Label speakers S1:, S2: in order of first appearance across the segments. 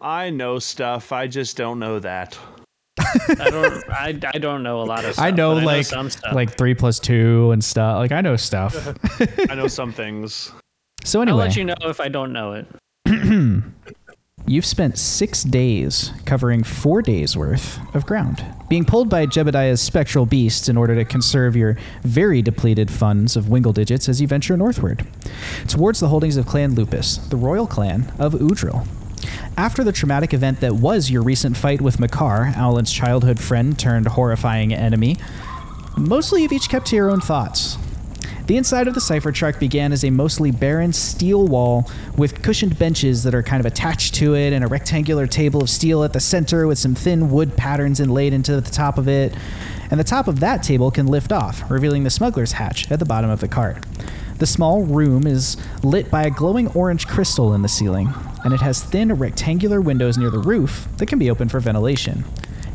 S1: I know stuff. I just don't know that.
S2: I don't. I, I don't know a lot of stuff.
S3: I know
S2: but
S3: like
S2: some stuff.
S3: like three plus two and stuff. Like I know stuff.
S1: I know some things.
S3: So anyway, I'll
S2: let you know if I don't know it.
S3: You've spent six days covering four days worth of ground, being pulled by Jebediah's spectral beasts in order to conserve your very depleted funds of wingle digits as you venture northward towards the holdings of Clan Lupus, the royal clan of Udril. After the traumatic event that was your recent fight with Makar, Owlin's childhood friend turned horrifying enemy, mostly you've each kept to your own thoughts. The inside of the cipher truck began as a mostly barren steel wall with cushioned benches that are kind of attached to it and a rectangular table of steel at the center with some thin wood patterns inlaid into the top of it. And the top of that table can lift off, revealing the smuggler's hatch at the bottom of the cart. The small room is lit by a glowing orange crystal in the ceiling, and it has thin rectangular windows near the roof that can be opened for ventilation.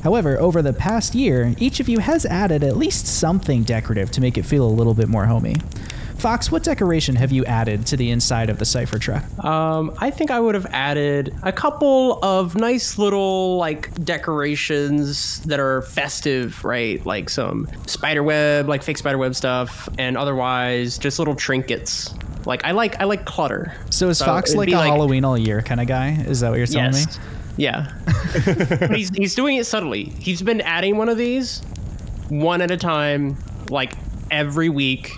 S3: However, over the past year, each of you has added at least something decorative to make it feel a little bit more homey. Fox, what decoration have you added to the inside of the cipher truck?
S4: Um, I think I would have added a couple of nice little like decorations that are festive, right? Like some spider web, like fake spider web stuff, and otherwise just little trinkets. Like I like I like clutter.
S3: So is Fox
S4: it'd
S3: like a Halloween all year kind of guy? Is that what you're telling
S4: Yes.
S3: me?
S4: Yeah. he's he's doing it subtly. He's been adding one of these one at a time, like every week,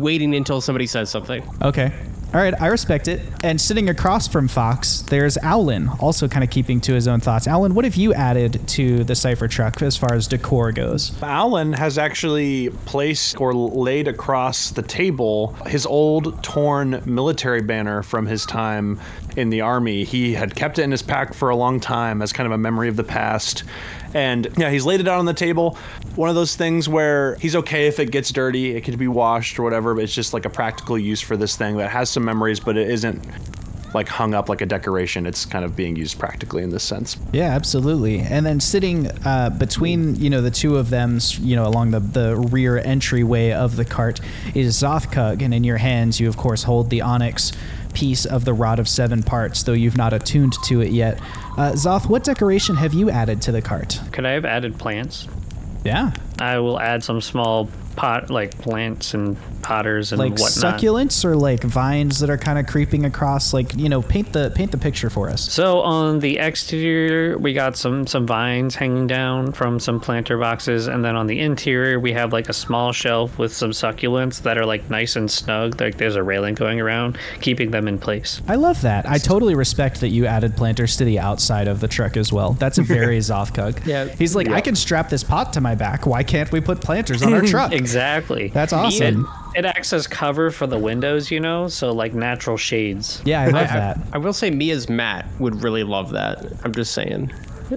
S4: waiting until somebody says something.
S3: Okay. All right, I respect it. And sitting across from Fox, there's Owlin, also kind of keeping to his own thoughts. Owlin, what have you added to the cipher truck as far as decor goes?
S1: Alan has actually placed or laid across the table his old torn military banner from his time in the army. He had kept it in his pack for a long time as kind of a memory of the past. And yeah, he's laid it out on the table. One of those things where he's okay if it gets dirty, it could be washed or whatever, but it's just like a practical use for this thing that has some memories, but it isn't like hung up like a decoration. It's kind of being used practically in this sense.
S3: Yeah, absolutely. And then sitting uh, between you know the two of them, you know, along the the rear entryway of the cart is Zothkug, and in your hands you of course hold the onyx piece of the rod of seven parts, though you've not attuned to it yet. Uh, Zoth, what decoration have you added to the cart?
S2: Could I have added plants?
S3: Yeah,
S2: I will add some small pot, like plants and potters and
S3: like
S2: whatnot.
S3: succulents or like vines that are kind of creeping across. Like you know, paint the paint the picture for us.
S2: So on the exterior, we got some some vines hanging down from some planter boxes, and then on the interior, we have like a small shelf with some succulents that are like nice and snug. Like there's a railing going around, keeping them in place.
S3: I love that. I totally respect that you added planters to the outside of the truck as well. That's a very Zothkug.
S4: Yeah.
S3: He's like, I can strap this pot to my back. Why can't we put planters on our truck?
S2: Exactly.
S3: That's awesome.
S2: It, it acts as cover for the windows, you know, so like natural shades.
S3: Yeah, I love
S4: I,
S3: that.
S4: I will say, Mia's as Matt would really love that. I'm just saying.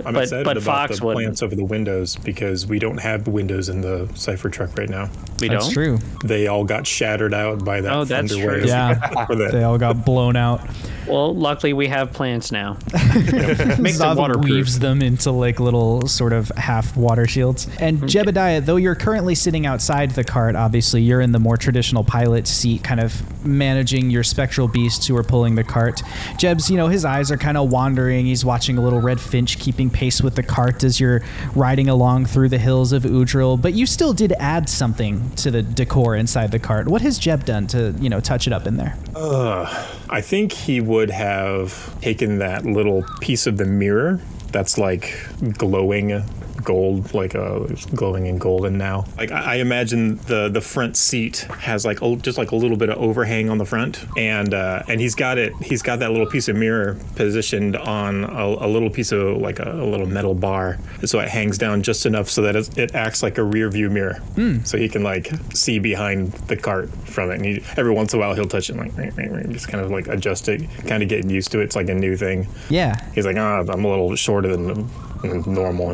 S5: I'm
S2: But-
S5: excited
S2: but
S5: about
S2: Fox
S5: the
S2: wouldn't.
S5: plants over the windows because we don't have windows in the cipher truck right now.
S2: We
S3: That's
S2: don't.
S3: true.
S5: They all got shattered out by that
S2: Oh, that's
S5: thunder
S2: true.
S3: Yeah.
S5: For the-
S3: They all got blown out.
S2: Well, luckily we have plants now.
S4: Makes them
S3: Zoth
S4: waterproof.
S3: weaves them into like little sort of half water shields. And mm-hmm. Jebediah, though you're currently sitting outside the cart, obviously you're in the more traditional pilot seat, kind of managing your spectral beasts who are pulling the cart. Jeb's, you know, his eyes are kind of wandering. He's watching a little red finch keeping pace with the cart as you're riding along through the hills of Udril. But you still did add something to the decor inside the cart. What has Jeb done to, you know, touch it up in there?
S5: Uh, I think he would have taken that little piece of the mirror that's like glowing gold, like uh, glowing in golden now. Like I, I imagine the the front seat has like a, just like a little bit of overhang on the front, and uh, and he's got it. He's got that little piece of mirror positioned on a, a little piece of like a, a little metal bar, so it hangs down just enough so that it, it acts like a rear view mirror, so he can like see behind the cart from it. And he, every once in a while he'll touch it, like ring, ring, ring, just kind of like adjust it, kind of getting used to it. It's like a new thing.
S3: Yeah.
S5: He's like, ah, I'm a little shorter than normal.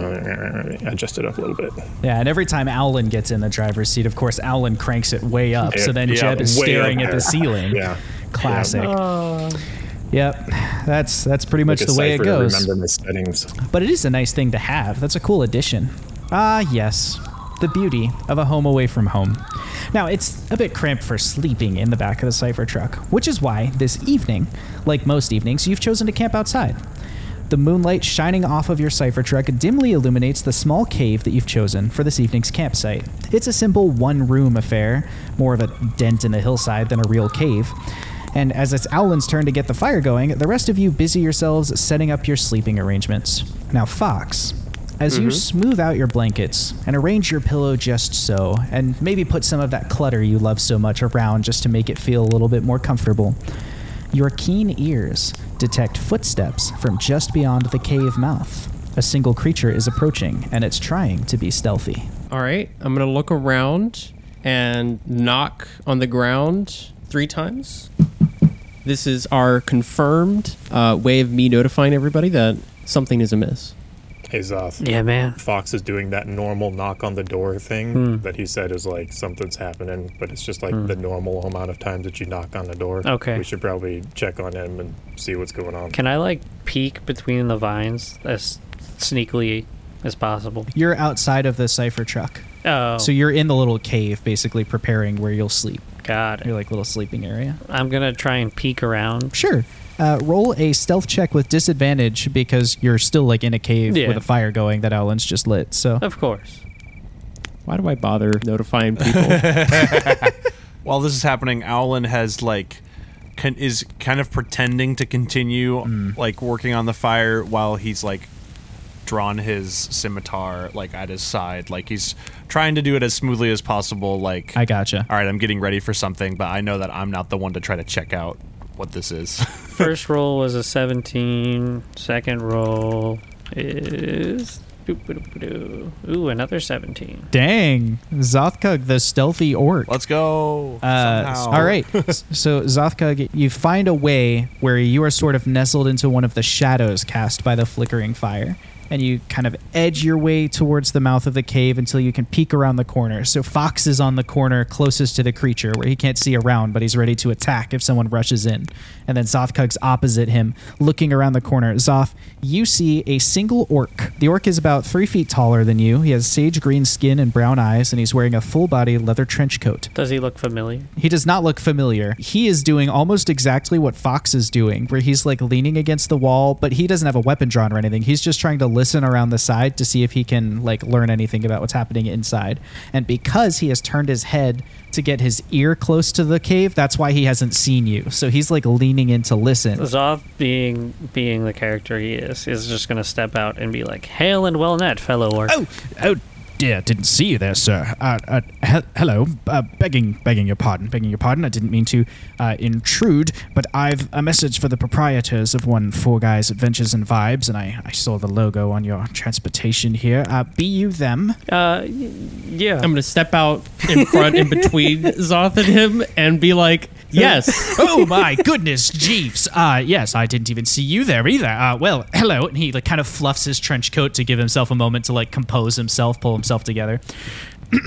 S5: Adjust it up a little bit.
S3: Yeah, and every time Owlin gets in the driver's seat, of course, Owlin cranks it way up. So then
S5: Yeah,
S3: Jeb is staring at the ceiling.
S5: Yeah.
S3: Classic. Yep, that's that's pretty much the way it goes.
S5: Remember my settings.
S3: But it is a nice thing to have. That's a cool addition. Ah, yes. the beauty of a home away from home. Now, it's a bit cramped for sleeping in the back of the Cypher truck, which is why this evening, like most evenings, you've chosen to camp outside. The moonlight shining off of your Cypher truck dimly illuminates the small cave that you've chosen for this evening's campsite. It's a simple one room affair, more of a dent in the hillside than a real cave. And as it's Owlin's turn to get the fire going, the rest of you busy yourselves setting up your sleeping arrangements. Now, Fox, as you mm-hmm. smooth out your blankets and arrange your pillow just so, and maybe put some of that clutter you love so much around just to make it feel a little bit more comfortable, your keen ears detect footsteps from just beyond the cave mouth. A single creature is approaching, and it's trying to be stealthy.
S4: All right, I'm gonna look around and knock on the ground three times. This is our confirmed uh, way of me notifying everybody that something is amiss.
S5: Hey Zoth.
S2: Yeah, man.
S5: Fox is doing that normal knock on the door thing
S2: Hmm.
S5: that he said is like something's happening, but it's just like the normal amount of times that you knock on the door.
S2: Okay.
S5: We should probably check on him and see what's going on.
S2: Can I like peek between the vines as sneakily as possible?
S3: You're outside of the cipher truck.
S2: Oh,
S3: So you're in the little cave, basically preparing where you'll sleep.
S2: got it.
S3: Your
S2: it.
S3: like little sleeping area.
S2: I'm gonna try and peek around.
S3: Sure. Uh, roll a stealth check with disadvantage because you're still like in a cave
S2: Yeah.
S3: with a fire going that Owlin's just lit. So
S2: Of course.
S4: Why do I bother notifying people?
S1: While this is happening, Owlin has like con- is kind of pretending to continue like working on the fire while he's like drawn his scimitar like at his side, like he's trying to do it as smoothly as possible. Like,
S3: I gotcha.
S1: all right, I'm getting ready for something, but I know that I'm not the one to try to check out what this is.
S2: First roll was a 17. Second roll is. Ooh, another 17.
S3: Dang, Zothkug, the stealthy orc.
S1: Let's go.
S3: Uh, all right. so Zothkug, you find a way where you are sort of nestled into one of the shadows cast by the flickering fire, and you kind of edge your way towards the mouth of the cave until you can peek around the corner. So Fox is on the corner closest to the creature, where he can't see around, but he's ready to attack if someone rushes in. And then Zothkug's opposite him, looking around the corner. Zoth, you see a single orc. The orc is about three feet taller than you. He has sage green skin and brown eyes, and he's wearing a full body leather trench coat.
S2: Does he look familiar?
S3: He does not look familiar. He is doing almost exactly what Fox is doing, where he's like leaning against the wall, but he doesn't have a weapon drawn or anything. He's just trying to listen around the side to see if he can like learn anything about what's happening inside. And because he has turned his head to get his ear close to the cave, that's why he hasn't seen you. So he's like leaning in to listen.
S2: Zoth, being being the character he is, is just gonna step out and be like, "Hail and well met, fellow orc."
S6: Oh, oh dear, didn't see you there, sir. Uh, uh, he- hello, uh, begging, begging your pardon, begging your pardon. I didn't mean to uh, intrude, but I've a message for the proprietors of one Four Guys Adventures and Vibes, and I, I saw the logo on your transportation here. Uh, be you them?
S2: Uh, yeah.
S4: I'm gonna step out in front, in between Zoth and him, and be like, "Yes."
S6: oh my goodness, Jeeves. Uh, yes, I didn't even see you there either. Uh, well, hello.
S3: And he like kind of fluffs his trench coat to give himself a moment to like compose himself, pull himself together.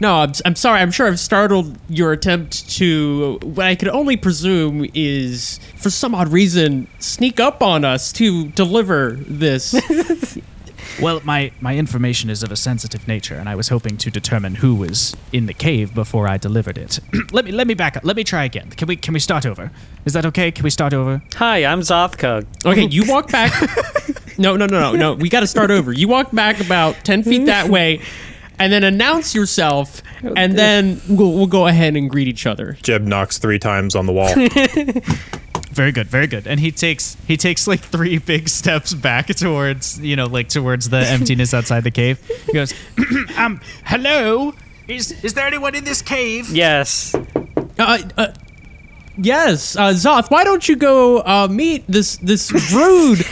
S4: No, I'm, I'm sorry. I'm sure I've startled your attempt to what I could only presume is, for some odd reason, sneak up on us to deliver this.
S6: Well, my, my information is of a sensitive nature, and I was hoping to determine who was in the cave before I delivered it. let me let me back up. Let me try again. Can we can we start over? Is that okay? Can we start over?
S2: Hi, I'm Zothkug.
S4: Okay, you walk back. No, no, no, no, no. We got to start over. You walk back about ten feet that way, and then announce yourself, oh, and then we'll, we'll go ahead and greet each other.
S5: Jeb knocks three times on the wall.
S3: Very good, very good. And he takes he takes like three big steps back towards you know like towards the emptiness outside the cave. He goes,
S6: Um, hello. Is is there anyone in this cave?
S2: Yes.
S4: Uh, uh, yes, uh, Zoth. Why don't you go uh, meet this this rude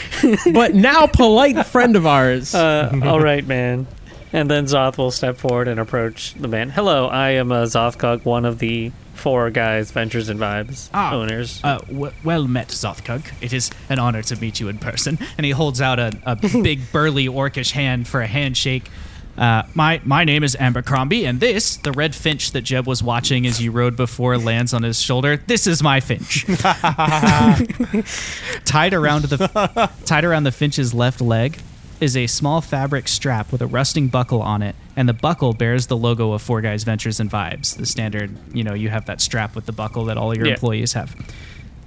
S4: but now polite friend of ours?
S2: Uh, all right, man. And then Zoth will step forward and approach the man. Hello, I am uh, Zothkug, one of the four guys, Ventures and Vibes
S6: Ah.
S2: owners.
S6: Uh, w- well met, Zothkug. It is an honor to meet you in person.
S3: and he holds out a, a big burly orcish hand for a handshake. Uh, my my name is Abercrombie, and this, the red finch that Jeb was watching as you rode before, lands on his shoulder. This is my finch. tied around the tied around the finch's left leg is a small fabric strap with a rusting buckle on it, and the buckle bears the logo of Four Guys Ventures and Vibes. The standard, you know, you have that strap with the buckle that all your
S2: Yeah.
S3: employees have.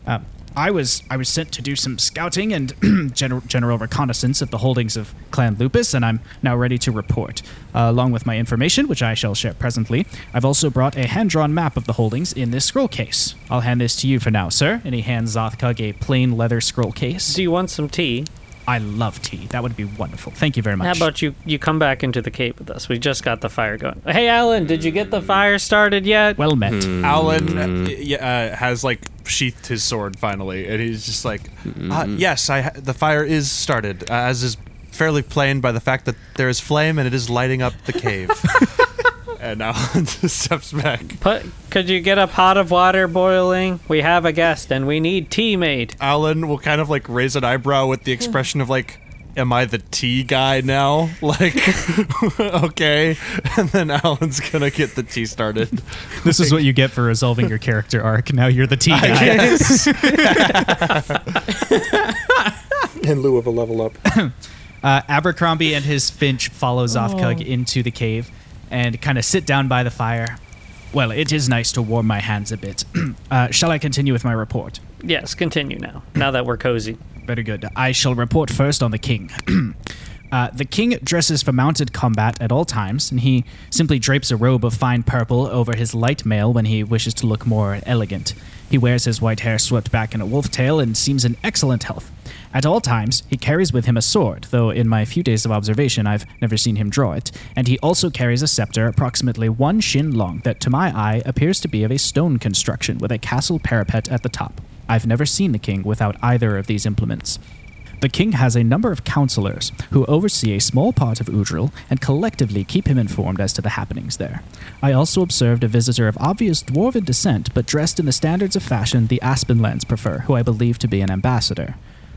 S3: Uh, I was I was sent to do some scouting and general, general reconnaissance of the holdings of Clan Lupus, and I'm now ready to report, uh, along with my information, which I shall share presently. I've also brought a hand-drawn map of the holdings in this scroll case. I'll hand this to you for now, sir. And he hands Zothkug a plain leather scroll case.
S2: Do you want some tea?
S3: I love tea. That would be wonderful. Thank you very much.
S2: How about you? You come back into the cave with us. We just got the fire going. Hey, Alan, did you get the fire started yet?
S3: well met?
S1: Alan uh, uh, has like sheathed his sword finally, and he's just like, uh, "Yes, I ha- the fire is started, uh, as is fairly plain by the fact that there is flame and it is lighting up the cave." and Alan just steps back.
S2: Put, could you get a pot of water boiling? We have a guest and we need tea made.
S1: Alan will kind of like raise an eyebrow with the expression of like. Am I the tea guy now? Like, okay. And then Alan's gonna get the tea started.
S3: This is what you get for resolving your character arc. Now you're the tea guy.
S5: In lieu of a level up.
S3: Uh, Abercrombie and his Finch follow Zothkug into the cave and kind of sit down by the fire. Well, it is nice to warm my hands a bit. uh, shall I continue with my report?
S2: Yes, continue now. Now that we're cozy.
S3: Very good. I shall report first on the king. Uh, the king dresses for mounted combat at all times, and he simply drapes a robe of fine purple over his light mail when he wishes to look more elegant. He wears his white hair swept back in a wolf tail and seems in excellent health. At all times, he carries with him a sword, though in my few days of observation I've never seen him draw it, and he also carries a scepter approximately one shin long that to my eye appears to be of a stone construction with a castle parapet at the top. I've never seen the king without either of these implements. The king has a number of counselors who oversee a small part of Udril and collectively keep him informed as to the happenings there. I also observed a visitor of obvious dwarven descent, but dressed in the standards of fashion the Aspenlands prefer, who I believe to be an ambassador.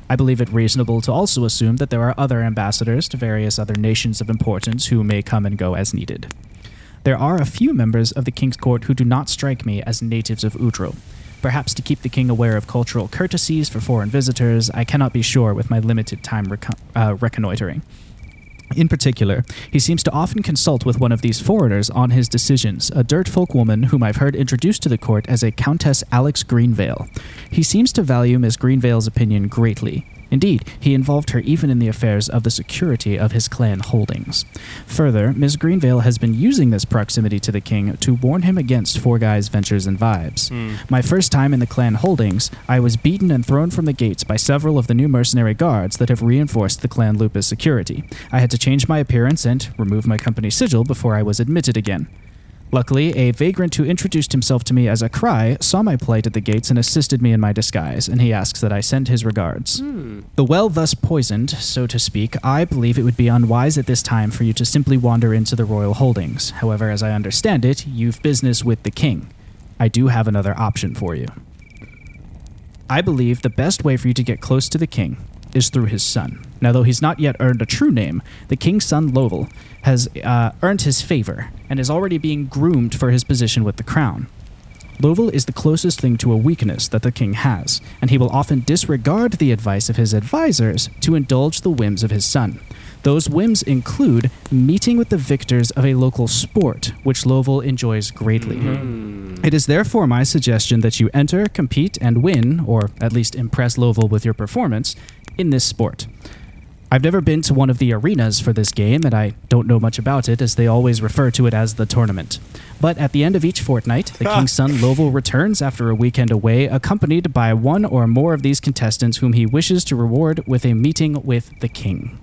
S3: I believe it reasonable to also assume that there are other ambassadors to various other nations of importance who may come and go as needed. There are a few members of the king's court who do not strike me as natives of Udril. Perhaps to keep the king aware of cultural courtesies for foreign visitors, I cannot be sure with my limited time uh, reconnoitering. In particular, he seems to often consult with one of these foreigners on his decisions, a dirt folk woman whom I've heard introduced to the court as a Countess Alex Greenvale. He seems to value Miss Greenvale's opinion greatly. Indeed, he involved her even in the affairs of the security of his clan holdings. Further, Miss Greenvale has been using this proximity to the king to warn him against Four Guys Ventures and Vibes. Hmm. My first time in the clan holdings, I was beaten and thrown from the gates by several of the new mercenary guards that have reinforced the clan Lupus security. I had to change my appearance and remove my company sigil before I was admitted again. Luckily, a vagrant who introduced himself to me as a cry saw my plight at the gates and assisted me in my disguise, and he asks that I send his regards. Hmm. The well thus poisoned, so to speak, I believe it would be unwise at this time for you to simply wander into the royal holdings. However, as I understand it, you've business with the king. I do have another option for you. I believe the best way for you to get close to the king is through his son. Now, though he's not yet earned a true name, the king's son Lovell has uh, earned his favor and is already being groomed for his position with the crown. Lovel is the closest thing to a weakness that the king has, and he will often disregard the advice of his advisors to indulge the whims of his son. Those whims include meeting with the victors of a local sport, which Lovel enjoys greatly. It is therefore my suggestion that you enter, compete, and win, or at least impress Lovel with your performance, in this sport. I've never been to one of the arenas for this game, and I don't know much about it, as they always refer to it as the tournament. But at the end of each fortnight, the King's Son Lovell returns after a weekend away, accompanied by one or more of these contestants whom he wishes to reward with a meeting with the King.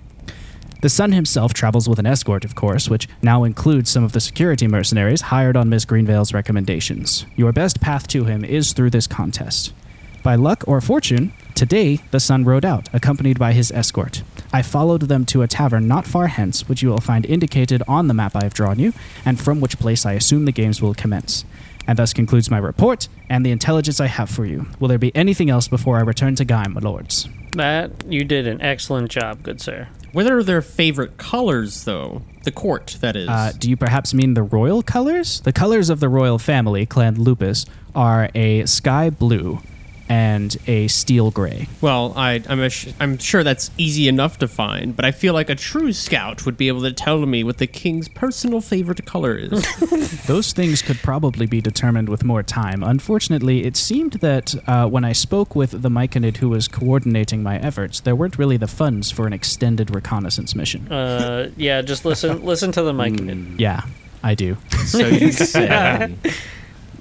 S3: The son himself travels with an escort, of course, which now includes some of the security mercenaries hired on Miss Greenvale's recommendations. Your best path to him is through this contest. By luck or fortune, today the son rode out, accompanied by his escort. I followed them to a tavern not far hence, which you will find indicated on the map I have drawn you, and from which place I assume the games will commence. And thus concludes my report and the intelligence I have for you. Will there be anything else before I return to Guy, my lords?
S2: That you did an excellent job, good sir.
S4: What are their favorite colors, though? The court, that is.
S3: Uh, do you perhaps mean the royal colors? The colors of the royal family, Clan Lupus, are a sky blue, and a steel gray.
S4: Well, I, I'm, ass- I'm sure that's easy enough to find, but I feel like a true scout would be able to tell me what the king's personal favorite color is.
S3: Those things could probably be determined with more time. Unfortunately, it seemed that uh, when I spoke with the Myconid who was coordinating my efforts, there weren't really the funds for an extended reconnaissance mission.
S2: Uh, yeah, just listen listen to the mic.
S3: yeah, I do.
S4: so you say.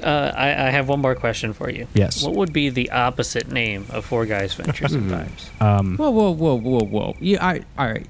S2: Uh, I, I have one more question for you.
S3: Yes.
S2: What would be the opposite name of Four Guys Ventures and Vibes?
S3: Um,
S4: Whoa, whoa, whoa, whoa, whoa! You, I, all right.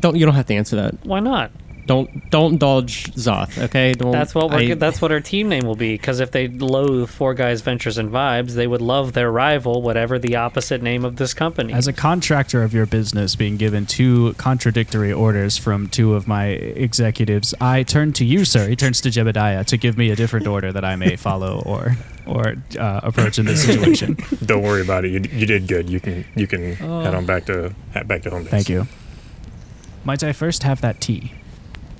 S4: Don't you don't have to answer that.
S2: Why not?
S4: Don't don't indulge Zoth. Okay. Don't.
S2: That's what we're,
S4: I-
S2: that's what our team name will be. Because if they loathe Four Guys Ventures and Vibes, they would love their rival, whatever the opposite name of this company.
S3: As a contractor of your business being given two contradictory orders from two of my executives, I turn to you, sir. He turns to Jebediah to give me a different order that I may follow or or uh, approach in this situation.
S5: Don't worry about it. You, you did good. You can you can head on back to head back to home base.
S3: Thank you. Might I first have that tea?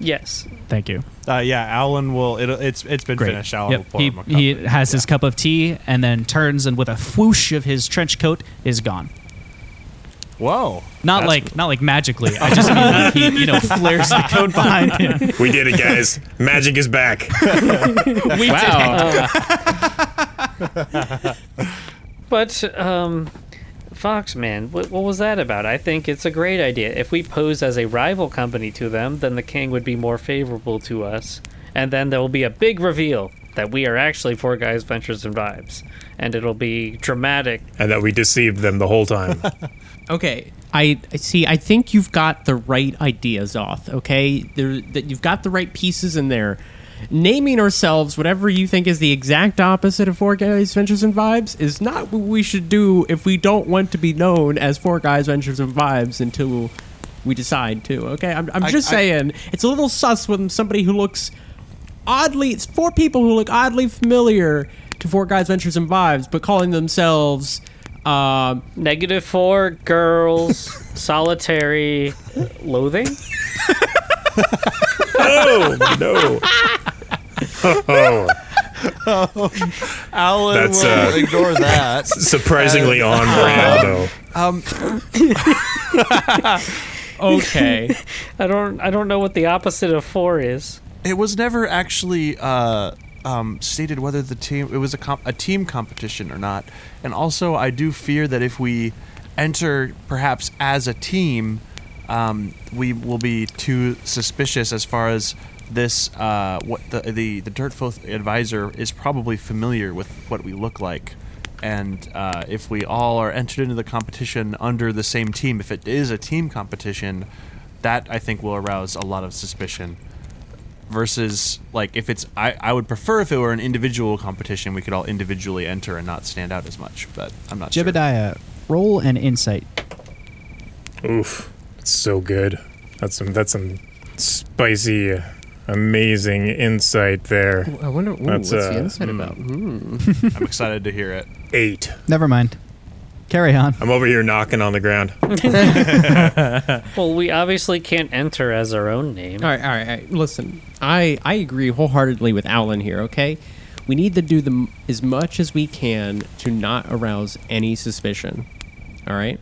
S2: Yes.
S3: Thank you.
S1: Uh, yeah, Alan will. It, it's it's been
S3: Great.
S1: finished. Alan
S3: Yep.
S1: will pour
S3: He,
S1: him a cup.
S3: he has his cup of tea and then turns and with a whoosh of his trench coat is gone.
S1: Whoa.
S3: Not
S1: That's-
S3: like not like magically. I just mean like he you know flares the coat behind him.
S5: We did it, guys. Magic is back.
S3: We
S4: Wow.
S2: But um, Fox, man, what, what was that about? I think it's a great idea. If we pose as a rival company to them, then the king would be more favorable to us, and then there will be a big reveal that we are actually Four Guys Ventures and Vibes, and it'll be dramatic.
S5: and that we deceived them the whole time.
S4: Okay. I I see. I think you've got the right ideas, Zoth. Okay, there that you've got the right pieces in there. Naming ourselves whatever you think is the exact opposite of Four Guys Ventures and Vibes is not what we should do if we don't want to be known as Four Guys Ventures and Vibes until we decide to. Okay, I'm, I'm
S1: I-
S4: just
S1: I-
S4: saying it's a little sus when somebody who looks oddly it's four people who look oddly familiar to Four Guys Ventures and Vibes, but calling themselves. Um,
S2: Negative four girls, solitary, loathing.
S5: oh no! Oh,
S1: Alan
S5: That's,
S1: will
S5: uh,
S1: ignore that.
S5: surprisingly on brand though.
S1: Um,
S4: okay.
S2: I don't. I don't know what the opposite of four is.
S1: it was never actually uh, um, stated whether the team it was a comp- a team competition or not. And also, I do fear that if we enter perhaps as a team, um, we will be too suspicious as far as this. Uh, what the the the Dirtfoth advisor is probably familiar with what we look like. And uh, if we all are entered into the competition under the same team, if it is a team competition, that I think will arouse a lot of suspicion versus like if it's I, I would prefer if it were an individual competition we could all individually enter and not stand out as much but i'm not sure
S3: Jebediah, roll an insight.
S5: Oof, it's so good. That's some that's some spicy, amazing insight there.
S4: I wonder ooh,
S5: That's,
S4: what's
S5: uh,
S4: the insight
S1: hmm.
S4: about. Hmm.
S1: i'm excited to hear it
S5: Eight.
S3: Never mind. Carry on.
S5: I'm over here knocking on the ground.
S2: Well, we obviously can't enter as our own name.
S4: All right, all right, all right. Listen, I I agree wholeheartedly with Alan here. Okay, we need to do the as much as we can to not arouse any suspicion. All right.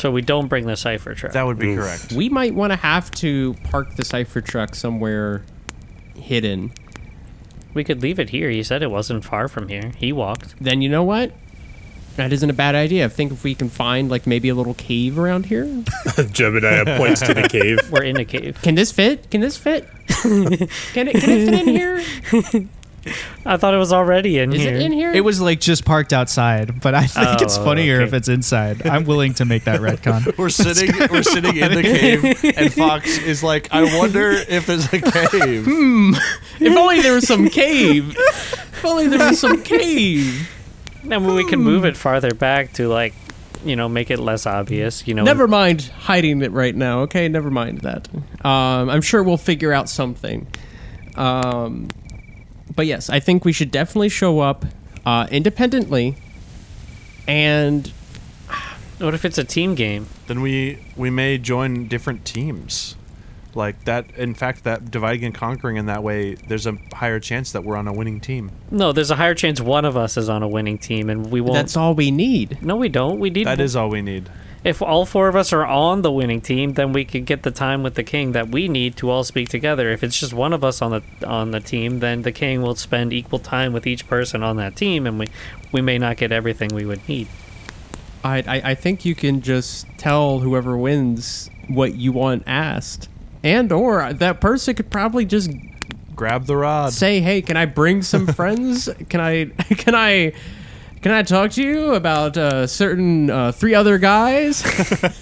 S2: So we don't bring the cipher truck.
S1: that would be
S5: Oof.
S1: correct
S4: We might want to have to park the cipher truck somewhere hidden.
S2: we could leave it here. He said it wasn't far from here. He walked.
S4: Then you know what? That isn't a bad idea. I think if we can find like maybe a little cave around here.
S5: Jebediah points to the cave.
S2: We're in a cave.
S4: Can this fit? Can this fit? can it can it fit in here?
S2: I thought it was already in
S4: Is
S2: here.
S4: it in here?
S3: It was like just parked outside, but I think
S2: Oh,
S3: it's funnier
S2: okay.
S3: if it's inside. I'm willing to make that retcon.
S1: we're sitting we're sitting in the cave and fox is like i wonder if there's a cave Hmm.
S4: If only there was some cave. If only there was some cave.
S2: And we can move it farther back to like, you know, make it less obvious. You know,
S4: Never mind hiding it right now. Okay, never mind that. Um, I'm sure we'll figure out something. Um, but yes, I think we should definitely show up uh, independently. And
S2: What if it's a team game?
S1: then we we may join different teams Like that. In fact, that dividing and conquering in that way, there's a higher chance that we're on a winning team.
S2: No, there's a higher chance one of us is on a winning team, and we won't.
S4: That's all we need.
S2: no, we don't. We need.
S1: That is all we need.
S2: If all four of us are on the winning team, then we could get the time with the king that we need to all speak together. If it's just one of us on the on the team, then the king will spend equal time with each person on that team, and we we may not get everything we would need.
S4: I, I I think you can just tell whoever wins what you want asked, and or that person could probably just
S1: Grab the rod.
S4: say, "Hey, can I bring some friends? Can I can I can I talk to you about uh, certain uh, three other guys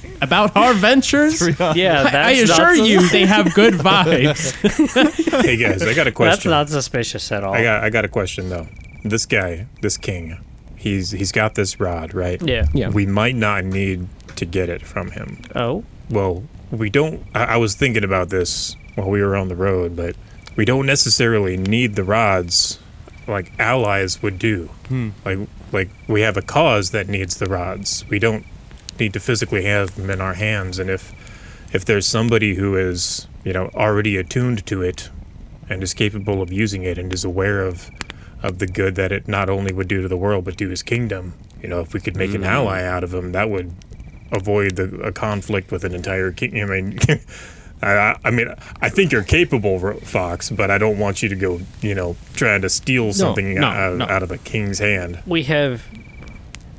S4: about our ventures?"
S2: Yeah, that's
S4: I assure
S2: not sus-
S4: you, they have good vibes.
S5: hey guys, I got a question.
S2: that's
S5: question.
S2: not suspicious at all.
S5: I got I got a question though. This guy, this king, he's he's got this rod, right?
S2: yeah.
S4: Yeah.
S5: We might not need to get it from him.
S2: Oh,
S5: Well, we don't. I, I was thinking about this while we were on the road, but we don't necessarily need the rods like allies would do. Like like we have a cause that needs the rods. We don't need to physically have them in our hands. And if if there's somebody who is you know already attuned to it and is capable of using it and is aware of of the good that it not only would do to the world but do his kingdom, you know, if we could make an mm-hmm. ally out of him, that would avoid the, a conflict with an entire king. I mean, I, I mean, I think you're capable, Fox, but I don't want you to go, you know, trying to steal something
S4: no,
S5: out,
S4: no.
S5: out of a king's hand.
S2: we have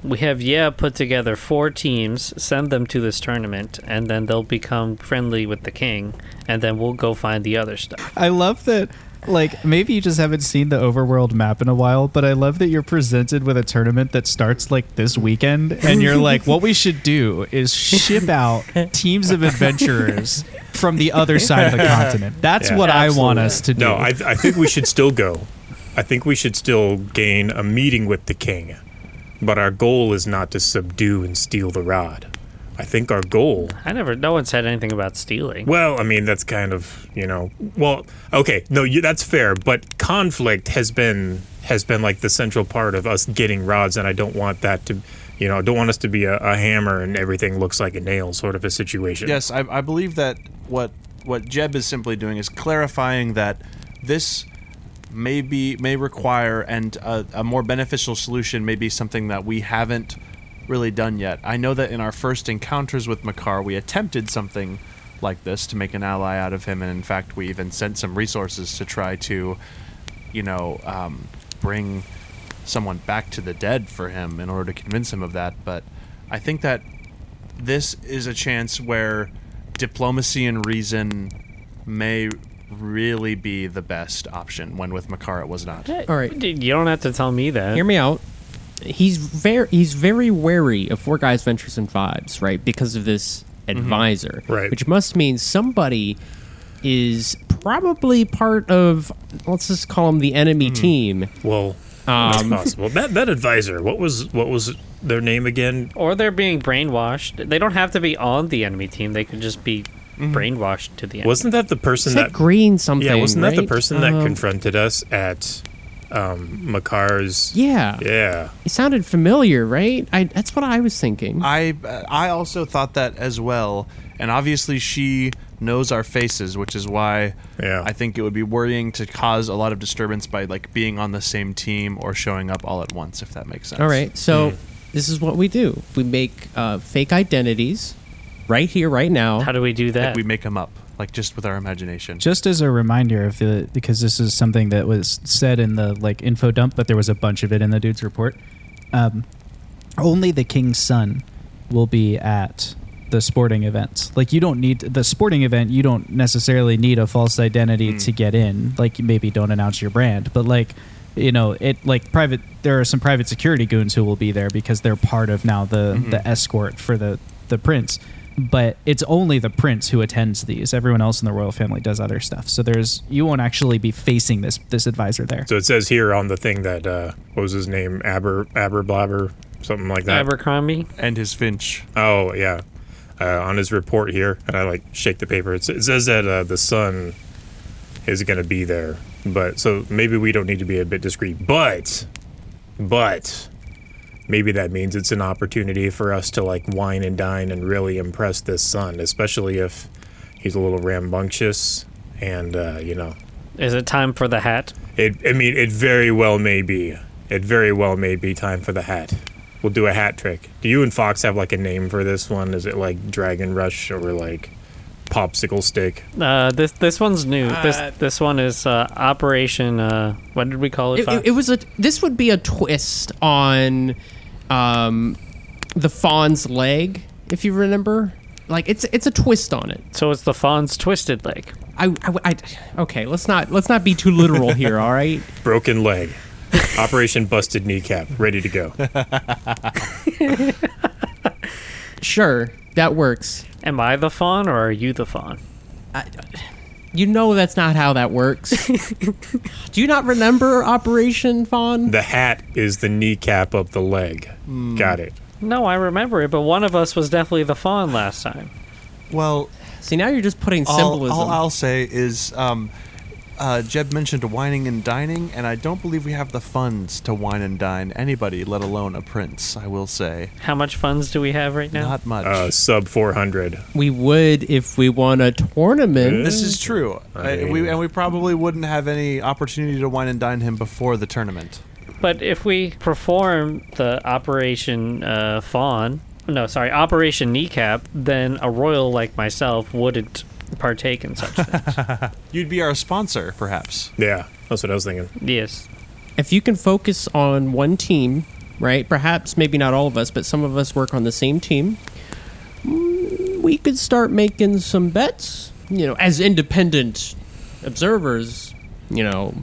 S2: we have yeah put together four teams, send them to this tournament, and then they'll become friendly with the king, and then we'll go find the other stuff.
S3: I love that. Like maybe you just haven't seen the overworld map in a while, but I love that you're presented with a tournament that starts like this weekend, and you're like, what we should do is ship out teams of adventurers from the other side of the continent. That's
S5: Yeah.
S3: what I want us to do.
S5: No, I, I think we should still go. I think we should still gain a meeting with the king, but our goal is not to subdue and steal the rod. I think our goal
S2: I never. No one said anything about stealing.
S5: Well, I mean, that's kind of you know. Well, okay, no, you, that's fair. But conflict has been has been like the central part of us getting rods, and I don't want that to, you know, I don't want us to be a, a hammer and everything looks like a nail sort of a situation.
S1: Yes, I, I believe that what what Jeb is simply doing is clarifying that this may be may require and a, a more beneficial solution may be something that we haven't really done yet. I know that in our first encounters with Makar, we attempted something like this to make an ally out of him, and in fact, we even sent some resources to try to, you know, um, bring someone back to the dead for him in order to convince him of that. But I think that this is a chance where diplomacy and reason may really be the best option when with Makar it was not.
S4: All right.
S2: You don't have to tell me that.
S4: Hear me out. He's very he's very wary of Four Guys Ventures and Vibes, right? Because of this mm-hmm. advisor,
S5: Right.
S4: Which must mean somebody is probably part of let's just call him the enemy mm-hmm. team.
S5: Well, that's um, possible. That that advisor, what was what was their name again?
S2: Or they're being brainwashed. They don't have to be on the enemy team. They could just be mm-hmm. brainwashed to the enemy.
S5: Wasn't that the person
S4: that
S5: that?
S4: green something?
S5: yeah, wasn't that the
S4: right?
S5: person that
S4: Um,
S5: confronted us at um, Makar's?
S4: Yeah,
S5: Yeah.
S4: it sounded familiar, right? I that's what I was thinking.
S1: I I also thought that as well, and obviously she knows our faces, which is why
S5: Yeah.
S1: I think it would be worrying to cause a lot of disturbance by like being on the same team or showing up all at once, if that makes sense.
S4: All right, so
S5: Hmm.
S4: this is what we do: we make uh, fake identities right here, right now.
S2: How do we do that?
S1: Like we make them up, like just with our imagination.
S3: Just as a reminder of the because this is something that was said in the like info dump, but there was a bunch of it in the dude's report. Um, only the king's son will be at the sporting events. Like you don't need the sporting event. You don't necessarily need a false identity to get in. Like you maybe don't announce your brand, but like you know it like private. There are some private security goons who will be there because they're part of now the the escort for the the prince but it's only the prince who attends these. Everyone else in the royal family does other stuff. So there's you won't actually be facing this this advisor there.
S5: So it says here on the thing that uh, what was his name? Aber Aberblabber, something like that.
S2: Abercrombie.
S1: and his Finch.
S5: Oh yeah, uh, on his report here, and I like shake the paper. It, it says that uh, the son is going to be there, but so maybe we don't need to be a bit discreet. But, but maybe that means it's an opportunity for us to like wine and dine and really impress this son, especially if He's a little rambunctious, and uh, you know,
S2: Is it time for the hat?
S5: it. I mean, it very well may be. It very well may be time for the hat. We'll do a hat trick. Do you and Fox have like a name for this one? Is it like Dragon Rush or like Popsicle Stick?
S2: Uh, this this one's new.
S4: Uh,
S2: this this one is uh, Operation. Uh, what did we call it?
S4: It,
S2: Fox?
S4: it, it was a. This would be a twist on, um, the fawn's leg, if you remember. Like it's it's a twist on it.
S2: so it's the Fawn's twisted leg.
S4: I, I, I- okay. Let's not let's not be too literal here. All right.
S5: Broken leg. Operation Busted Kneecap. Ready to go.
S4: Sure, that works.
S2: Am I the Fawn or are you the Fawn?
S4: You know that's not how that works. Do you not remember Operation Fawn?
S5: The hat is the kneecap of the leg. Got it.
S2: No, I remember it, but one of us was definitely the Fawn last time.
S1: Well,
S4: See, now you're just putting
S1: all,
S4: symbolism.
S1: all I'll say is um, uh, Jeb mentioned wining and dining, and I don't believe we have the funds to wine and dine anybody, let alone a prince. I will say,
S2: How much funds do we have right now?
S1: not much.
S5: Uh, sub 400.
S4: we would if we won a tournament.
S1: this is true,
S5: I
S1: Uh, we, and we probably wouldn't have any opportunity to wine and dine him before the tournament.
S2: But if we perform the Operation uh, Fawn, no, sorry, Operation Kneecap, then a royal like myself wouldn't partake in such things.
S1: You'd be our sponsor, perhaps.
S5: Yeah, that's what I was thinking.
S2: yes.
S4: if you can focus on one team, right? Perhaps maybe not all of us, but some of us work on the same team. mm, We could start making some bets, you know, as independent observers, you know,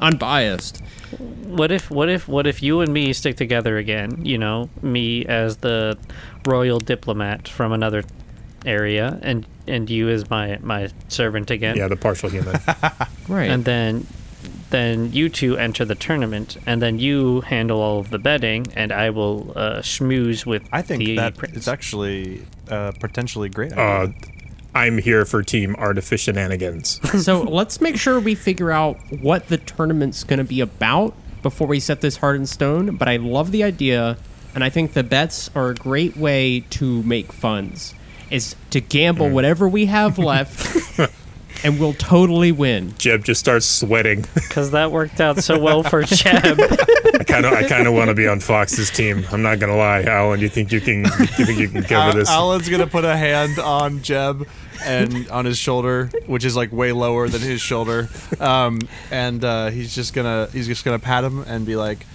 S4: unbiased.
S2: What if what if what if you and me stick together again? You know, me as the royal diplomat from another area, and and you as my my servant again.
S5: Yeah, the partial human.
S4: Right.
S2: And then then you two enter the tournament, and then you handle all of the betting, and I will uh, schmooze with
S1: I think
S2: the
S1: that
S2: prince.
S1: it's actually uh, potentially great.
S5: uh. I'm here for Team Artificiananigans.
S4: so let's make sure we figure out what the tournament's going to be about before we set this hard in stone. But I love the idea, and I think the bets are a great way to make funds. Is to gamble whatever we have left, and we'll totally win.
S5: Jeb just starts sweating.
S2: because that worked out so well for Jeb.
S5: I kind of, I kind of want to be on Fox's team. I'm not gonna lie, Alan. You think you can, you think you can cover
S1: Al-
S5: this?
S1: Alan's gonna put a hand on Jeb and on his shoulder, which is like way lower than his shoulder, um, and uh, he's just gonna he's just gonna pat him and be like,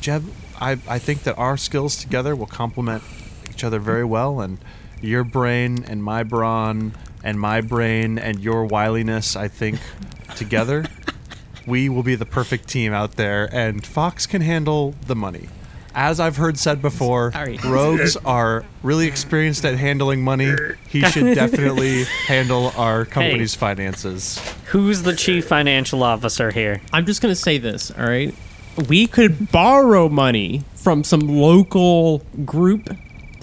S1: Jeb, I I think that our skills together will complement each other very well, and your brain and my brawn and my brain and your wiliness, I think, together. We will be the perfect team out there, and Fox can handle the money. As I've heard said before,
S4: Sorry.
S1: rogues are really experienced at handling money. He should definitely handle our company's finances.
S2: Who's the chief financial officer here?
S4: I'm just going to say this, all right? We could borrow money from some local group,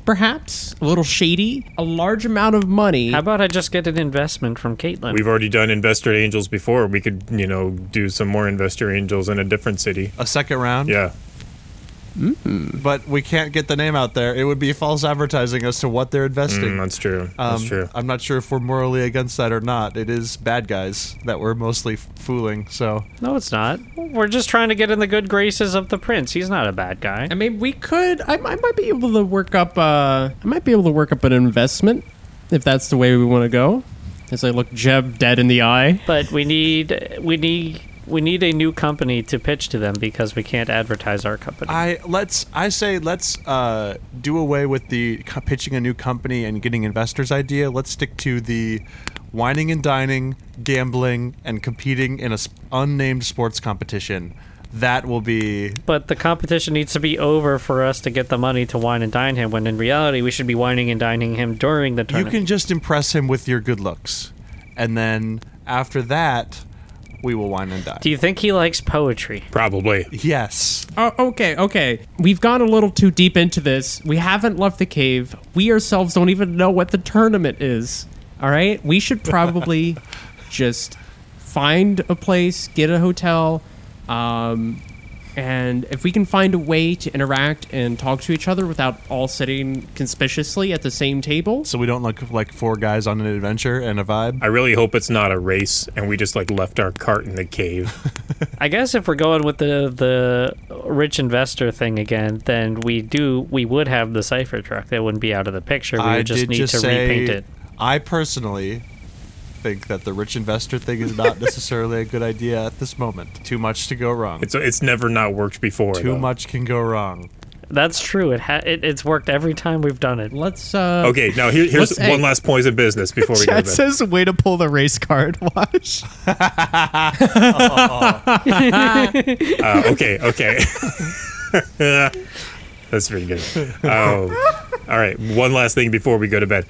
S4: perhaps a little shady, a large amount of money.
S2: How about I just get an investment from Caitlin?
S5: We've already done investor angels before. We could, you know, do some more investor angels in a different city.
S1: A second round,
S5: Yeah.
S1: But we can't get the name out there. It would be false advertising as to what they're investing.
S5: Mm, that's true. That's
S1: Um,
S5: true.
S1: I'm not sure if we're morally against that or not. It is bad guys that we're mostly f- fooling. So
S2: no, it's not. We're just trying to get in the good graces of the prince. He's not a bad guy.
S4: I mean, we could. I, I might be able to work up. Uh, I might be able to work up an investment if that's the way we want to go. As I look Jeb dead in the eye.
S2: But we need we need we need a new company to pitch to them because we can't advertise our company.
S1: I let's I say let's uh, do away with the co- pitching a new company and getting investors idea. Let's stick to the whining and dining, gambling, and competing in a s- unnamed sports competition. That will be
S2: but the competition needs to be over for us to get the money to wine and dine him. When in reality, we should be wining and dining him during the
S1: you can just impress him with your good looks, and then after that, we will wine and dine.
S2: Do you think he likes poetry?
S5: Probably.
S1: yes.
S4: Oh, okay, okay. We've gone a little too deep into this. We haven't left the cave. We ourselves don't even know what the tournament is. All right? We should probably just find a place, get a hotel, um, And if we can find a way to interact and talk to each other without all sitting conspicuously at the same table,
S1: So we don't look like four guys on an adventure and a vibe.
S5: I really hope it's not a race and we just like left our cart in the cave.
S2: I guess if we're going with the the rich investor thing again, then we do we would have the cipher truck. That wouldn't be out of the picture. We
S1: I
S2: would just need
S1: just
S2: to
S1: say,
S2: repaint it.
S1: I personally think that the rich investor thing is not necessarily a good idea at this moment. Too much to go wrong.
S5: It's it's never not worked before.
S1: Too
S5: though.
S1: much can go wrong.
S2: That's true. It, ha- it it's worked every time we've done it.
S4: let's. Uh,
S5: Okay, now here, here's
S4: Let's- hey.
S5: one last point of business before we go to
S6: Chat
S5: bed.
S6: says, "Way to pull the race card." Watch.
S5: Uh, okay, okay. That's pretty good. Oh, all right. One last thing before we go to bed.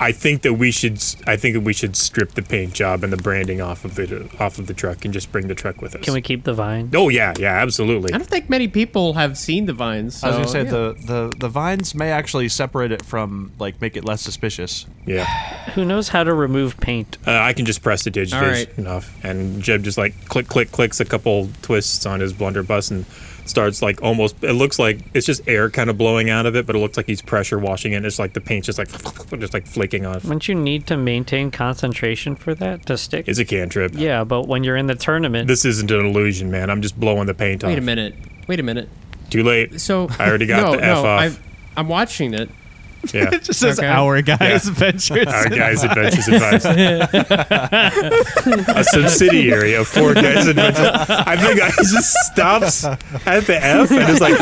S5: I think that we should. I think that we should strip the paint job and the branding off of the off of the truck and just bring the truck with us.
S2: Can we keep the vine?
S5: Oh yeah, yeah, absolutely.
S4: I don't think many people have seen the vines.
S1: I was gonna say
S4: yeah.
S1: the, the the vines may actually separate it from like make it less suspicious.
S5: Yeah,
S2: Who knows how to remove paint?
S5: uh, I can just prestidigitation
S4: All right.
S5: enough, and Jeb just like click, click, clicks a couple twists on his blunderbuss and starts like almost. It looks like it's just air kind of blowing out of it, but it looks like he's pressure washing it. It's like the paint's just like just like flaking off.
S2: Wouldn't you need to maintain concentration for that to stick?
S5: It's a cantrip.
S2: yeah, but when you're in the tournament,
S5: This isn't an illusion, man. I'm just blowing the paint off.
S4: Wait a minute. Wait a minute.
S5: Too late.
S4: So
S5: I already got
S4: no,
S5: the F
S4: no,
S5: off.
S4: I've, I'm watching it.
S5: Yeah.
S6: It just says
S4: Okay.
S6: "Our guys'
S5: Yeah.
S6: adventures."
S5: Our guys' adventures advice. a subsidiary of Four Guys Adventures. I think I just stops at the F and is like,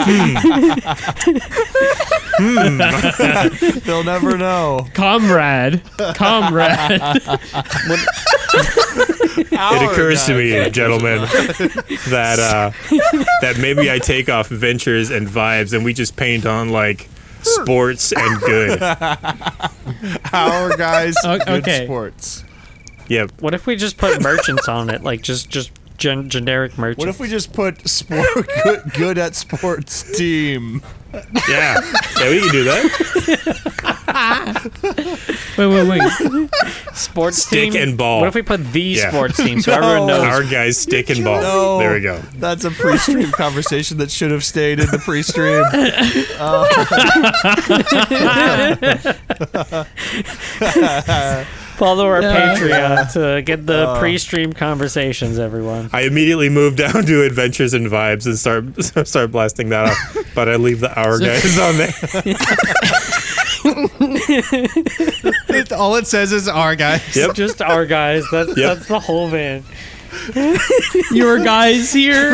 S5: hmm.
S1: They'll never know.
S4: Comrade, comrade.
S5: It occurs to me, gentlemen, that uh, that maybe I take off ventures and vibes and we just paint on like sports and good.
S1: Our guys,
S4: O-
S1: good
S4: okay.
S1: sports.
S5: Yep.
S2: what if we just put merchants on it? Like just just gen- generic merchants.
S1: What if we just put sport good, good at sports team?
S5: Yeah. Yeah, we can do that.
S4: wait, wait, wait.
S2: sports
S5: Stick
S2: team?
S5: and ball.
S2: What if we put the
S5: Yeah.
S2: sports team so everyone
S1: No.
S2: knows?
S5: Our guys stick and ball.
S1: No.
S5: There we go.
S1: That's a pre-stream conversation that should have stayed in the pre-stream.
S2: Uh, Follow our Patreon to get the uh. pre-stream conversations, everyone.
S5: I immediately move down to Adventures and Vibes and start start blasting that off. But I leave the hour guys on there.
S6: It- all it says is "Our guys."
S5: Yep.
S2: Just our guys. That's
S5: Yep.
S2: that's the whole van.
S4: Your guys here.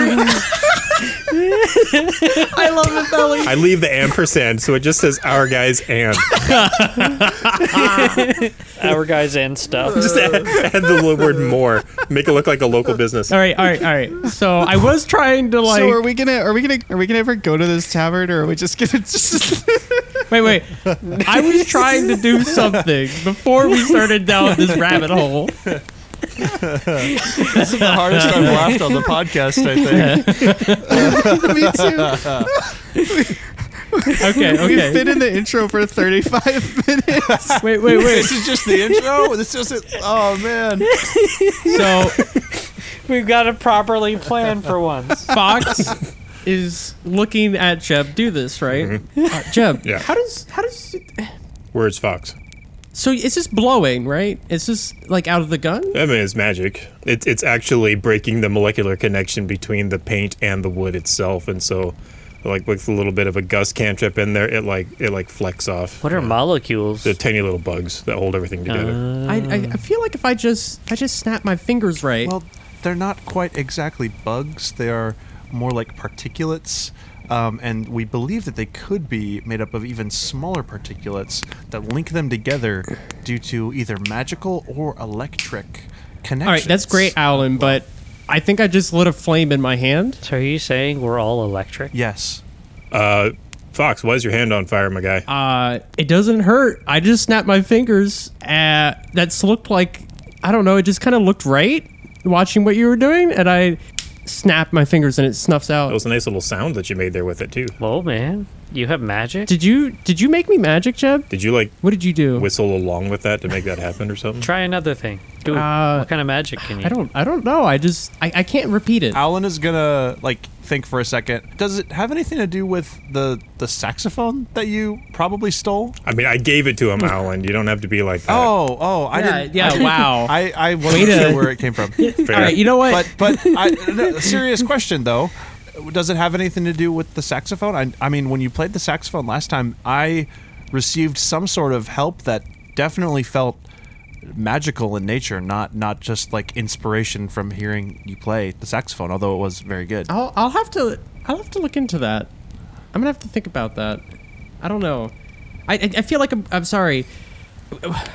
S4: I love it, Belly.
S5: I leave the ampersand, so it just says our guys and.
S2: Our guys and stuff.
S5: Just add, add the little word more. Make it look like a local business.
S4: All right, all right, all right. So I was trying to like.
S6: So are we gonna are we gonna are we gonna ever go to this tavern or are we just gonna just
S4: Wait, wait. I was trying to do something before we started down this rabbit hole.
S1: This is the hardest I've laughed on the podcast. I think.
S6: me too?
S4: Okay, okay.
S6: We've been in the intro for 35 minutes.
S4: Wait, wait, wait.
S1: This is just the intro. This is it. Oh man.
S4: So
S2: We've got to properly plan for once.
S4: Fox is looking at Jeb do this, right? Uh, Jeb,
S5: Yeah.
S4: how does how does
S5: Where's Fox?
S4: So it's just blowing, right? It's just like out of the gun.
S5: I mean, it's magic. It, it's actually breaking the molecular connection between the paint and the wood itself, and so, like with a little bit of a gust cantrip in there, it like it like flecks off.
S2: What are molecules?
S5: the tiny little bugs that hold everything together?
S4: Uh, I, I I feel like if I just I just snap my fingers right.
S1: Well, they're not quite exactly bugs. They are more like particulates. Um, and we believe that they could be made up of even smaller particulates that link them together due to either magical or electric connections.
S4: all right, that's great, Alan. But I think I just lit a flame in my hand.
S2: So are you saying we're all electric?
S1: Yes.
S5: Uh, Fox, why is your hand on fire, my guy?
S4: Uh, it doesn't hurt. I just snapped my fingers. Uh, that's looked like I don't know. It just kind of looked right watching what you were doing, and I snapped my fingers and it snuffs out.
S5: It was a nice little sound that you made there with it too.
S2: Whoa, man. You have magic?
S4: Did you did you make me magic, Jeb?
S5: Did you like
S4: What did you do?
S5: whistle along with that to make that happen or something?
S2: Try another thing. Do
S4: Uh,
S2: what kind of magic can you?
S4: I don't I don't know. I just I, I can't repeat it.
S1: Alan is gonna like think for a second. Does it have anything to do with the the saxophone that you probably stole?
S5: I mean, I gave it to him, Alan. You don't have to be like that.
S1: Oh, oh, I
S4: Yeah,
S1: didn't.
S4: yeah,
S1: I
S4: wow.
S1: I I wasn't
S4: Way to-
S1: sure where it came from.
S5: Fair.
S4: All right, you know what?
S1: but but I, no, serious question though. Does it have anything to do with the saxophone? I, I mean, when you played the saxophone last time, I received some sort of help that definitely felt magical in nature, not not just like inspiration from hearing you play the saxophone. Although it was very good.
S4: I'll, I'll have to I'll have to look into that. I'm gonna have to think about that. I don't know. I I, I feel like I'm, I'm sorry.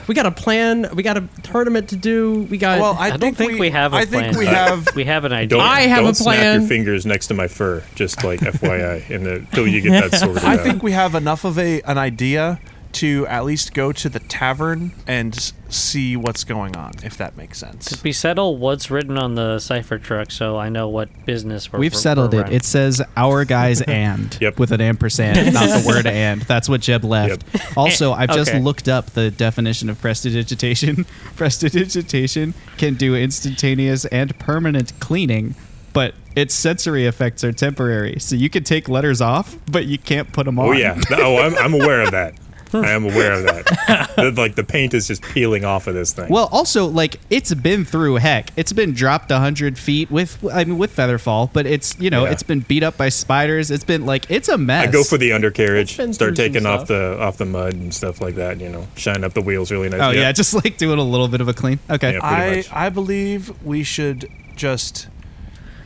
S4: We got a plan. We got a tournament to do. We got.
S1: Well, I,
S2: I don't think we have a
S1: I
S2: plan.
S1: think we have.
S2: We have an idea.
S5: Don't,
S4: I have
S5: don't
S4: a
S5: snap
S4: plan.
S5: your fingers next to my fur, just like FYI, in until you get that sorted
S1: I
S5: out.
S1: think we have enough of a an idea to at least go to the tavern and see what's going on, if that makes sense.
S2: we settle what's written on the cipher truck, so I know what business we're.
S3: We've
S2: we're-
S3: settled
S2: we're
S3: it.
S2: running.
S3: It says our guys and
S5: Yep.
S3: with an ampersand, not the word and. That's what Jeb left. Also, I've just
S2: Okay.
S3: looked up the definition of prestidigitation. prestidigitation can do instantaneous and permanent cleaning, but its sensory effects are temporary. So you can take letters off, but you can't put them oh, on.
S5: Oh yeah. Oh, I'm, I'm aware of that. I am aware of that. The- like the paint is just peeling off of this thing.
S3: Well, also like it's been through heck. It's been dropped hundred feet with I mean with Featherfall, but it's you know
S5: Yeah.
S3: it's been beat up by spiders. It's been like it's a mess.
S5: I go for the undercarriage,
S4: been
S5: start taking off the off the mud and stuff like that. You know, shine up the wheels really nice.
S3: Oh yeah, just like doing a little bit of a clean. Okay.
S5: Yeah.
S1: I
S5: much.
S1: I believe we should just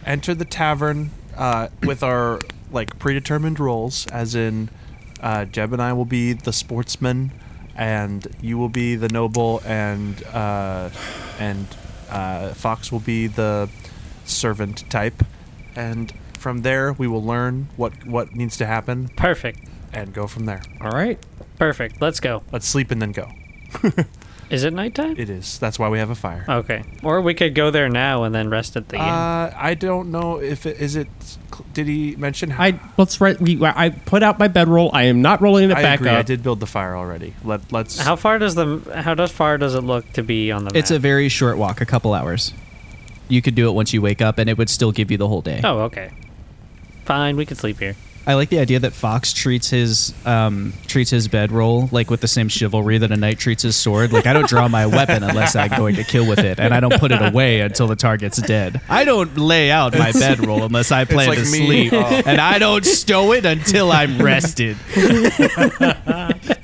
S1: enter the tavern uh, with our like predetermined roles, as in uh, Jeb and I will be the sportsman, and you will be the noble, and uh, and uh, Fox will be the servant type, and from there we will learn what what needs to happen
S2: Perfect.
S1: and go from there.
S4: all right.
S2: Perfect. Let's go.
S1: Let's sleep and then go.
S2: Is it nighttime?
S1: It is. That's why we have a fire.
S2: Okay. Or we could go there now and then rest at the inn.
S1: Uh, I don't know if it is it. Did he mention? How,
S4: I let's right. We I put out my bedroll. I am not rolling it
S1: I
S4: back
S1: agree.
S4: up.
S1: I did build the fire already. Let Let's.
S2: How far does the how does far does it look to be on the map?
S3: It's a very short walk, a couple hours. You could do it once you wake up, and it would still give you the whole day.
S2: Oh, okay. Fine, we can sleep here.
S3: I like the idea that Fox treats his um, treats his bedroll like with the same chivalry that a knight treats his sword. Like I don't draw my weapon unless I'm going to kill with it, and I don't put it away until the target's dead. I don't lay out my bedroll unless I plan
S1: like
S3: to
S1: me.
S3: sleep,
S1: Oh.
S3: and I don't stow it until I'm rested.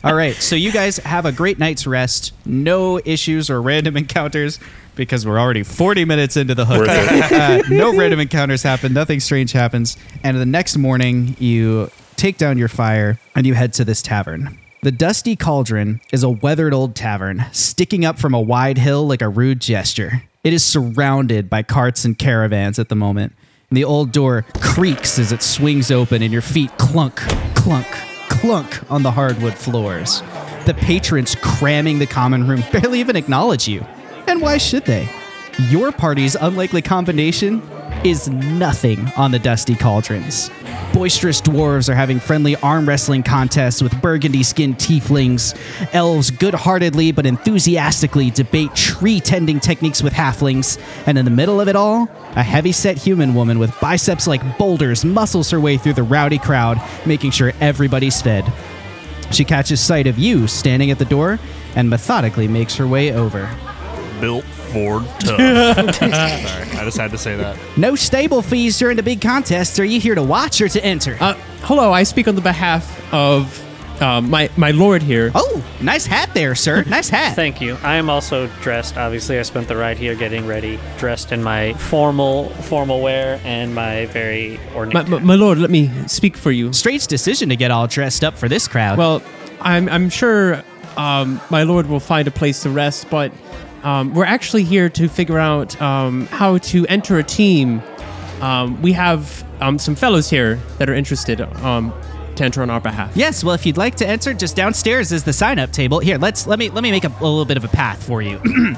S3: All right, so you guys have a great night's rest. No issues or random encounters because we're already 40 minutes into the hook. Uh, no random encounters happen. Nothing strange happens. And the next morning, you take down your fire and you head to this tavern. The Dusty Cauldron is a weathered old tavern sticking up from a wide hill like a rude gesture. It is surrounded by carts and caravans at the moment. And the old door creaks as it swings open, and your feet clunk, clunk, clunk on the hardwood floors. The patrons cramming the common room barely even acknowledge you. And why should they? Your party's unlikely combination is nothing on the Dusty Cauldrons. Boisterous dwarves are having friendly arm wrestling contests with burgundy skinned tieflings. Elves good heartedly but enthusiastically debate tree tending techniques with halflings. And in the middle of it all, a heavy set human woman with biceps like boulders muscles her way through the rowdy crowd, making sure everybody's fed. She catches sight of you standing at the door and methodically makes her way over.
S1: Built Ford tough. Sorry, I just had to say that.
S3: No stable fees during the big contests. Are you here to watch or to enter?
S4: Uh, hello, I speak on the behalf of uh, my my lord here.
S3: oh, nice hat there, sir. Nice hat.
S2: Thank you. I am also dressed. Obviously, I spent the ride here getting ready, dressed in my formal formal wear and my very
S4: My,
S2: ornate.
S4: my, my lord, let me speak for you.
S3: Strange decision to get all dressed up for this crowd.
S4: Well, I'm I'm sure um, my lord will find a place to rest, but um, we're actually here to figure out um, how to enter a team. Um, we have um, some fellows here that are interested um, to enter on our behalf.
S3: yes. Well, if you'd like to enter, just downstairs is the sign-up table. Here, let's let me let me make a, a little bit of a path for you.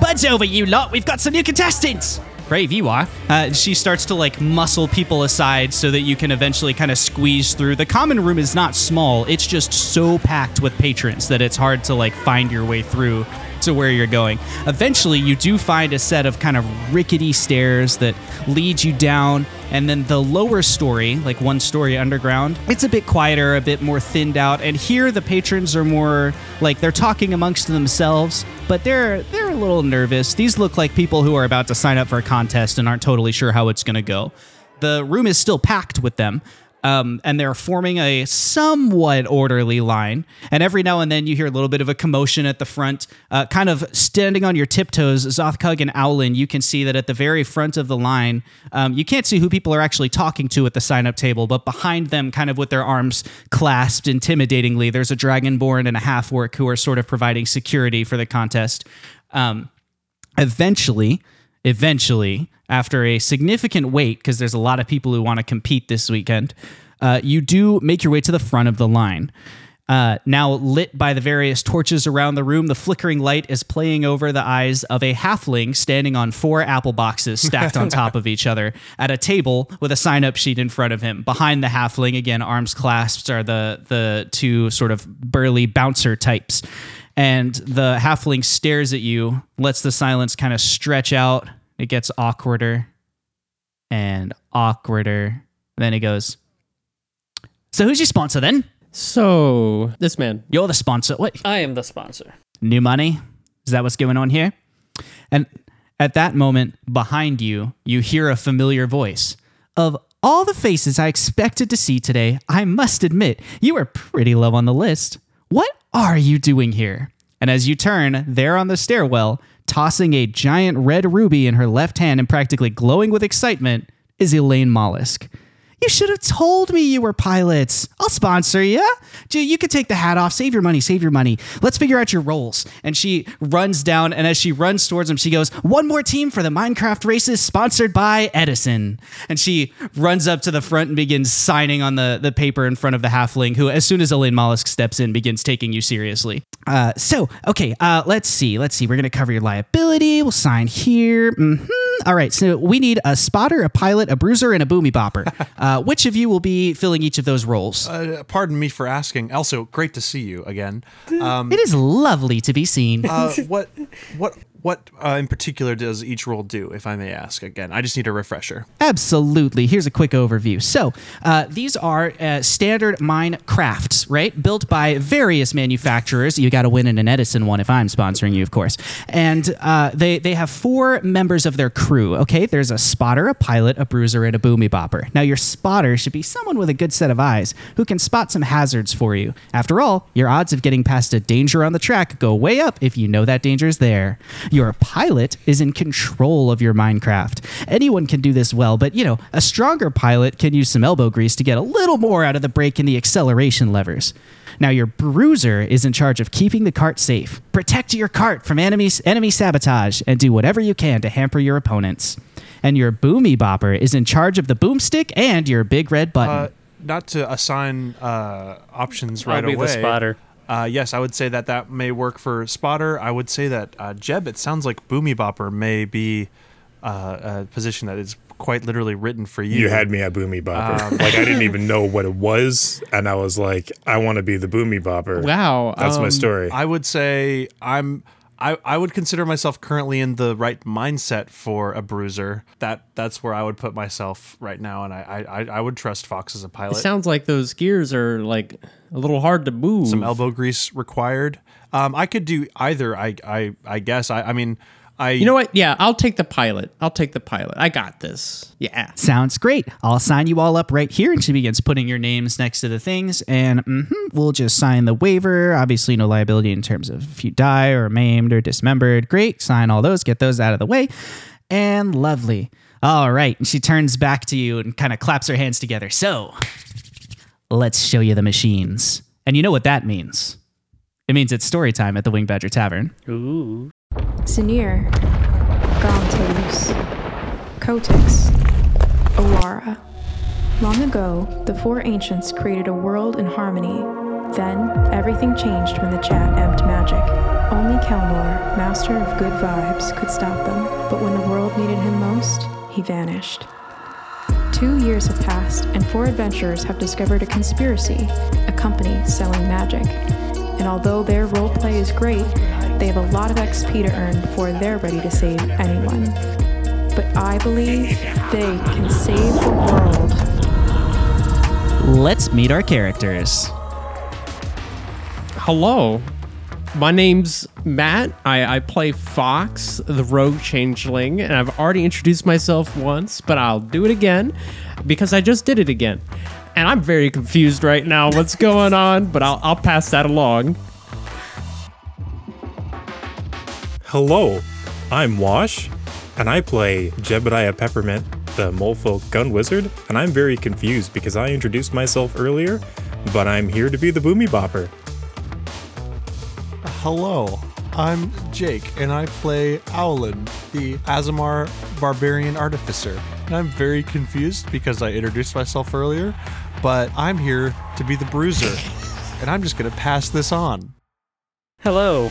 S3: Buds over, you lot. We've got some new contestants. brave you are. Uh, she starts to like muscle people aside so that you can eventually kind of squeeze through. The common room is not small, it's just so packed with patrons that it's hard to like find your way through to where you're going. Eventually, you do find a set of kind of rickety stairs that lead you down, and then the lower story, like one story underground, it's a bit quieter, a bit more thinned out. And here, the patrons are more like they're talking amongst themselves, but they're they're a little nervous. These look like people who are about to sign up for a contest and aren't totally sure how it's going to go. The room is still packed with them, um, and they're forming a somewhat orderly line. And every now and then you hear a little bit of a commotion at the front. Uh, kind of standing on your tiptoes, Zothkug and Owlin, you can see that at the very front of the line, um, you can't see who people are actually talking to at the sign up table, but behind them, kind of with their arms clasped intimidatingly, there's a Dragonborn and a half orc who are sort of providing security for the contest. Um, eventually, eventually, after a significant wait, because there's a lot of people who want to compete this weekend, uh, you do make your way to the front of the line. Uh, now lit by the various torches around the room, the flickering light is playing over the eyes of a halfling standing on four apple boxes stacked on top of each other at a table with a sign-up sheet in front of him. Behind the halfling, again, arms clasped, are the the two sort of burly bouncer types. And the halfling stares at you, lets the silence kind of stretch out. It gets awkwarder and awkwarder. Then he goes, So who's your sponsor then?
S4: So this man,
S3: You're the sponsor. What?
S2: I am the sponsor.
S3: New money? Is that what's going on here? And at that moment, behind you, you hear a familiar voice. Of all the faces I expected to see today, I must admit, you are pretty low on the list. What are you doing here? And as you turn, there on the stairwell, tossing a giant red ruby in her left hand and practically glowing with excitement, is Elaine Mollusk. You should have told me you were pilots. I'll sponsor you. Dude, You could take the hat off. Save your money. Save your money. Let's figure out your roles. And she runs down, and as she runs towards him, she goes, One more team for the Minecraft races sponsored by Edison. And she runs up to the front and begins signing on the, the paper in front of the halfling, who, as soon as Elaine Mollusk steps in, begins taking you seriously. Uh, so, okay, uh, let's see. Let's see. We're going to cover your liability. We'll sign here. hmm All right, so we need a spotter, a pilot, a bruiser, and a boomy bopper. Uh, which of you will be filling each of those roles?
S1: Uh, pardon me for asking. Also, great to see you again. Um,
S3: it is lovely to be seen.
S1: uh, what what what uh, in particular does each role do, if I may ask? Again, I just need a refresher.
S3: Absolutely. Here's a quick overview. So, uh, these are uh, standard mine crafts, right? Built by various manufacturers. You got to win in an Edison one if I'm sponsoring you, of course. And uh, they they have four members of their crew. Okay, there's a spotter, a pilot, a bruiser, and a boomy bopper. Now, your spotter should be someone with a good set of eyes who can spot some hazards for you. After all, your odds of getting past a danger on the track go way up if you know that danger is there. Your pilot is in control of your Minecraft. Anyone can do this well, but you know, a stronger pilot can use some elbow grease to get a little more out of the brake and the acceleration levers. Now, your bruiser is in charge of keeping the cart safe. Protect your cart from enemies, enemy sabotage, and do whatever you can to hamper your opponents. And your boomy bopper is in charge of the boomstick and your big red button.
S1: Uh, not to assign uh, options right
S2: I'll be
S1: away.
S2: the spotter.
S1: Uh, yes, I would say that that may work for spotter. I would say that uh, Jeb. It sounds like boomy bopper may be uh, a position that is quite literally written for you.
S5: You had me at Boomy Bopper. like I didn't even know what it was, and I was like, I want to be the Boomy Bopper.
S4: wow,
S5: That's my
S4: um,
S5: story.
S1: I would say I'm. I, I would consider myself currently in the right mindset for a bruiser. That that's where I would put myself right now, and I I, I would trust Fox as a pilot.
S4: It sounds like those gears are like a little hard to move.
S1: Some elbow grease required. Um, I could do either. I I I guess. I I mean, I
S4: You know what? Yeah, I'll take the pilot. I'll take the pilot. I got this. Yeah.
S3: Sounds great. I'll sign you all up right here. And she begins putting your names next to the things. And mhm, we'll just sign the waiver. Obviously, no liability in terms of if you die or maimed or dismembered. Great. Sign all those, get those out of the way. And lovely. All right. And she turns back to you and kind of claps her hands together. So let's show you the machines. And you know what that means. It means it's story time at the Wing Badger Tavern.
S2: Ooh.
S7: Zanir, Gontos, Kotix, Awara. Long ago, the four ancients created a world in harmony. Then, everything changed when the chat emped magic. Only Kelnor, master of good vibes, could stop them, but when the world needed him most, he vanished. Two years have passed, and four adventurers have discovered a conspiracy, a company selling magic. And although their roleplay is great, they have a lot of XP to earn before they're ready to save anyone. But I believe they can save the world.
S3: Let's meet our characters.
S4: Hello. My name's Matt. I, I play Fox, the rogue changeling, and I've already introduced myself once, but I'll do it again because I just did it again. And I'm very confused right now what's going on, but I'll, I'll pass that along.
S5: Hello, I'm Wash, and I play Jebediah Peppermint, the Molefolk Gun Wizard, and I'm very confused because I introduced myself earlier, but I'm here to be the Boomy Bopper.
S1: Hello, I'm Jake, and I play Owlin, the Aasimar Barbarian Artificer. And I'm very confused because I introduced myself earlier, but I'm here to be the Bruiser, and I'm just gonna pass this on.
S2: Hello,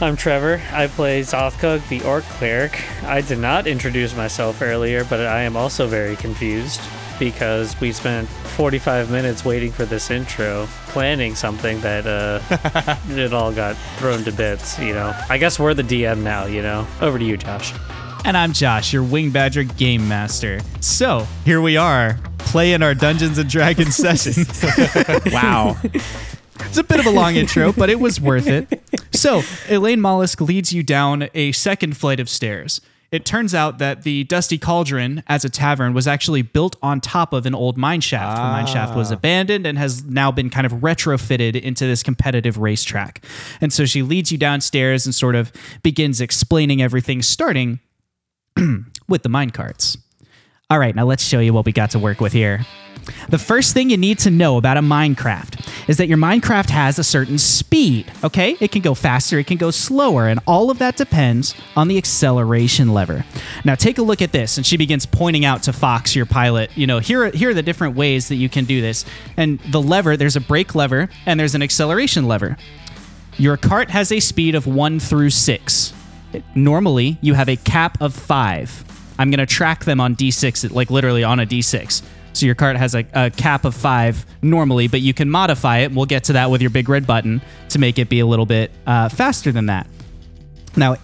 S2: I'm Trevor. I play Zothkug, the Orc Cleric. I did not introduce myself earlier, but I am also very confused because we spent 45 minutes waiting for this intro, planning something that uh, it all got thrown to bits, you know. I guess we're the DM now, you know. Over to you, Josh.
S3: And I'm Josh, your Wing Badger Game Master. So, here we are, playing our Dungeons and Dragons session.
S4: Wow.
S3: It's a bit of a long intro, but it was worth it. So, Elaine Mollusk leads you down a second flight of stairs. It turns out that the Dusty Cauldron, as a tavern, was actually built on top of an old mine shaft. The mine shaft was ah. abandoned and has now been kind of retrofitted into this competitive racetrack. And so she leads you downstairs and sort of begins explaining everything, starting with the mine carts. All right, now let's show you what we got to work with here. The first thing you need to know about a Minecraft is that your Minecraft has a certain speed, okay? It can go faster, it can go slower, and all of that depends on the acceleration lever. Now take a look at this, and she begins pointing out to Fox, your pilot, you know, here are, here are the different ways that you can do this. And the lever, there's a brake lever and there's an acceleration lever. Your cart has a speed of 1 through 6. Normally, you have a cap of 5. I'm going to track them on D6, like literally on a D6. So your cart has a, a cap of 5 normally, but you can modify it. We'll get to that with your big red button to make it be a little bit uh, faster than that. Now,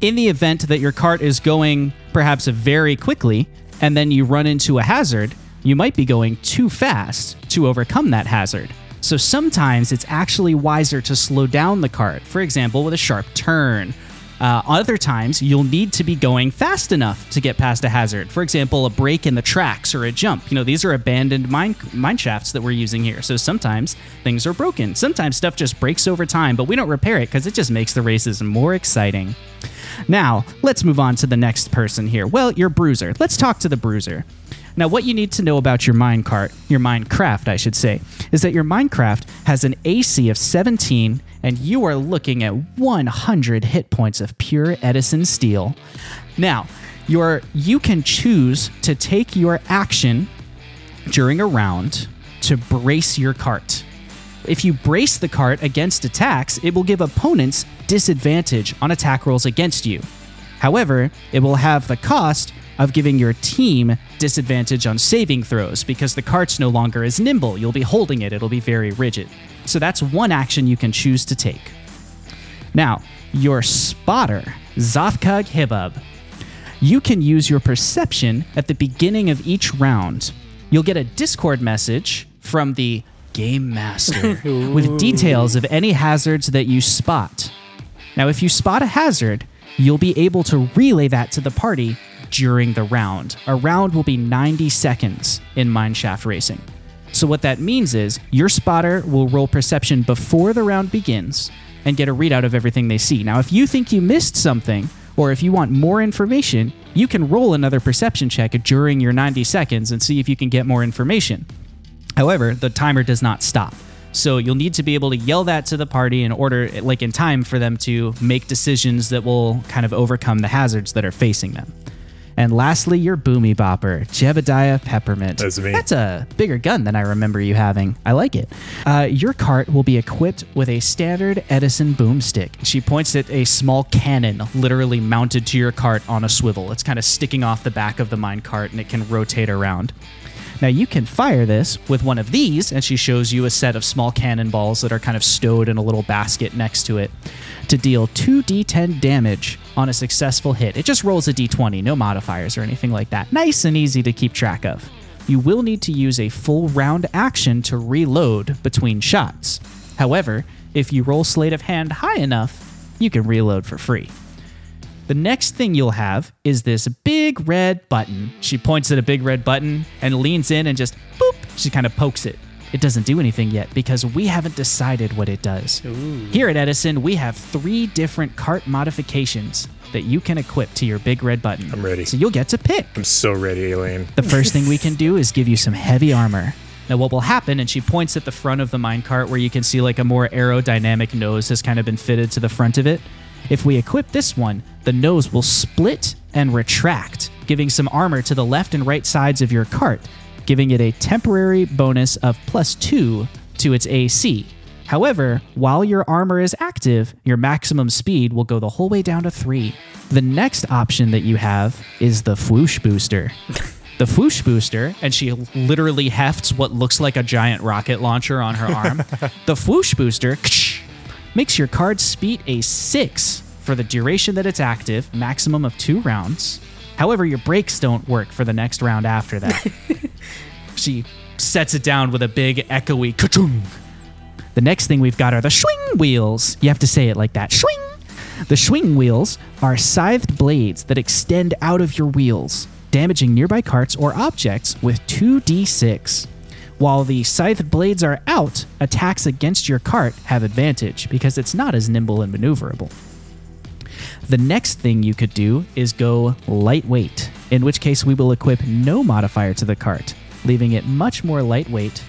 S3: in the event that your cart is going perhaps very quickly and then you run into a hazard, you might be going too fast to overcome that hazard. So sometimes it's actually wiser to slow down the cart, for example, with a sharp turn. Uh, other times, you'll need to be going fast enough to get past a hazard. For example, a break in the tracks or a jump. You know, these are abandoned mine, mine shafts that we're using here. So sometimes things are broken. Sometimes stuff just breaks over time, but we don't repair it because it just makes the races more exciting. Now, let's move on to the next person here. Well, your bruiser. Let's talk to the bruiser. Now, what you need to know about your minecart, your Minecraft, I should say, is that your Minecraft has an AC of 17 and you are looking at 100 hit points of pure Edison steel. Now, your you can choose to take your action during a round to brace your cart. If you brace the cart against attacks, it will give opponents disadvantage on attack rolls against you. However, it will have the cost of giving your team disadvantage on saving throws because the cart's no longer as nimble. You'll be holding it, it'll be very rigid. So that's one action you can choose to take. Now, your spotter, Zothkug Hibub. You can use your perception at the beginning of each round. You'll get a Discord message from the Game Master with details of any hazards that you spot. Now, if you spot a hazard, you'll be able to relay that to the party during the round. A round will be 90 seconds in Mineshaft Racing. So, what that means is your spotter will roll perception before the round begins and get a readout of everything they see. Now, if you think you missed something, or if you want more information, you can roll another perception check during your 90 seconds and see if you can get more information. However, the timer does not stop. So you'll need to be able to yell that to the party in order, like in time, for them to make decisions that will kind of overcome the hazards that are facing them. And lastly, your boomy bopper, Jebediah Peppermint.
S5: That's me.
S3: That's a bigger gun than I remember you having. I like it. Uh, your cart will be equipped with a standard Edison boomstick. She points at a small cannon literally mounted to your cart on a swivel. It's kind of sticking off the back of the mine cart and it can rotate around. Now you can fire this with one of these, and she shows you a set of small cannonballs that are kind of stowed in a little basket next to it to deal 2d10 damage on a successful hit. It just rolls a d20, no modifiers or anything like that. Nice and easy to keep track of. You will need to use a full round action to reload between shots. However, if you roll Sleight of Hand high enough, you can reload for free. The next thing you'll have is this big red button. She points at a big red button and leans in and just boop, she kind of pokes it. It doesn't do anything yet because we haven't decided what it does. Here at Edison, we have three different cart modifications that you can equip to your big red button.
S5: I'm ready.
S3: So you'll get to pick.
S5: I'm so ready, Elaine.
S3: The first thing we can do is give you some heavy armor. Now, what will happen, and she points at the front of the minecart where you can see like a more aerodynamic nose has kind of been fitted to the front of it. If we equip this one, the nose will split and retract, giving some armor to the left and right sides of your cart, giving it a temporary bonus of plus two to its AC. However, while your armor is active, your maximum speed will go the whole way down to three. The next option that you have is the Fwoosh Booster. The Fwoosh Booster, and she literally hefts what looks like a giant rocket launcher on her arm. the Fwoosh Booster makes your card speed a six for the duration that it's active, maximum of two rounds. However, your brakes don't work for the next round after that. she sets it down with a big echoey ka-chung. The next thing we've got are the swing wheels. You have to say it like that. Swing. The swing wheels are scythed blades that extend out of your wheels, damaging nearby carts or objects with 2d6. While the scythed blades are out, attacks against your cart have advantage because it's not as nimble and maneuverable. The next thing you could do is go lightweight, in which case we will equip no modifier to the cart, leaving it much more lightweight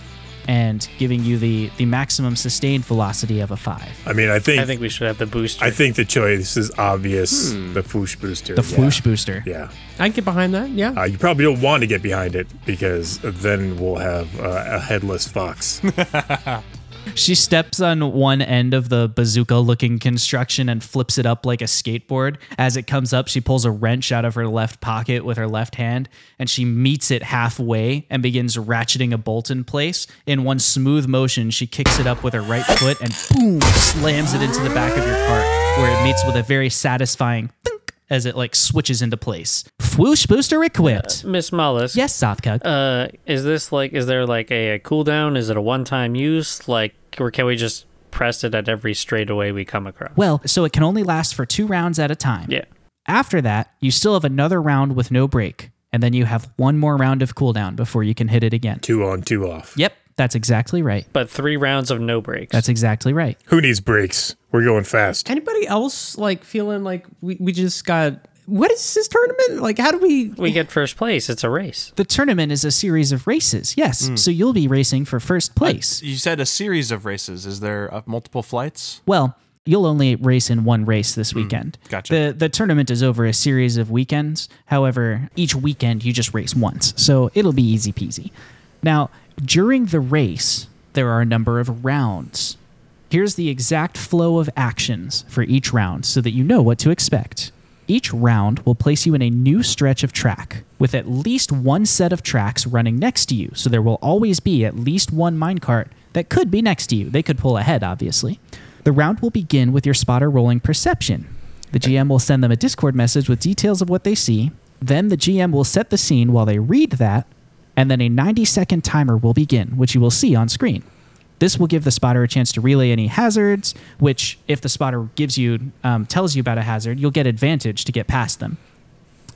S3: and giving you the, the maximum sustained velocity of a 5.
S5: I mean, I think
S2: I think we should have the booster.
S5: I think the choice is obvious. The Fwoosh booster.
S3: The
S5: yeah.
S3: Fwoosh Booster.
S5: Yeah.
S4: I can get behind that. Yeah.
S5: Uh, you probably don't want to get behind it because then we'll have uh, a headless fox.
S3: She steps on one end of the bazooka looking construction and flips it up like a skateboard. As it comes up, she pulls a wrench out of her left pocket with her left hand and she meets it halfway and begins ratcheting a bolt in place. In one smooth motion, she kicks it up with her right foot and boom, slams it into the back of your cart where it meets with a very satisfying as it like switches into place. Fwoosh booster equipped.
S2: Miss Mollis.
S3: yes, Zothkug.
S2: Uh, is this like? Is there like a, a cooldown? Is it a one-time use? Like, or can we just press it at every straightaway we come across?
S3: well, so it can only last for two rounds at a time.
S2: yeah.
S3: After that, you still have another round with no break, and then you have one more round of cooldown before you can hit it again.
S5: two on, two off.
S3: Yep, that's exactly right.
S2: But three rounds of no breaks.
S3: That's exactly right.
S5: Who needs breaks? We're going fast.
S4: Anybody else like feeling like we, we just got what is this tournament? Like how do we
S2: we get first place. It's a race.
S3: The tournament is a series of races, yes. So you'll be racing for first place.
S1: You said a series of races. Is there uh, multiple flights?
S3: Well, you'll only race in one race this mm, weekend.
S1: gotcha.
S3: The the tournament is over a series of weekends. However, each weekend you just race once. So it'll be easy peasy. Now, during the race, there are a number of rounds. Here's the exact flow of actions for each round so that you know what to expect. Each round will place you in a new stretch of track with at least one set of tracks running next to you. So there will always be at least one minecart that could be next to you. They could pull ahead, obviously. The round will begin with your spotter rolling perception. The GM will send them a Discord message with details of what they see. Then the GM will set the scene while they read that, and then a 90 second timer will begin, which you will see on screen. This will give the spotter a chance to relay any hazards, which, if the spotter gives you, um, tells you about a hazard, you'll get advantage to get past them.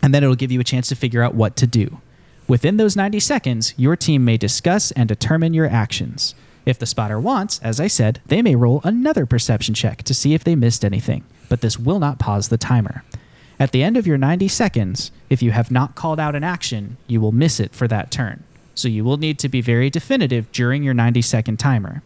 S3: And then it'll give you a chance to figure out what to do. Within those 90 seconds, your team may discuss and determine your actions. If the spotter wants, as I said, they may roll another perception check to see if they missed anything, but this will not pause the timer. At the end of your 90 seconds, if you have not called out an action, you will miss it for that turn. So you will need to be very definitive during your 90 second timer.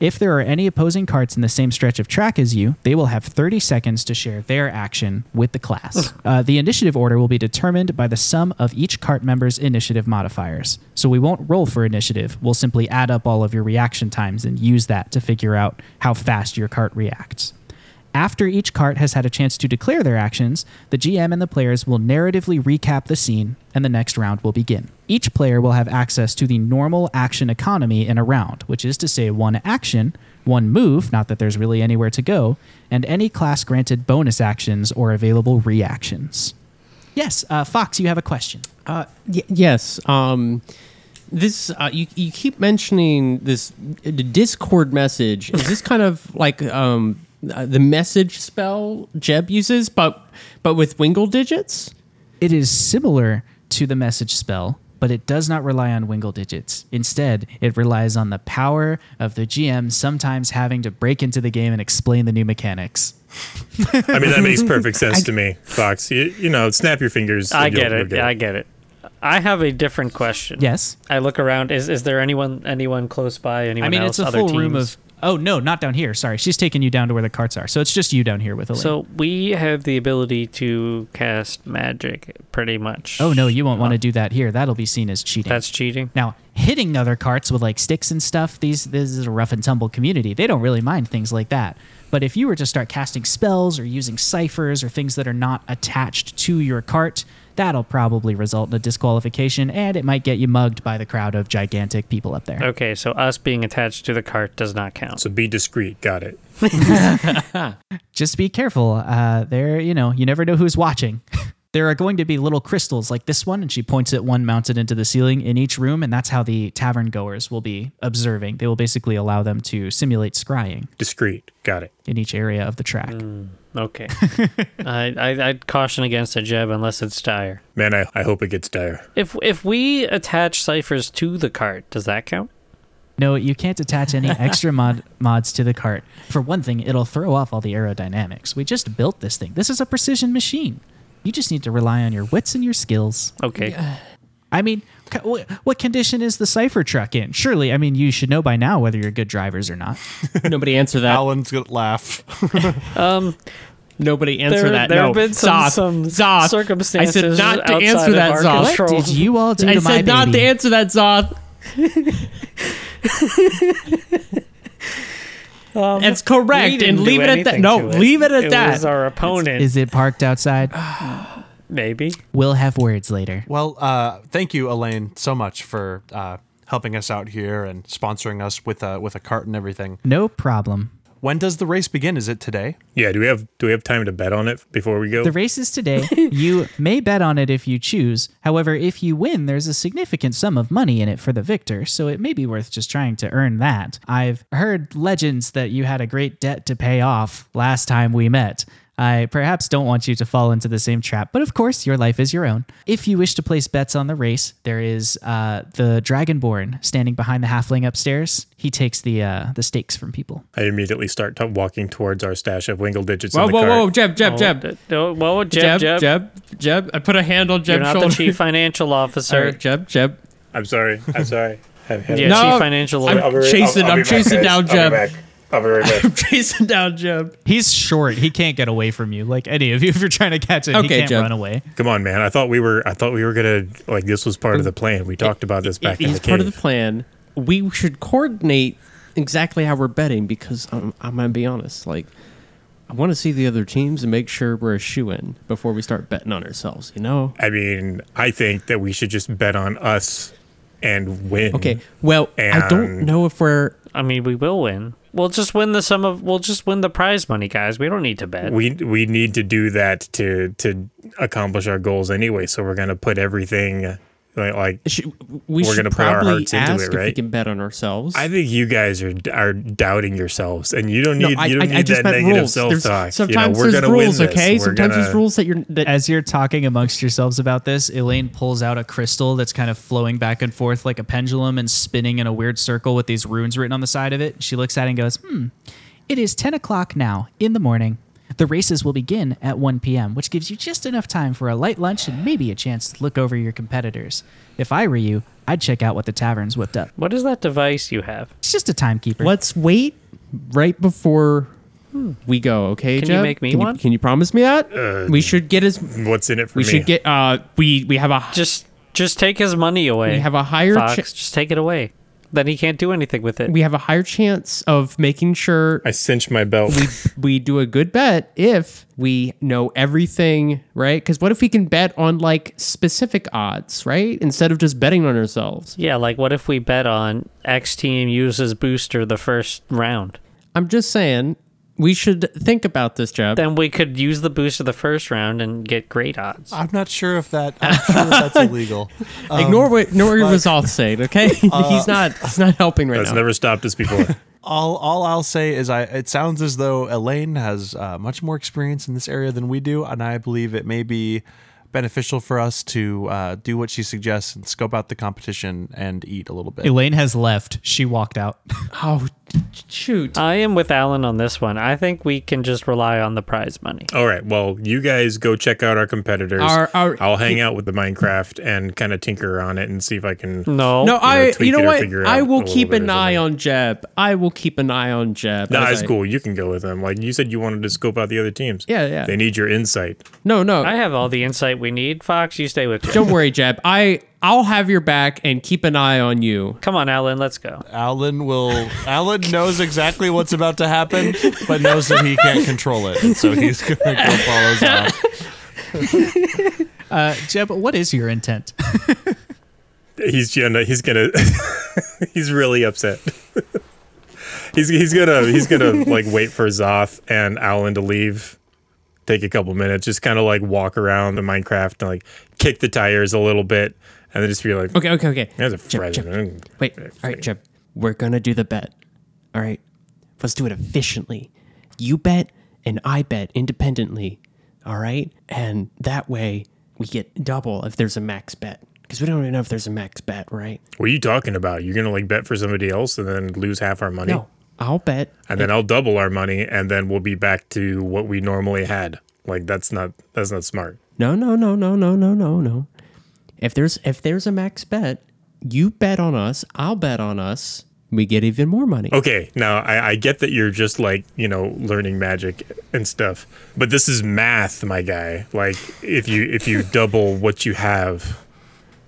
S3: If there are any opposing carts in the same stretch of track as you, they will have 30 seconds to share their action with the class. uh, the initiative order will be determined by the sum of each cart member's initiative modifiers. So we won't roll for initiative. We'll simply add up all of your reaction times and use that to figure out how fast your cart reacts. After each cart has had a chance to declare their actions, the GM and the players will narratively recap the scene, and the next round will begin. Each player will have access to the normal action economy in a round, which is to say one action, one move, not that there's really anywhere to go, and any class granted bonus actions or available reactions. Yes, uh, Fox, you have a question.
S4: Uh, y- yes. Um, this uh, you you keep mentioning this uh, Discord message. Is this kind of like um uh, the message spell Jeb uses, but but with wingle digits?
S3: It is similar to the message spell, but it does not rely on wingle digits. Instead, it relies on the power of the GM sometimes having to break into the game and explain the new mechanics.
S5: I mean, that makes perfect sense to me, Fox. You, you know, snap your fingers.
S2: I get it. Yeah, I get it. I have a different question.
S3: Yes.
S2: I look around. Is is there anyone anyone close by? Anyone
S3: I mean,
S2: else?
S3: it's a
S2: other
S3: full room
S2: teams?
S3: of. Oh, no, not down here. Sorry. She's taking you down to where the carts are. So it's just you down here with Elaine.
S2: So we have the ability to cast magic, pretty much.
S3: oh, no, you won't want to do that here. That'll be seen as cheating.
S2: That's cheating.
S3: Now, hitting other carts with like sticks and stuff, these this is a rough and tumble community. They don't really mind things like that. But if you were to start casting spells or using ciphers or things that are not attached to your cart, that'll probably result in a disqualification and it might get you mugged by the crowd of gigantic people up there.
S2: Okay, so us being attached to the cart does not count.
S5: So be discreet. Got it.
S3: Just be careful. Uh, there, you know, you never know who's watching. there are going to be little crystals like this one, and she points at one mounted into the ceiling in each room, and that's how the tavern goers will be observing. They will basically allow them to simulate scrying
S5: Discreet. Got it.
S3: in each area of the track.
S2: Okay. I, I I'd caution against a jeb unless it's dire.
S5: Man, I, I hope it gets dire.
S2: If if we attach ciphers to the cart, does that count?
S3: No, you can't attach any extra mod mods to the cart. For one thing, it'll throw off all the aerodynamics. We just built this thing. This is a precision machine. You just need to rely on your wits and your skills.
S2: Okay.
S3: I mean, c- wh- what condition is the cipher truck in? Surely, I mean, you should know by now whether you're good drivers or not.
S4: Nobody answer that.
S1: Alan's gonna laugh.
S2: Um,
S4: Nobody answer
S2: There-
S4: that.
S2: there
S4: no.
S2: have been some-
S4: Zoth.
S2: some
S4: Zoth.
S2: circumstances
S4: I said not to answer that,
S2: our
S4: Zoth.
S2: control.
S3: What did you all do
S4: I
S3: to my
S4: said not to answer that, Zoth. That's
S2: we
S4: correct,
S2: didn't
S4: and leave it at that. No,
S2: it.
S4: leave it at
S2: it
S4: that.
S2: was our opponent.
S3: Is it parked outside?
S2: Maybe.
S3: We'll have words later.
S1: well, uh, thank you, Elaine, so much for uh, helping us out here and sponsoring us with a with a cart and everything.
S3: No problem.
S1: When does the race begin? Is it today?
S5: Yeah. Do we have Do we have time to bet on it before we go?
S3: The race is today. you may bet on it if you choose. However, if you win, there's a significant sum of money in it for the victor, so it may be worth just trying to earn that. I've heard legends that you had a great debt to pay off last time we met. I perhaps don't want you to fall into the same trap, but of course, your life is your own. If you wish to place bets on the race, there is uh, the Dragonborn standing behind the halfling upstairs. He takes the uh, the stakes from people.
S5: I immediately start t- walking towards our stash of wingle digits
S4: Whoa,
S5: in the
S4: whoa,
S5: cart.
S4: whoa, Jeb, Jeb,
S2: Oh,
S4: Jeb,
S2: d- no, Whoa, Jeb,
S4: Jeb,
S2: Jeb.
S4: Jeb, Jeb. I put a hand on
S2: You're not
S4: shoulder.
S2: the chief financial officer.
S4: Sorry, Jeb, Jeb.
S5: I'm sorry. I'm sorry. Have- have-
S2: Yeah,
S4: No,
S2: chief financial.
S4: I'm-
S5: I'll
S4: chasing-
S5: I'll- I'll
S4: I'm chasing
S5: guys.
S4: down
S5: I'll be
S4: Jeb.
S5: Back. I'll be right back.
S4: Chasing down Jeb.
S8: He's short. He can't get away from you like any of you. If you're trying to catch him, he can't
S4: Jeb.
S8: run away.
S5: Come on, man. I thought we were. I thought we were gonna like this was part of the plan. We talked about this back
S4: It
S5: in
S4: is
S5: the
S4: part of the plan. We should coordinate exactly how we're betting because I'm, I'm gonna be honest. Like, I want to see the other teams and make sure we're a shoe in before we start betting on ourselves. You know?
S5: I mean, I think that we should just bet on us and win.
S4: Okay. Well, I don't know if we're.
S2: I mean, we will win. We'll just win the sum of. We'll just win the prize money, guys. We don't need to bet.
S5: We we need to do that to to accomplish our goals anyway. So we're gonna put everything like, like
S4: Should, we
S5: We're
S4: should
S5: gonna put our
S4: probably
S5: hearts into
S4: ask
S5: it,
S4: if we can bet on ourselves.
S5: I think you guys are are doubting yourselves, and you don't
S4: no,
S5: need
S4: I,
S5: you don't
S4: I,
S5: need
S4: I
S5: that negative
S4: rules.
S5: self
S4: There's,
S5: talk.
S4: sometimes
S5: you know, we're
S4: there's rules,
S5: win
S4: okay?
S5: We're
S4: Sometimes there's
S5: gonna-
S4: rules that you're that
S3: As you're talking amongst yourselves about this, Elaine pulls out a crystal that's kind of flowing back and forth like a pendulum and spinning in a weird circle with these runes written on the side of it. She looks at it and goes, Hmm, it is 10 o'clock now in the morning. The races will begin at 1 p.m., which gives you just enough time for a light lunch and maybe a chance to look over your competitors. If I were you, I'd check out what the tavern's whipped up.
S2: What is that device you have?
S3: It's just a timekeeper.
S4: Let's wait right before we go, okay,
S2: Can you
S4: Jeb?
S2: make me
S4: can
S2: one?
S4: You, can you promise me that? we should get as
S5: What's in it for
S4: we
S5: me?
S4: We should get uh we we have a
S2: Just just take his money away.
S4: we have a higher
S2: Fox.
S4: cha-
S2: just take it away. Then he can't do anything with it.
S4: we have a higher chance of making sure
S5: I cinch my belt.
S4: we we do a good bet if we know everything, right? Because what if we can bet on like specific odds, right? Instead of just betting on ourselves.
S2: yeah, like what if we bet on X team uses booster the first round?
S4: I'm just saying we should think about this, job.
S2: Then we could use the booster the first round and get great odds.
S1: I'm not sure if that. I'm sure that that's illegal.
S4: ignore what ignore what Resolve said, okay? he's not he's not helping right
S5: That's
S4: now.
S5: never stopped us before.
S1: All, all I'll say is, I. It sounds as though Elaine has uh, much more experience in this area than we do, and I believe it may be beneficial for us to uh, do what she suggests and scope out the competition and eat a little bit.
S8: Elaine has left. She walked out.
S4: oh shoot.
S2: I am with Alan on this one. I think we can just rely on the prize money.
S5: All right. Well, you guys go check out our competitors.
S4: Our- our-
S5: I'll hang out with the Minecraft and kind of tinker on it and see if I can.
S2: No.
S4: no, I
S5: tweak
S4: you know
S5: it
S4: what? I will keep an eye on Jeb. I will keep an eye on Jeb.
S5: No,
S4: as
S5: it's
S4: I-
S5: cool. You can go with them. Like you said, you wanted to scope out the other teams.
S4: Yeah, yeah.
S5: They need your insight.
S4: No, no.
S2: I have all the insight we need. Fox, you stay with me.
S4: Don't worry, Jeb. I I'll have your back and keep an eye on you.
S2: Come on, Alan, let's go.
S1: Alan will. Alan knows exactly what's about to happen, but knows that he can't control it, and so he's gonna go follow Zoth.
S3: Uh, Jeb, what is your intent?
S5: He's gonna. He's gonna. he's really upset. he's he's gonna he's gonna like wait for Zoth and Alan to leave. Take a couple minutes, just kind of like walk around the Minecraft and like kick the tires a little bit, and then just be like,
S4: Okay, okay, okay.
S5: "There's a
S4: Jeb, Jeb,
S5: present."
S4: Wait. All right, Jeb. We're gonna do the bet. All right. Let's do it efficiently. You bet and I bet independently. All right, and that way we get double if there's a max bet because we don't even know if there's a max bet, right?
S5: What are you talking about? You're gonna like bet for somebody else and then lose half our money,
S4: No, I'll bet.
S5: and then I'll double our money, and then we'll be back to what we normally had. Like that's not that's not smart.
S4: No, no, no, no, no, no, no, no. If there's if there's a max bet, you bet on us. I'll bet on us. We get even more money.
S5: Okay, now I, I get that you're just like you know learning magic and stuff, but this is math, my guy. Like if you if you double what you have,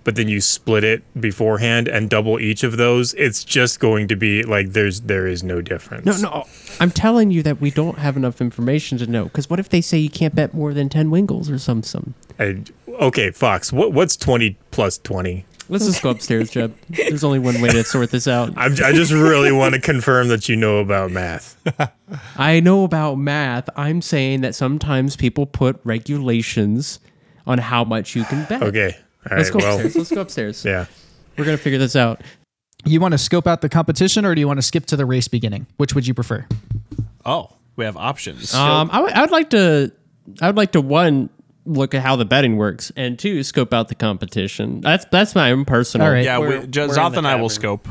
S5: but then you split it beforehand and double each of those, it's just going to be like there's there is no difference.
S4: No, no. I'm telling you that we don't have enough information to know. Because what if they say you can't bet more than ten Wingles or some some?
S5: I, okay, Fox. What what's twenty plus twenty?
S4: Let's just go upstairs, Jeb. There's only one way to sort this out.
S5: I'm, I just really want to confirm that you know about math.
S4: I know about math. I'm saying that sometimes people put regulations on how much you can bet.
S5: Okay, all
S4: Let's
S5: right.
S4: go
S5: Well,
S4: upstairs. Let's go upstairs.
S5: yeah.
S4: We're gonna figure this out.
S3: You want to scope out the competition, or do you want to skip to the race beginning? Which would you prefer?
S1: Oh, we have options.
S4: Um, I would- I would like to. I would like to one look at how the betting works, and two scope out the competition. That's that's my own personal.
S3: All right.
S1: yeah, we,
S2: we're-
S1: Jo-
S2: we're in
S1: Zoth and I will scope.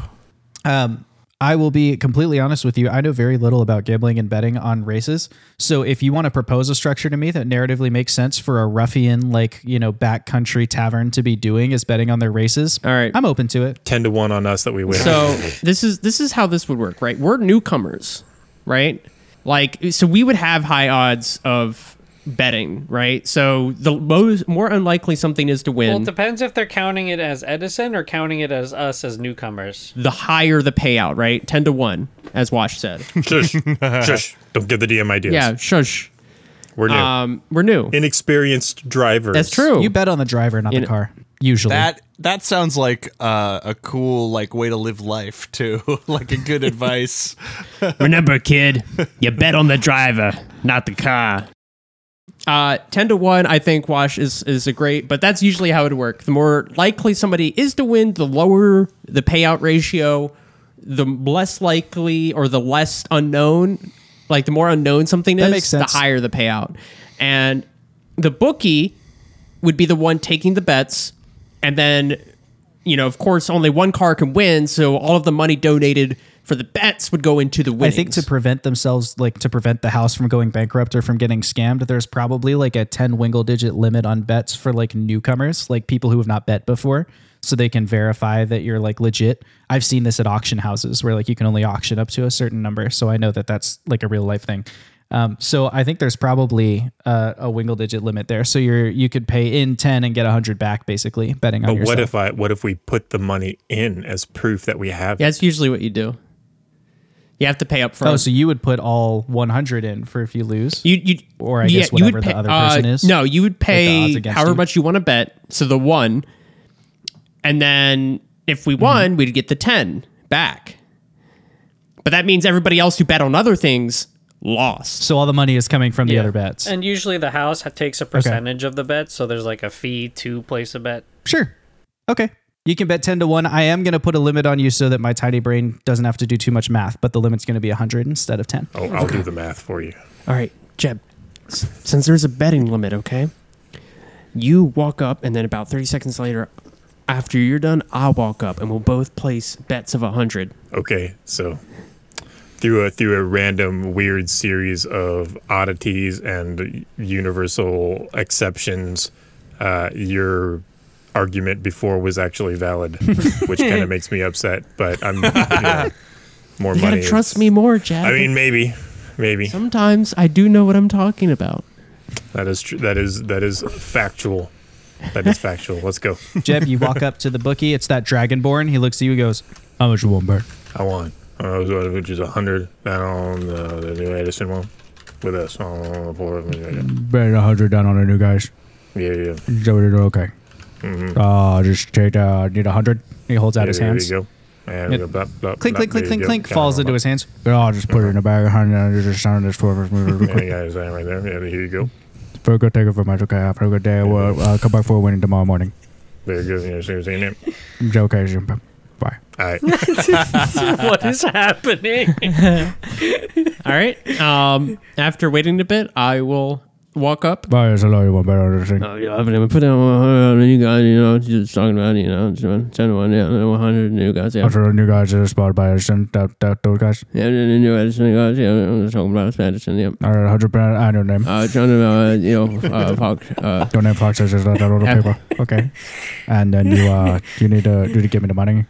S3: Um, I will be completely honest with you. I know very little about gambling and betting on races. So if you want to propose a structure to me that narratively makes sense for a ruffian like, you know, backcountry tavern to be doing is betting on their races.
S4: All right.
S3: I'm open to it.
S5: Ten to one on us that we win.
S4: So this is this is how this would work, right? We're newcomers, right? Like so we would have high odds of betting, right? So the most more unlikely something is to win.
S2: Well, it depends if they're counting it as Edison or counting it as us as newcomers.
S4: the higher the payout, right? 10 to 1, as Wash said.
S5: shush, shush. Don't give the DM ideas.
S4: yeah, shush.
S5: we're new.
S4: Um we're new.
S5: Inexperienced drivers.
S4: That's true.
S3: You bet on the driver, not
S4: In-
S3: the car. Usually.
S1: That that sounds like uh, a cool like way to live life too, like a good advice.
S4: Remember, kid, you bet on the driver, not the car. Uh, ten to one, I think Wash is is a great, but that's usually how it would work. The more likely somebody is to win, the lower the payout ratio, the less likely or the less unknown, like the more unknown something
S3: That
S4: is, the higher the payout. And the bookie would be the one taking the bets, and then you know, of course, only one car can win, so all of the money donated for the bets would go into the
S3: I think to prevent themselves, like to prevent the house from going bankrupt or from getting scammed, there's probably like a 10 wingle digit limit on bets for like newcomers, like people who have not bet before, so they can verify that you're like legit. I've seen this at auction houses where like you can only auction up to a certain number. So I know that that's like a real life thing. Um, so I think there's probably uh, a wingle digit limit there. So you're you could pay in 10 and get 100 back basically betting on
S5: But what if I what if we put the money in as proof that we have?
S4: yeah, that's usually what you do. You have to pay up front.
S3: Oh, so you would put all 100 in for if you lose?
S4: You, you
S3: Or I guess whatever the other person is?
S4: No, you would pay
S3: against
S4: however
S3: you?
S4: much you want to bet. So the one, and then if we
S3: Mm-hmm.
S4: won, we'd get the ten back. But that means everybody else who bet on other things lost.
S3: So all the money is coming from the other bets.
S2: And usually the house takes a percentage of the bet, so there's like a fee to place a bet.
S3: Sure. Okay. You can bet 10 to 1. I am going to put a limit on you so that my tiny brain doesn't have to do too much math, but the limit's going to be 100 instead of 10.
S5: Oh, I'll do the math for you.
S4: All right, Jeb. Since there's a betting limit, okay, you walk up, and then about thirty seconds later, after you're done, I'll walk up, and we'll both place bets of a hundred.
S5: Okay, so through a through a random weird series of oddities and universal exceptions, uh, your argument before was actually valid, which kind of makes me upset. But I'm you know, more
S4: You
S5: money.
S4: trust
S5: is-
S4: me more, Jeb.
S5: I mean, maybe, maybe
S4: sometimes I do know what I'm talking about.
S5: that is true. That is that is factual. That is factual. Let's go.
S3: Jeb, you walk up to the bookie. It's that Dragonborn. He looks at you and goes, How much you want, bet?
S5: I won. Uh, which is a hundred down on uh, the new Edison one with us on the floor. Yeah,
S6: Bet 100 down on the new guys.
S5: yeah. yeah.
S6: So we're okay.
S5: Mm-hmm.
S6: Uh, just take, uh, need a 100.
S3: He holds out
S5: Yeah,
S3: his
S5: there
S3: hands.
S5: you go. And
S3: It-
S5: we go blah, blah,
S3: Clink,
S5: blah,
S3: clink, clink, clink, clink, falls into his hands.
S6: But I'll just put it in the bag of 100 and just down this floor.
S5: Yeah, yeah, is that right there? Yeah, here you go.
S6: Very good. Thank you very much. Okay. Have a good day. We'll uh, come back for a winning tomorrow morning.
S5: Very good. Yeah, see, see it.
S6: Okay. Bye.
S5: All right.
S2: what is happening?
S4: All right. Um, after waiting a bit, I will walk up.
S6: Bye. There's a lot you want better on this thing.
S4: Oh, yeah, I'm gonna put down 100 on new guys. You know, just talking about you know, ten one, yeah, 100 new guys. Yeah,
S6: After the new guys are spotted by Edison, that, that, those guys.
S4: yeah, the new Edison guys. Yeah, I'm just talking about Edison. Yeah.
S6: All right. 100 percent. I know name.
S4: Uh, John, uh, you know, uh, Fox, uh,
S6: Your name Fox says that on the paper. Okay. And then you uh you need to you need to give me the money.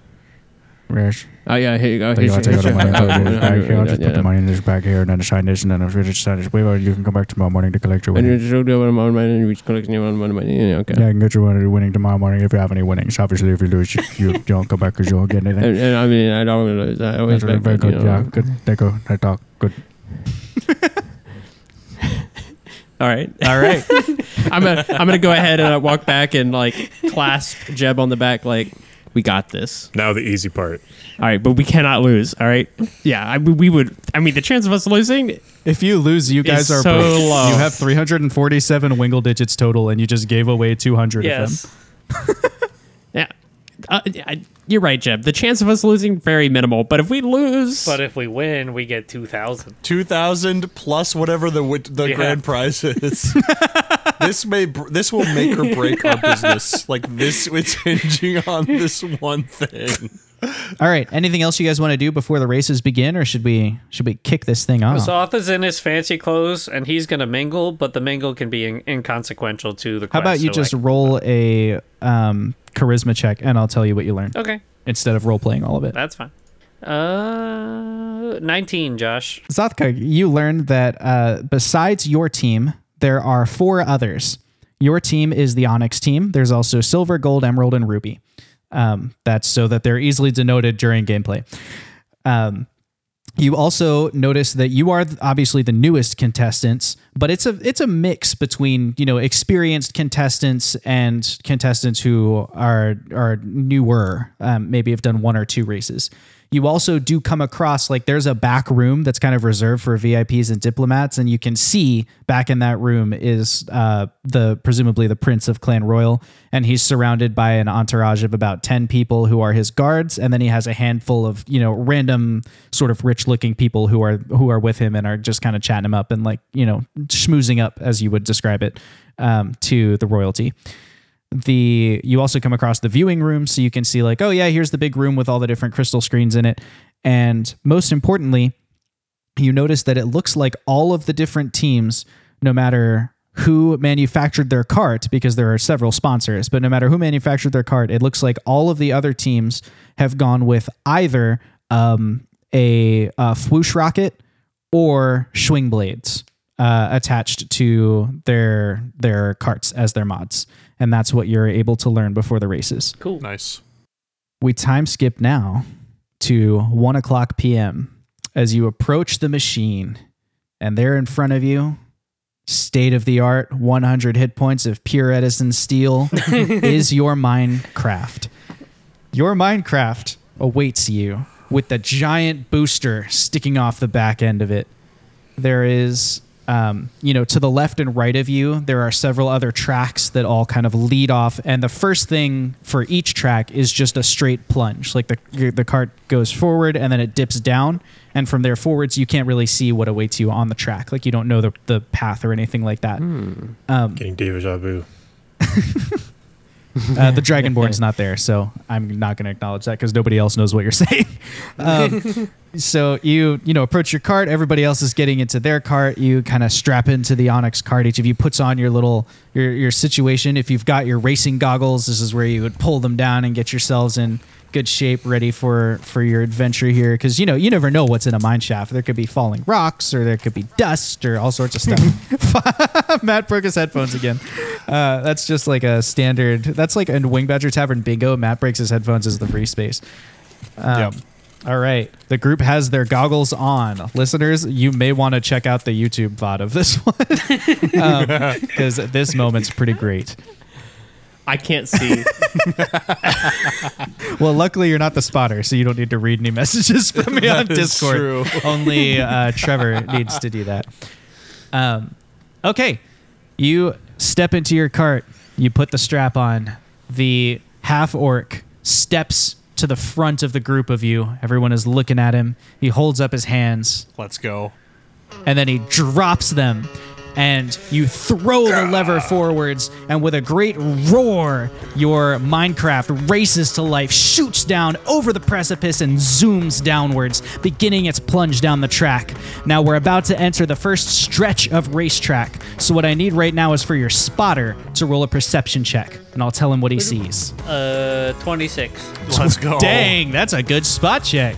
S6: Yes.
S4: oh yeah, here you go.
S6: So you
S4: Here's-
S6: want to take all the
S4: here's
S6: money
S4: your-
S6: and put it in this bag here. I'll just
S4: Yeah,
S6: put the
S4: yeah.
S6: money in this bag here and then sign this and then if you just sign this waiver, you can come back tomorrow morning to collect your
S4: And you're
S6: winnings.
S4: just doing what I'm money and you're collecting your own money. Yeah, okay.
S6: Yeah, I can get your winning winning tomorrow morning if you have any winnings. Obviously, if you lose, you, you don't come back because you won't get anything.
S4: And, and I mean, I don't lose. I always
S6: That's very, very
S4: good.
S6: good.
S4: You know.
S6: Yeah, good. Thank you. That talk. Good.
S4: All right, all right. I'm gonna I'm gonna go ahead and uh, walk back and like clasp Jeb on the back, like we got this.
S5: Now the easy part.
S4: All right, but we cannot lose. All right. Yeah, I, we would. I mean, the chance of us losing.
S3: If you lose, you guys are
S4: so
S3: broke.
S4: low.
S3: You have 347 wingle digits total, and you just gave away 200
S2: yes.
S3: of them.
S4: Yeah. Uh, I, you're right, Jeb. The chance of us losing very minimal. But if we lose,
S2: But if we win, we get 2,000.
S1: Two thousand plus whatever the wit- the
S2: Yeah.
S1: grand prize is. this may br- this will make or break our business. Like this, it's hinging on this one thing.
S3: All right. Anything else you guys want to do before the races begin, or should we should we kick this thing off?
S2: Zoth is in his fancy clothes, and he's going to mingle, but the mingle can be in- inconsequential to the quest.
S3: How about you
S2: so,
S3: just
S2: like-
S3: roll a um, charisma check, and I'll tell you what you learned
S2: Okay,
S3: instead of role playing all of it.
S2: that's fine. Uh, 19, Josh.
S3: Zothkug, you learned that uh, besides your team, there are four others. Your team is the Onyx team. There's also Silver, Gold, Emerald, and Ruby. Um, that's so that they're easily denoted during gameplay. Um, you also notice that you are obviously the newest contestants, but it's a it's a mix between you know experienced contestants and contestants who are are newer, um, maybe have done one or two races. You also do come across like there's a back room that's kind of reserved for VIPs and diplomats, and you can see back in that room is uh, the presumably the Prince of Clan Royal, and he's surrounded by an entourage of about ten people who are his guards, and then he has a handful of you know random sort of rich looking people who are who are with him and are just kind of chatting him up and like you know schmoozing up as you would describe it um, to the royalty the you also come across the viewing room so you can see like oh yeah here's the big room with all the different crystal screens in it. And most importantly, you notice that it looks like all of the different teams, no matter who manufactured their cart, because there are several sponsors, but no matter who manufactured their cart, it looks like all of the other teams have gone with either um, a, a swoosh rocket or swing blades uh, attached to their their carts as their mods, and that's what you're able to learn before the races.
S2: Cool.
S1: Nice.
S3: We time skip now to one o'clock p.m. as you approach the machine, and there in front of you, state of the art, 100 hit points of pure Edison steel is your Minecraft. Your Minecraft awaits you with the giant booster sticking off the back end of it. There is, um, you know, to the left and right of you, there are several other tracks that all kind of lead off. And the first thing for each track is just a straight plunge. Like the, the cart goes forward and then it dips down. And from there forwards, you can't really see what awaits you on the track. Like you don't know the, the path or anything like that.
S5: Getting deja vu.
S3: Uh, the Dragonborn's not there, so I'm not going to acknowledge that because nobody else knows what you're saying. Um, so you you know approach your cart. Everybody else is getting into their cart. You kind of strap into the Onyx cart. Each of you puts on your little your your situation. If you've got your racing goggles, this is where you would pull them down and get yourselves in good shape, ready for for your adventure here. Because you know you never know what's in a mine shaft. There could be falling rocks, or there could be dust, or all sorts of stuff. Matt broke his headphones again. Uh, that's just like a standard. That's like in Wing Badger Tavern Bingo. Matt breaks his headphones as the free space. Um,
S1: Yep.
S3: All right. The group has their goggles on. Listeners, you may want to check out the YouTube VOD of this one because this moment's pretty great.
S4: I can't see.
S3: Well, luckily you're not the spotter, so you don't need to read any messages from me on
S1: That is
S3: Discord.
S1: true.
S3: Only uh, Trevor needs to do that. Um, okay, you step into your cart. You put the strap on. The half orc steps to the front of the group of you. Everyone is looking at him. He holds up his hands
S1: Let's go.
S3: and then he drops them and you throw the lever forwards and with a great roar your minecraft races to life shoots down over the precipice and zooms downwards beginning its plunge down the track now we're about to enter the first stretch of racetrack so what i need right now is for your spotter to roll a perception check and i'll tell him what he sees
S2: Uh, 26.
S1: Let's go.
S3: Dang, that's a good spot check.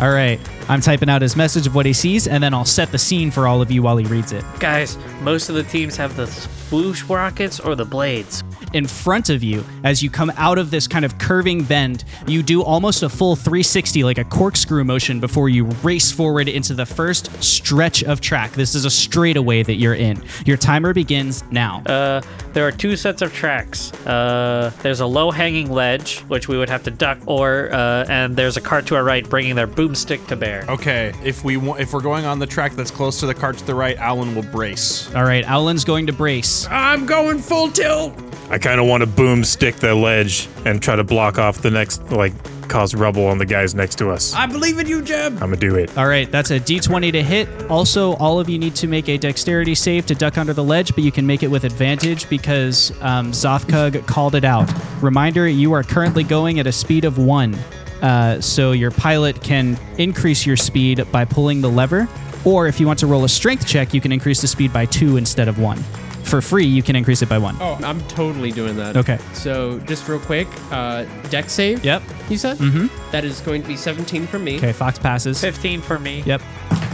S3: All right, I'm typing out his message of what he sees, and then I'll set the scene for all of you while he reads it.
S2: Guys, most of the teams have the swoosh rockets or the blades.
S8: in front of you as you come out of this kind of curving bend. You do almost a full 360, like a corkscrew motion, before you race forward into the first stretch of track. This is a straightaway that you're in. Your timer begins now.
S2: Uh, there are two sets of tracks. Uh, there's a low-hanging ledge, which we would have to duck, or uh, and there's a cart to our right bringing their boomstick to bear.
S1: Okay, if we wa- if we're going on the track that's close to the cart to the right, Alan will brace.
S8: All right, Owlin's going to brace.
S4: I'm going full tilt.
S5: I kind of want to boom stick the ledge and try to block off the next, like, cause rubble on the guys next to us.
S4: I believe in you, Jeb.
S5: I'm gonna do it.
S8: All right, that's a d20 to hit. Also, all of you need to make a dexterity save to duck under the ledge, but you can make it with advantage because um, Zothkug called it out. Reminder you are currently going at a speed of one. Uh, so your pilot can increase your speed by pulling the lever, or if you want to roll a strength check, you can increase the speed by two instead of one. For free, you can increase it by one.
S4: Oh, I'm totally doing that.
S3: Okay.
S4: So just real quick, uh, deck save.
S8: Yep.
S4: You said. Mm-hmm. That is going to be 17 from me.
S3: Okay, Fox passes.
S2: 15 for me.
S3: Yep.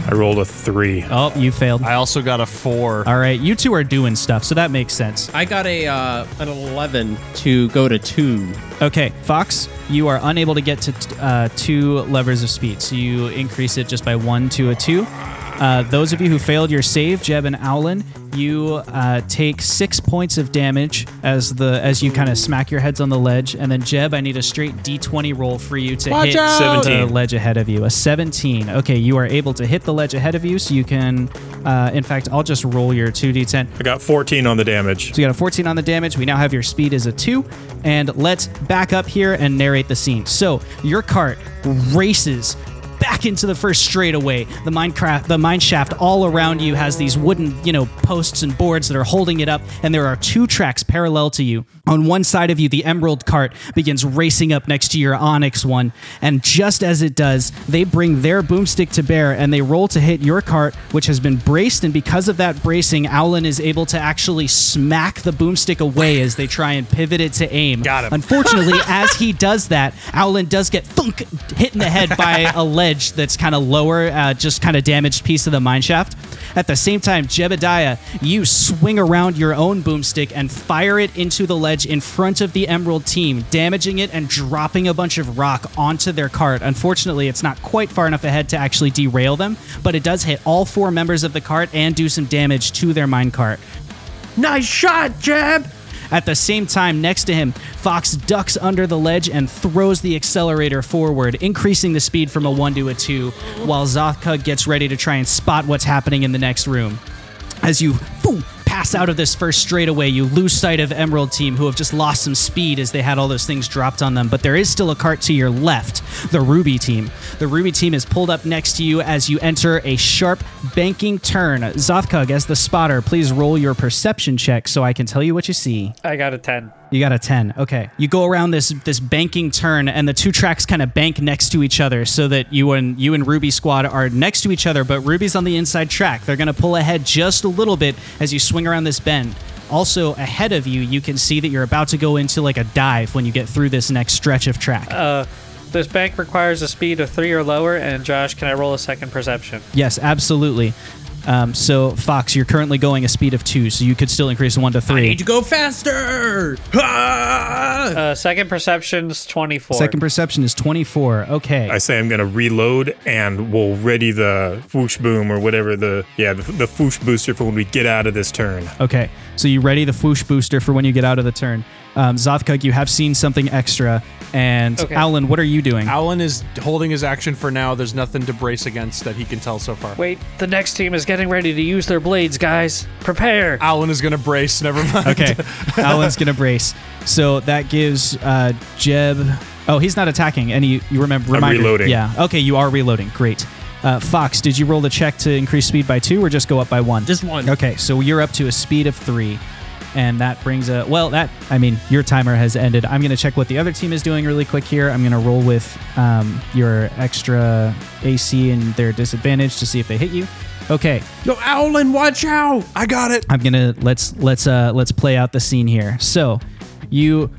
S5: I rolled a three.
S3: Oh, you failed.
S1: I also got a four.
S3: All right, you two are doing stuff, so that makes sense.
S4: I got a uh, an 11 to go to two.
S3: Okay, Fox, you are unable to get to t- uh, two levers of speed, so you increase it just by one to a two. Uh, those of you who failed your save, Jeb and Owlin, you uh, take six points of damage as the as you kind of smack your heads on the ledge, and then Jeb, I need a straight D20 roll for you to
S4: Watch
S3: hit
S4: out!
S3: the
S5: 17.
S3: ledge ahead of you. A 17. Okay, you are able to hit the ledge ahead of you, so you can. Uh, in fact, I'll just roll your two D10.
S5: I got 14 on the damage.
S3: So you got a 14 on the damage. We now have your speed as a 2. And let's back up here and narrate the scene. So your cart races back into the first straightaway. The minecraft, the mine shaft all around you has these wooden, you know, posts and boards that are holding it up, and there are two tracks parallel to you. On one side of you, the emerald cart begins racing up next to your onyx one, and just as it does, they bring their boomstick to bear and they roll to hit your cart, which has been braced, and because of that bracing, Owlin is able to actually smack the boomstick away as they try and pivot it to aim.
S1: Got him.
S3: Unfortunately, as he does that, Owlin does get thunk hit in the head by a ledge that's kind of lower, uh, just kind of damaged piece of the mine shaft. At the same time, Jebediah, you swing around your own boomstick and fire it into the ledge in front of the Emerald team, damaging it and dropping a bunch of rock onto their cart. Unfortunately, it's not quite far enough ahead to actually derail them, but it does hit all four members of the cart and do some damage to their mine cart.
S4: Nice shot, Jeb.
S3: At the same time, next to him, Fox ducks under the ledge and throws the accelerator forward, increasing the speed from a 1 to a 2, while Zothkug gets ready to try and spot what's happening in the next room. As you boom, pass out of this first straightaway, you lose sight of Emerald Team, who have just lost some speed as they had all those things dropped on them. But there is still a cart to your left, the Ruby Team. The Ruby Team is pulled up next to you as you enter a sharp banking turn. Zothkug, as the spotter, please roll your perception check so I can tell you what you see.
S2: I got a 10.
S3: You got a 10. Okay. You go around this this banking turn and the two tracks kind of bank next to each other so that you and you and Ruby squad are next to each other, but Ruby's on the inside track. They're going to pull ahead just a little bit as you swing around this bend. Also ahead of you, you can see that you're about to go into like a dive when you get through this next stretch of track.
S2: Uh, this bank requires a speed of 3 or lower, and Josh, can I roll a second perception?
S3: yes, absolutely. Um, so Fox, you're currently going a speed of 2, so you could still increase 1 to 3.
S4: I Need to go faster. Ah!
S2: Uh, second perception's 24.
S3: Second perception is 24. Okay.
S5: I say I'm gonna reload and we'll ready the foosh boom or whatever the yeah the, the Fwoosh booster for when we get out of this turn.
S3: Okay, so you ready the Fwoosh booster for when you get out of the turn. Um, Zothkug, you have seen something extra. And
S2: Okay.
S3: Alan, what are you doing?
S1: Alan is holding his action for now. There's nothing to brace against that he can tell so far.
S2: Wait, the next team is getting ready to use their blades, guys. Prepare.
S1: Alan is gonna brace. Never mind.
S3: Okay, Alan's gonna brace. So that gives uh, Jeb. Oh, he's not attacking. And you, you remember? reminder-
S5: reloading.
S3: Yeah. Okay, you are reloading. Great. Uh, Fox, did you roll the check to increase speed by two, or just go up by one?
S4: Just one.
S3: Okay, so you're up to a speed of three, and that brings a well. That I mean, your timer has ended. I'm gonna check what the other team is doing really quick here. I'm gonna roll with um, your extra AC and their disadvantage to see if they hit you. Okay,
S4: Yo, Owlin, watch out.
S1: I got it.
S3: I'm gonna let's let's uh let's play out the scene here. So you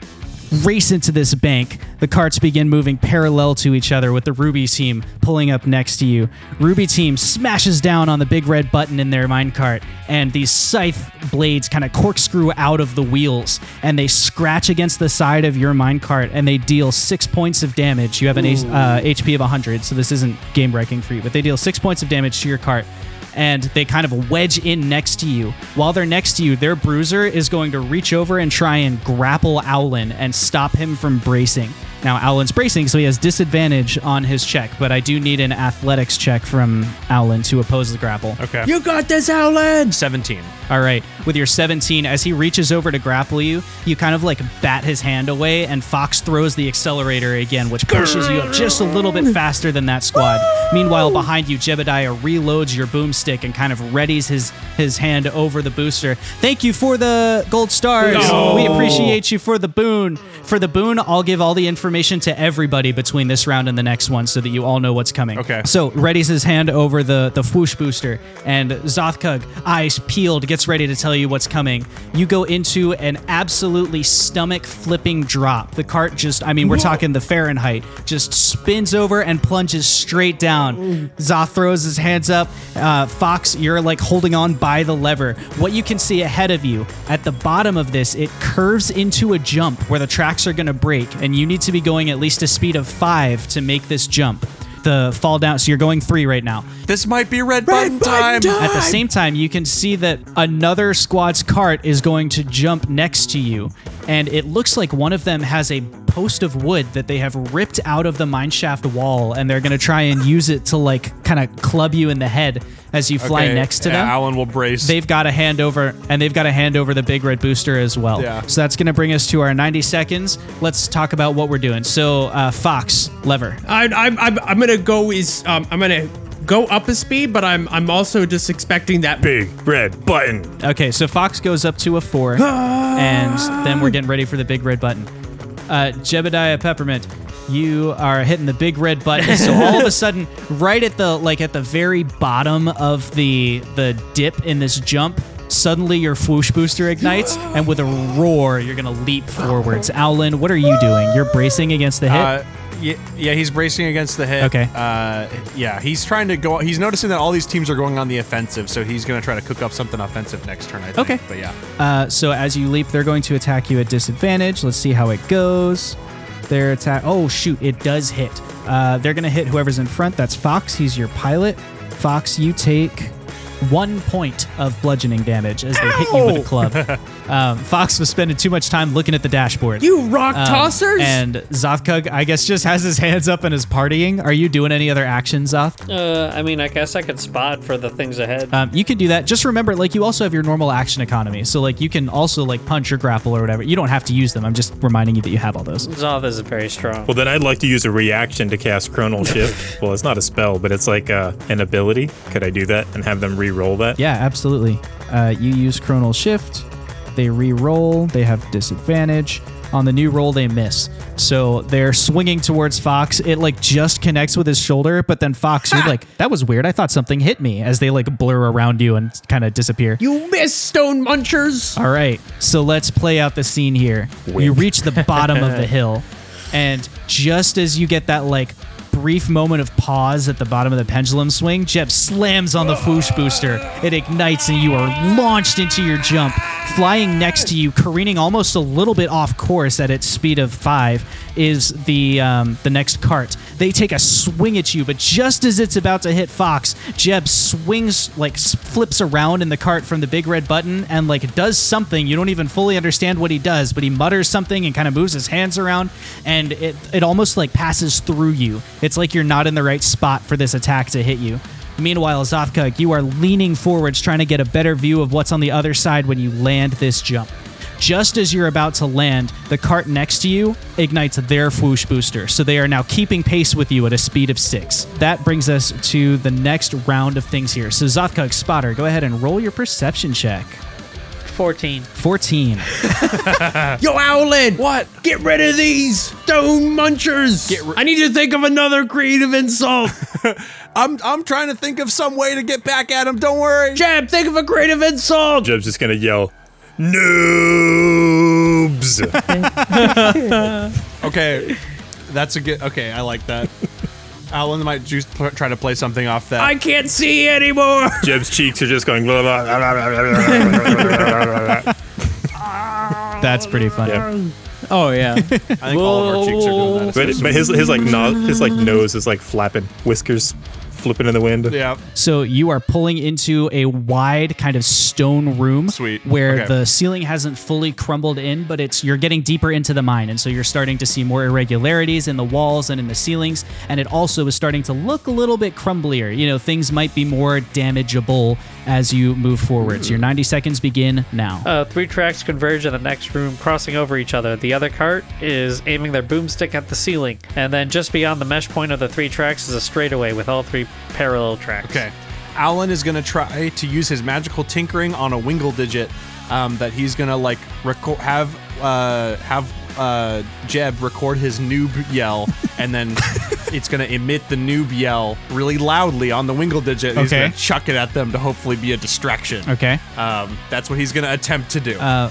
S3: race into this bank. The carts begin moving parallel to each other with the Ruby team pulling up next to you. Ruby team smashes down on the big red button in their minecart, and these scythe blades kind of corkscrew out of the wheels, and they scratch against the side of your minecart, and they deal six points of damage. You have an H- uh, HP of 100, so this isn't game breaking for you, but they deal six points of damage to your cart and they kind of wedge in next to you. While they're next to you, their bruiser is going to reach over and try and grapple Owlin and stop him from bracing. Now, Owlin's bracing, so he has disadvantage on his check, but I do need an athletics check from Owlin to oppose the grapple.
S1: Okay.
S4: You got this, Owlin.
S1: 17.
S3: All right, with your 17, as he reaches over to grapple you, you kind of like bat his hand away, and Fox throws the accelerator again, which pushes you up just a little bit faster than that squad. Meanwhile, behind you, Jebediah reloads your boomstick and kind of readies his his hand over the booster. Thank you for the gold stars.
S5: No.
S3: We appreciate you for the boon. For the boon, I'll give all the information to everybody between this round and the next one, so that you all know what's coming.
S1: Okay.
S3: So readies his hand over the the Fwoosh booster, and Zothkug, eyes peeled, gets ready to tell you what's coming. You go into an absolutely stomach flipping drop. The cart just, I mean, we're talking the Fahrenheit, just spins over and plunges straight down. Zoth throws his hands up. Uh, Fox, you're like holding on by the lever. What you can see ahead of you at the bottom of this, it curves into a jump where the tracks are going to break, and you need to be going at least a speed of five to make this jump. The fall down, so you're going three right now.
S1: This might be red, button time.
S3: At the same time, you can see that another squad's cart is going to jump next to you, and it looks like one of them has a post of wood that they have ripped out of the mineshaft wall, and they're gonna try and use it to like kind of club you in the head as you fly
S1: Okay,
S3: next to
S1: yeah,
S3: them.
S1: Alan will brace.
S3: They've got to hand over, and they've got to hand over the big red booster as well.
S1: Yeah.
S3: So that's going to bring us to our 90 seconds. Let's talk about what we're doing. So, uh, Fox, lever.
S4: I, I'm, I'm, I'm gonna go is um, I'm gonna go up a speed, but I'm I'm also just expecting that.
S5: Big red button.
S3: Okay, so Fox goes up to a four, and then we're getting ready for the big red button. Uh, Jebediah Peppermint, you are hitting the big red button. So all of a sudden, right at the like at the very bottom of the the dip in this jump, suddenly your swoosh booster ignites, and with a roar, you're gonna leap forwards. Owlin, what are you doing? You're bracing against the hit.
S1: Uh, yeah, yeah, he's bracing against the hit.
S3: Okay.
S1: Uh, yeah, he's trying to go. He's noticing that all these teams are going on the offensive, so he's going to try to cook up something offensive next turn. I think.
S3: Okay.
S1: But yeah,
S3: Uh, so as you leap, they're going to attack you at disadvantage. Let's see how it goes. Their attack. Oh shoot! It does hit. Uh, they're gonna hit whoever's in front. That's Fox. He's your pilot. Fox, you take one point of bludgeoning damage as they hit you with a club. um, Fox was spending too much time looking at the dashboard.
S4: You rock
S3: Um,
S4: tossers!
S3: And Zothkug, I guess, just has his hands up and is partying. Are you doing any other actions, Zoth?
S2: Uh, I mean, I guess I could spot for the things ahead.
S3: Um, you can do that. Just remember, like, you also have your normal action economy. So, like, you can also, like, punch or grapple or whatever. You don't have to use them. I'm just reminding you that you have all those.
S2: Zoth is very strong.
S5: Well, then I'd like to use a reaction to cast Chronal Shift. well, it's not a spell, but it's like uh, an ability. Could I do that and have them re-roll that?
S3: Yeah, absolutely. Uh, you use Chronal Shift. They re-roll. They have disadvantage. On the new roll, they miss. So they're swinging towards Fox. It like just connects with his shoulder, but then Fox, you're like, that was weird. I thought something hit me as they like blur around you and kind of disappear.
S4: you miss stone munchers.
S3: All right, so let's play out the scene here. You reach the bottom of the hill, and just as you get that like brief moment of pause at the bottom of the pendulum swing, Jeb slams on the Fwoosh booster. It ignites, and you are launched into your jump. Flying next to you, careening almost a little bit off course at its speed of five, is the um, the next cart. They take a swing at you, but just as it's about to hit Fox, Jeb swings like flips around in the cart from the big red button and like does something. You don't even fully understand what he does, but he mutters something and kind of moves his hands around, and it it almost like passes through you. It's like you're not in the right spot for this attack to hit you. Meanwhile, Zothkug, you are leaning forwards trying to get a better view of what's on the other side when you land this jump. Just as you're about to land, the cart next to you ignites their Fwoosh booster, so they are now keeping pace with you at a speed of six. That brings us to the next round of things here. So, Zothkug, Spotter, go ahead and roll your perception check.
S2: 14.
S3: 14.
S4: Yo, Owlin! What? Get rid of these stone munchers! I need to think of another creative insult.
S1: I'm I'm trying to think of some way to get back at him. Don't worry.
S4: Jeb, think of a creative insult.
S5: Jeb's just gonna yell, "Noobs!"
S1: Okay, that's a good. Okay, I like that. Alan might just pl- try to play something off that.
S4: I can't see anymore.
S5: Jeb's cheeks are just going. Blah, blah, blah, blah, blah, blah, blah, blah.
S3: That's pretty funny.
S4: Oh yeah.
S1: I think all of our cheeks are doing that.
S5: But, but his his like no, his like nose is like flapping, whiskers flipping in the wind.
S1: Yeah.
S3: So you are pulling into a wide kind of stone room
S1: Sweet.
S3: where
S1: Okay.
S3: the ceiling hasn't fully crumbled in, but it's you're getting deeper into the mine and so you're starting to see more irregularities in the walls and in the ceilings and it also is starting to look a little bit crumblier. You know, things might be more damageable as you move forwards. Your 90 seconds begin now.
S2: Uh, three tracks converge in the next room, crossing over each other. The other cart is aiming their boomstick at the ceiling, and then just beyond the mesh point of the three tracks is a straightaway with all three parallel tracks.
S1: Okay. Alan is gonna try to use his magical tinkering on a Wingle digit. Um, that he's gonna like record have uh have uh Jeb record his noob yell, and then it's gonna emit the noob yell really loudly on the Wingle digit. and He's
S3: Okay.
S1: gonna chuck it at them to hopefully be a distraction.
S3: Okay.
S1: Um, that's what he's gonna attempt to do.
S3: Uh,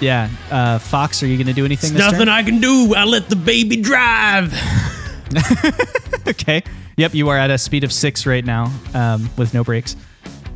S3: yeah. Uh, Fox, are you going to do anything this
S4: Nothing
S3: turn?
S4: I can do. I let the baby drive.
S3: okay. Yep, you are at a speed of six right now um, with no brakes.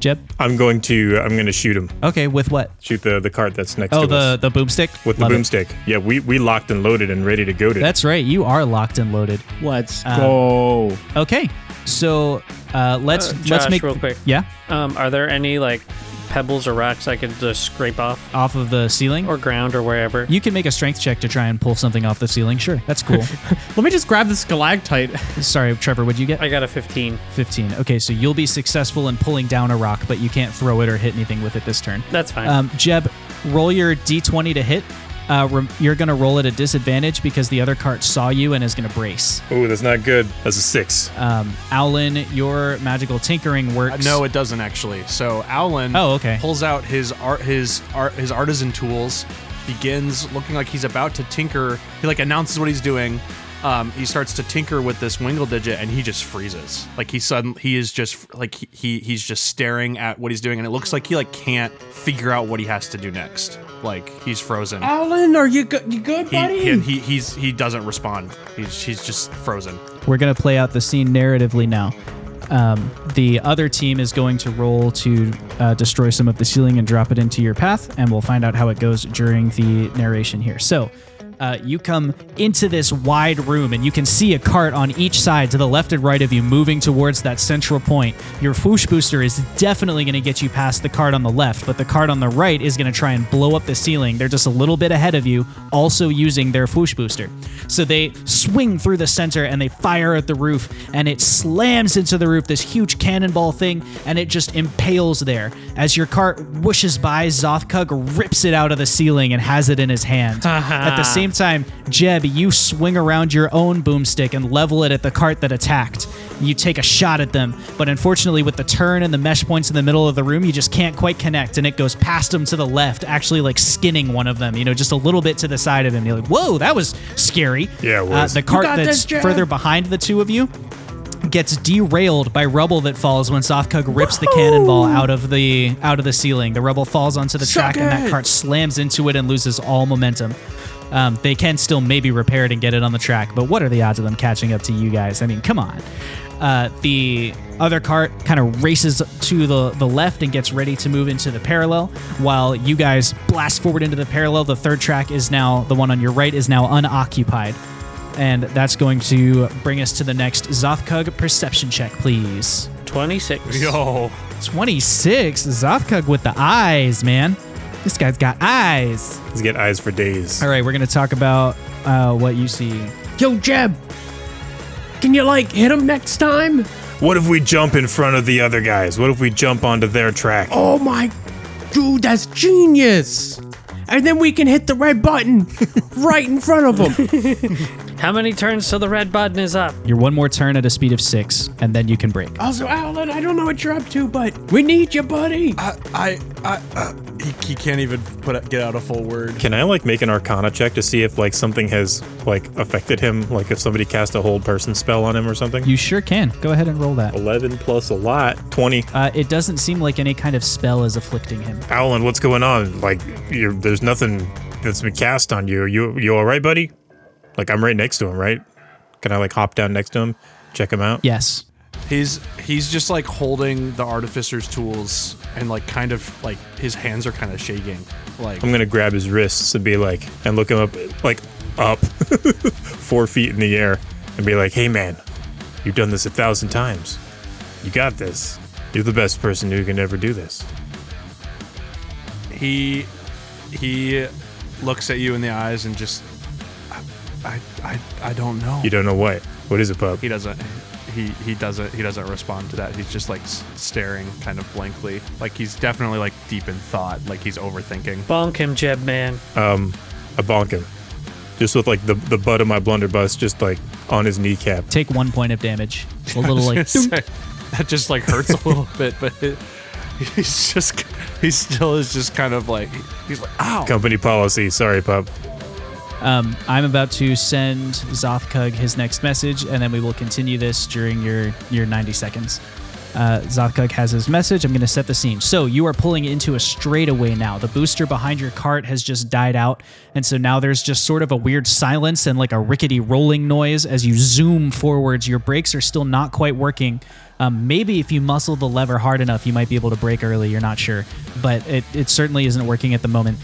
S3: Jeb?
S5: I'm going to I'm going to shoot him.
S3: Okay, with what?
S5: Shoot the the cart that's next
S3: Oh,
S5: to
S3: the,
S5: us
S3: the boomstick?
S5: with the
S3: Love it.
S5: boomstick. Yeah, we we locked and loaded and ready to go to.
S3: That's right. You are locked and loaded.
S4: Let's
S3: Um,
S4: go.
S3: Okay. So uh, let's
S2: Uh,
S3: let's make
S2: real quick.
S3: Yeah.
S2: Um, are there any like pebbles or rocks I could just scrape off
S8: off of the ceiling.
S2: or ground or wherever?
S8: you can make a strength check to try and pull something off the ceiling. Sure, that's cool.
S4: Let me just grab the stalactite.
S8: Sorry, Trevor, what'd you get?
S2: I got a 15.
S8: 15. Okay, so you'll be successful in pulling down a rock, but you can't throw it or hit anything with it this turn.
S2: That's fine.
S8: Um, Jeb, roll your d20 to hit. Uh, rem- you're going to roll at a disadvantage because the other cart saw you and is going to brace.
S5: Ooh, that's not good. That's a six.
S8: Um, Owlin, your magical tinkering
S1: Uh,
S8: works.
S1: no, it doesn't actually. So Owlin
S8: Oh, okay.
S1: pulls out his art, his art, his artisan tools, begins looking like he's about to tinker. He like announces what he's doing. Um, he starts to tinker with this wingle digit, and he just freezes. Like he sudden he is just like he, he he's just staring at what he's doing, and it looks like he like can't figure out what he has to do next. Like he's frozen.
S4: Alan, are you good? You good,
S1: He,
S4: buddy?
S1: he, he he's he doesn't respond. He's he's just frozen.
S3: We're going to play out the scene narratively now. Um, the other team is going to roll to uh, destroy some of the ceiling and drop it into your path, and we'll find out how it goes during the narration here. So, uh, you come into this wide room, and you can see a cart on each side to the left and right of you moving towards that central point. Your Fwoosh booster is definitely going to get you past the cart on the left, but the cart on the right is going to try and blow up the ceiling. They're just a little bit ahead of you, also using their Fwoosh booster. So they swing through the center and they fire at the roof, and it slams into the roof, this huge cannonball thing, and it just impales there. As your cart whooshes by, Zothkug rips it out of the ceiling and has it in his hand. at the same time, Jeb, you swing around your own boomstick and level it at the cart that attacked. You take a shot at them, but unfortunately, with the turn and the mesh points in the middle of the room, you just can't quite connect, and it goes past him to the left, actually like skinning one of them, you know, just a little bit to the side of him. You're like, whoa, that was scary.
S5: Yeah, it was.
S3: Uh, the cart that's
S4: this,
S3: further behind the two of you gets derailed by rubble that falls when Zothkug rips the cannonball out of the out of the ceiling. The rubble falls onto the
S4: Suck
S3: track, and that cart slams into it and loses all momentum. Um, they can still maybe repair it and get it on the track, but what are the odds of them catching up to you guys? I mean, come on. Uh, the other cart kind of races to the, the left and gets ready to move into the parallel, while you guys blast forward into the parallel. The third track is now the one on your right is now unoccupied, and that's going to bring us to the next Zothkug perception check, please.
S2: 26.
S1: Yo,
S3: 26. Zothkug with the eyes, man. This guy's got eyes.
S5: Let's get eyes for days.
S3: All right, we're going to talk about uh, what you see.
S4: Yo, Jeb, can you like hit him next time?
S5: What if we jump in front of the other guys? What if we jump onto their track?
S4: Oh my, dude, that's genius. And then we can hit the red button right in front of them.
S2: How many turns till the red button is up?
S3: You're one more turn at a speed of six, and then you can break.
S4: Also, Alan, I don't know what you're up to, but we need you, buddy.
S1: I I, I uh, he, he can't even put a, get out a full word.
S5: Can I like make an Arcana check to see if like something has like affected him? Like if somebody cast a hold person spell on him or something?
S3: You sure can. Go ahead and roll that.
S5: Eleven plus a lot, twenty.
S3: Uh, it doesn't seem like any kind of spell is afflicting him.
S5: Alan, what's going on? Like, you're, there's nothing that's been cast on you. You you all right, buddy? Like I'm right next to him, right? Can I like hop down next to him, check him out?
S3: Yes.
S1: He's he's just like holding the artificer's tools and like kind of like his hands are kind of shaking. Like
S5: I'm gonna grab his wrists and be like, and look him up, like up, four feet in the air, and be like, "Hey, man, you've done this a thousand times. You got this. You're the best person who can ever do this."
S1: he he looks at you in the eyes and just I I I don't know.
S5: You don't know what? What is it, pup?
S1: He doesn't. He he doesn't he doesn't respond to that. He's just like staring kind of blankly. Like he's definitely like deep in thought. Like he's overthinking.
S2: Bonk him, Jeb man.
S5: Um, I bonk him, just with like the the butt of my blunderbuss, just like on his kneecap.
S3: Take one point of damage. A little like.
S1: that just like hurts a little bit, but it, he's just he still is just kind of like he's like ow.
S5: Company policy. Sorry, pup.
S3: Um, I'm about to send Zothkug his next message, and then we will continue this during your your 90 seconds. Uh, Zothkug has his message. I'm going to set the scene. So you are pulling into a straightaway now. The booster behind your cart has just died out, and so now there's just sort of a weird silence and like a rickety rolling noise as you zoom forwards. Your brakes are still not quite working. Um, maybe if you muscle the lever hard enough, you might be able to brake early. You're not sure, but it, it certainly isn't working at the moment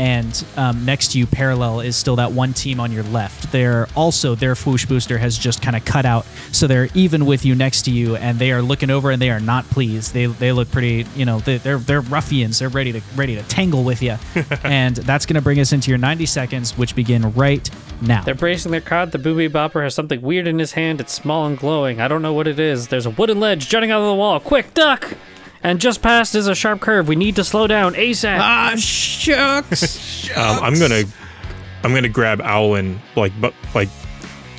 S3: and um, next to you, parallel, is still that one team on your left. They're also their Fwoosh booster has just kind of cut out, so they're even with you next to you, and they are looking over and they are not pleased. They they look pretty, you know, they, they're they're ruffians. They're ready to ready to tangle with you, and that's going to bring us into your 90 seconds, which begin right now.
S2: They're bracing their card. The booby bopper has something weird in his hand. It's small and glowing. I don't know what it is. There's a wooden ledge jutting out of the wall. Quick, duck! And just past is a sharp curve. We need to slow down ASAP.
S4: Ah, shucks.
S5: Um, I'm gonna, I'm gonna grab Owl and like, but like,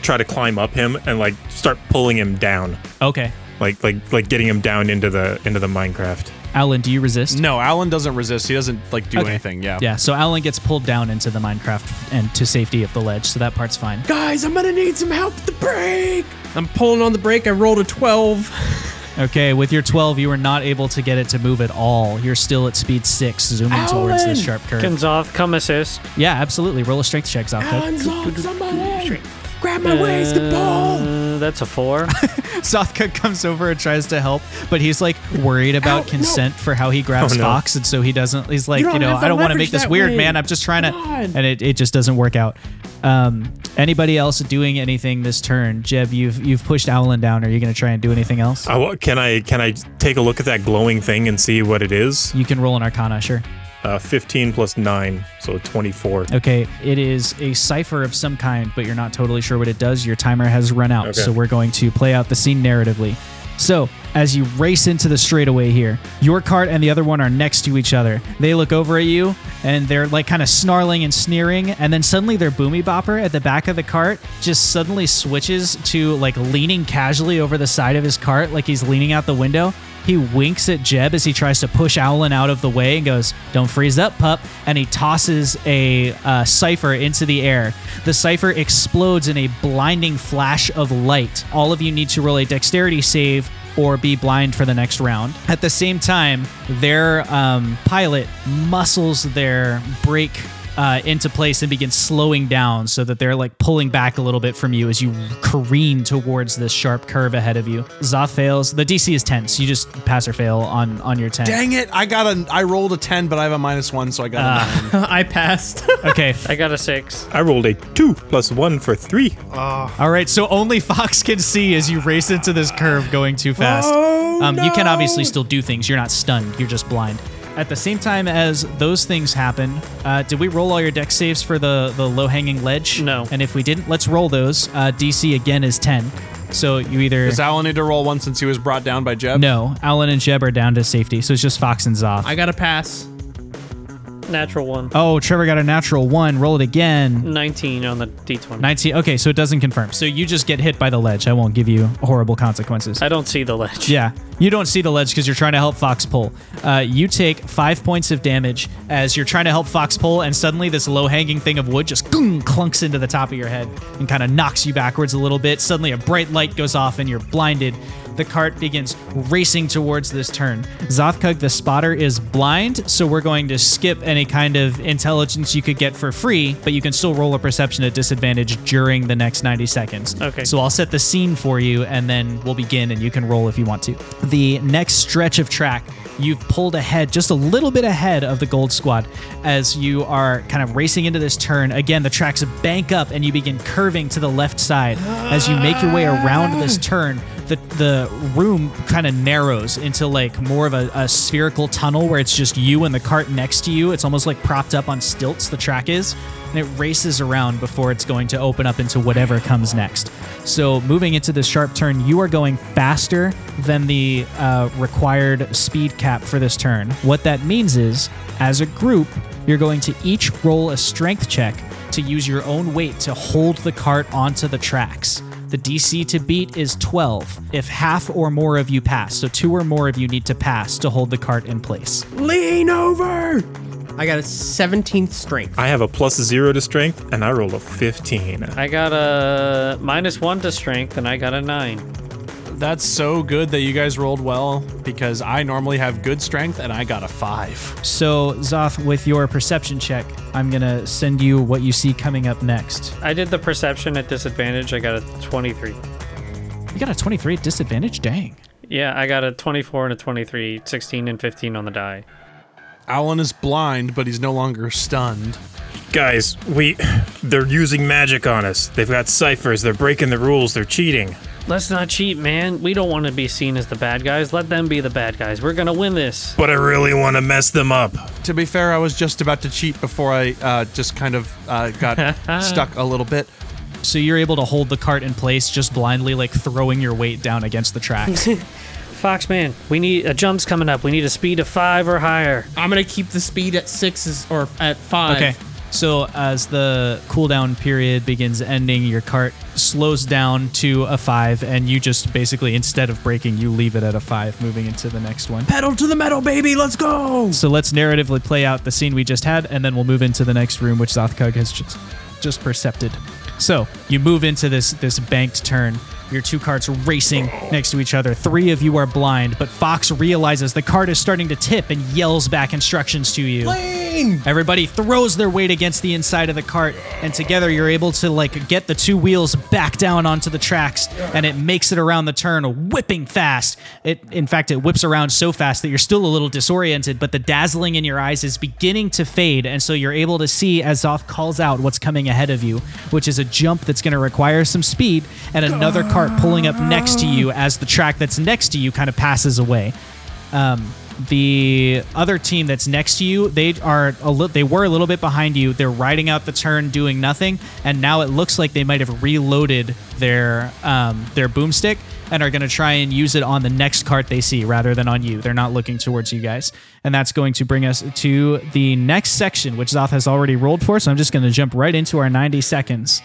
S5: try to climb up him and like start pulling him down,
S3: Okay,
S5: like like like getting him down into the into the Minecraft.
S3: Alan, do you resist?
S1: No, Alan doesn't resist. He doesn't like do
S3: Okay.
S1: anything. Yeah.
S3: Yeah, so Alan gets pulled down into the Minecraft and to safety of the ledge, so that part's fine.
S4: Guys, I'm gonna need some help with the brake. I'm pulling on the brake. I rolled a 12.
S3: Okay, with your 12, you are not able to get it to move at all. You're still at speed 6, zooming towards this sharp curve.
S2: Can Zoth come assist?
S3: yeah, absolutely. Roll a strength check, Zofka.
S4: Alan's on somebody. Grab my waist to pull.
S2: Uh, that's a four.
S3: Zothkug comes over and tries to help, but he's like worried about
S4: Ow,
S3: consent for how he grabs
S5: Oh, no.
S3: Fox, and so he doesn't. He's like,
S4: You
S3: you, know, I don't want to make this weird,
S4: way.
S3: man. I'm just trying to,
S4: God.
S3: and it, it just doesn't work out. Um, anybody else doing anything this turn? Jeb, you've you've pushed Owlin down. Are you going to try and do anything else?
S5: Wa- can I can I take a look at that glowing thing and see what it is?
S3: You can roll an Arcana, sure.
S5: Uh, 15 plus nine, so 24.
S3: Okay, it is a cipher of some kind, but you're not totally sure what it does. Your timer has run out,
S5: Okay.
S3: so we're going to play out the scene narratively. So, as you race into the straightaway here, your cart and the other one are next to each other. They look over at you and they're like kind of snarling and sneering, and then suddenly their boomy bopper at the back of the cart just suddenly switches to like leaning casually over the side of his cart, like he's leaning out the window. He winks at Jeb as he tries to push Owlin out of the way and goes, Don't freeze up, pup. And he tosses a uh, cipher into the air. The cipher explodes in a blinding flash of light. All of you need to roll a dexterity save or be blind for the next round. At the same time, their um, pilot muscles their brake uh, into place and begins slowing down so that they're like pulling back a little bit from you as you careen towards this sharp curve ahead of you. Zoth fails. The DC is 10, so you just pass or fail on on your 10.
S1: Dang it! I got a. I rolled a ten, but I have a minus one, so I got a nine.
S4: I passed.
S3: Okay.
S2: I got a six.
S5: I rolled a two plus one for three.
S3: All right, so only Fox can see as you race into this curve going too fast.
S4: Oh,
S3: um, You can
S4: no.
S3: obviously still do things. You're not stunned. You're just blind. At the same time as those things happen, uh, did we roll all your dex saves for the the low hanging ledge?
S2: No.
S3: And if we didn't, let's roll those. Uh, DC again is ten. So you either
S1: Does Alan need to roll one since he was brought down by Jeb?
S3: no, Alan and Jeb are down to safety, so it's just Fox and Zoth.
S4: I got to pass.
S2: Natural one.
S3: oh, Trevor got a natural one. Roll it again.
S2: 19 on the d20.
S3: 19. Okay, so it doesn't confirm. So you just get hit by the ledge. I won't give you horrible consequences.
S2: I don't see the ledge.
S3: Yeah, you don't see the ledge because you're trying to help Fox pull. Uh, you take five points of damage as you're trying to help Fox pull, and suddenly this low hanging thing of wood just clunks into the top of your head and kind of knocks you backwards a little bit. Suddenly, a bright light goes off, and you're blinded. The cart begins racing towards this turn. Zothkug the spotter is blind, so we're going to skip any kind of intelligence you could get for free, but you can still roll a perception at disadvantage during the next 90 seconds.
S2: Okay.
S3: So I'll set the scene for you and then we'll begin and you can roll if you want to. The next stretch of track, you've pulled ahead, just a little bit ahead of the gold squad as you are kind of racing into this turn. Again, the tracks bank up and you begin curving to the left side. As you make your way around this turn, the, the room kind of narrows into like more of a, a spherical tunnel where it's just you and the cart next to you. It's almost like propped up on stilts, the track is and it races around before it's going to open up into whatever comes next. So, moving into this sharp turn, you are going faster than the uh, required speed cap for this turn. What that means is, as a group, you're going to each roll a strength check to use your own weight to hold the cart onto the tracks. The DC to beat is 12 if half or more of you pass. So, two or more of you need to pass to hold the cart in place.
S4: Lean over. I got a 17th strength.
S5: I have a plus zero to strength, and I rolled a 15.
S2: I got a minus one to strength, and I got a nine.
S1: That's so good that you guys rolled well because I normally have good strength and I got a five.
S3: So, Zoth, with your perception check, I'm going to send you what you see coming up next.
S2: I did the perception at disadvantage. I got a 23.
S3: You got a 23 at disadvantage? Dang.
S2: Yeah, I got a 24 and a 23, 16 and 15 on the die.
S1: Alan is blind, but he's no longer stunned.
S5: Guys, we. They're using magic on us. They've got ciphers. They're breaking the rules. They're cheating.
S2: Let's not cheat, man. We don't want to be seen as the bad guys. Let them be the bad guys. We're gonna win this.
S5: But I really want to mess them up.
S1: To be fair, I was just about to cheat before I uh, just kind of uh, got stuck a little bit.
S3: So you're able to hold the cart in place just blindly, like throwing your weight down against the tracks.
S2: Foxman, we need a jump's coming up. We need a speed of five or higher.
S4: I'm gonna keep the speed at six or at five.
S3: Okay. So as the cooldown period begins ending, your cart slows down to a five, and you just basically, instead of braking, you leave it at a five, moving into the next one.
S4: Pedal to the metal, baby. Let's go.
S3: So let's narratively play out the scene we just had, and then we'll move into the next room, which Zothkug has just just percepted. So you move into this this banked turn. Your two carts racing next to each other. Three of you are blind, but Fox realizes the cart is starting to tip and yells back instructions to you. Everybody throws their weight against the inside of the cart, and together you're able to like get the two wheels back down onto the tracks, and it makes it around the turn, whipping fast. It, in fact, it whips around so fast that you're still a little disoriented, but the dazzling in your eyes is beginning to fade, and so you're able to see as Zoth calls out what's coming ahead of you, which is a jump that's going to require some speed, and another cart pulling up next to you as the track that's next to you kind of passes away. Um, the other team that's next to you, they are a li- they were a little bit behind you. They're riding out the turn, doing nothing, and now it looks like they might have reloaded their um, their boomstick and are going to try and use it on the next cart they see rather than on you. They're not looking towards you guys, and that's going to bring us to the next section, which Zoth has already rolled for. So I'm just going to jump right into our 90 seconds.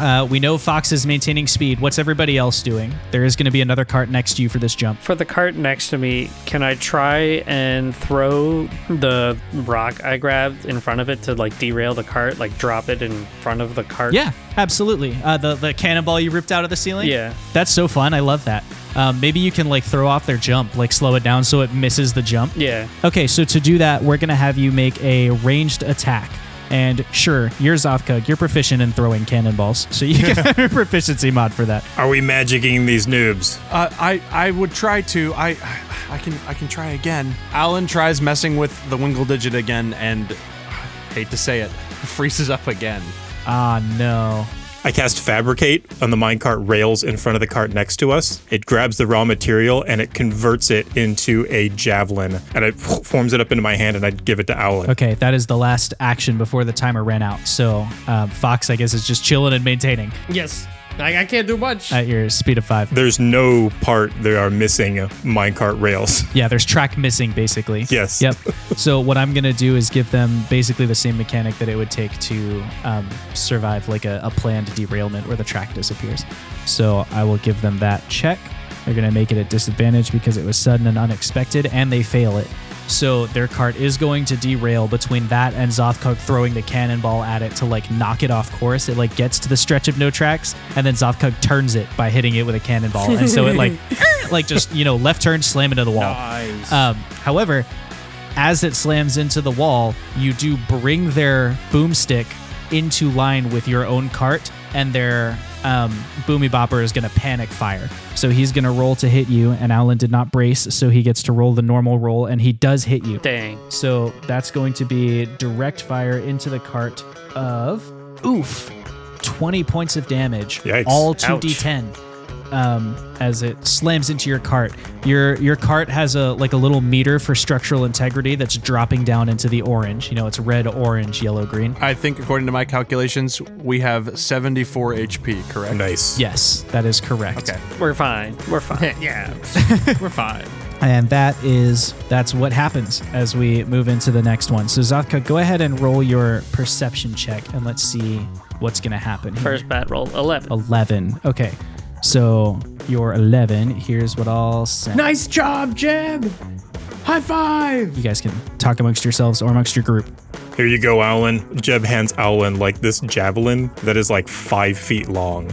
S3: Uh, we know Fox is maintaining speed. What's everybody else doing? There is going to be another cart next to you for this jump.
S2: For the cart next to me, can I try and throw the rock I grabbed in front of it to like derail the cart, like drop it in front of the cart?
S3: Yeah, absolutely. Uh, the the cannonball you ripped out of the ceiling.
S2: Yeah.
S3: that's so fun. I love that. Um, maybe you can like throw off their jump, like slow it down so it misses the jump.
S2: Yeah.
S3: Okay, so to do that, we're gonna have you make a ranged attack. And sure, you're Zothkug. You're proficient in throwing cannonballs, so you get a proficiency mod for that.
S5: Are we magicking these noobs?
S1: Uh, I I would try to. I I can I can try again. Alan tries messing with the Wingle digit again, and hate to say it, freezes up again.
S3: Ah, no.
S5: I cast Fabricate on the minecart rails in front of the cart next to us. It grabs the raw material and it converts it into a javelin, and it forms it up into my hand, and I give it to Owlin.
S3: Okay, that is the last action before the timer ran out. So um, Fox, I guess, is just chilling and maintaining
S4: Yes. I, I can't do much.
S3: at your speed of five.
S5: There's no part that are missing minecart rails.
S3: Yeah, there's track missing basically.
S5: Yes.
S3: Yep. so what I'm gonna do is give them basically the same mechanic that it would take to um, survive like a, a planned derailment where the track disappears. So I will give them that check. They're gonna make it at disadvantage because it was sudden and unexpected, and they fail it. So their cart is going to derail between that and Zothkug throwing the cannonball at it to like knock it off course. It like gets to the stretch of no tracks, and then Zothkug turns it by hitting it with a cannonball, and so it like like just you know left turn slam into the wall.
S4: Nice.
S3: Um, however, as it slams into the wall, you do bring their boomstick into line with your own cart, and their um, boomy bopper is going to panic fire. So he's going to roll to hit you, and Alan did not brace, so he gets to roll the normal roll, and he does hit you.
S2: Dang.
S3: So that's going to be direct fire into the cart of oof, 20 points of damage,
S5: Yikes.
S3: all
S2: Ouch.
S3: 2d10. Um, as it slams into your cart, your your cart has a like a little meter for structural integrity that's dropping down into the orange. You know, it's red, orange, yellow, green.
S1: I think according to my calculations, we have 74 HP. Correct.
S5: Nice.
S3: Yes, that is correct.
S1: Okay.
S2: We're fine. We're fine.
S4: yeah. We're fine.
S3: And that is that's what happens as we move into the next one. So Zothkug, go ahead and roll your perception check, and let's see what's gonna happen. here.
S2: First bat roll, 11.
S3: 11. Okay. So you're 11, here's what I'll say.
S4: Nice job, Jeb. High five.
S3: You guys can talk amongst yourselves or amongst your group.
S5: Here you go, Owlin. Jeb hands Owlin like this javelin that is like five feet long.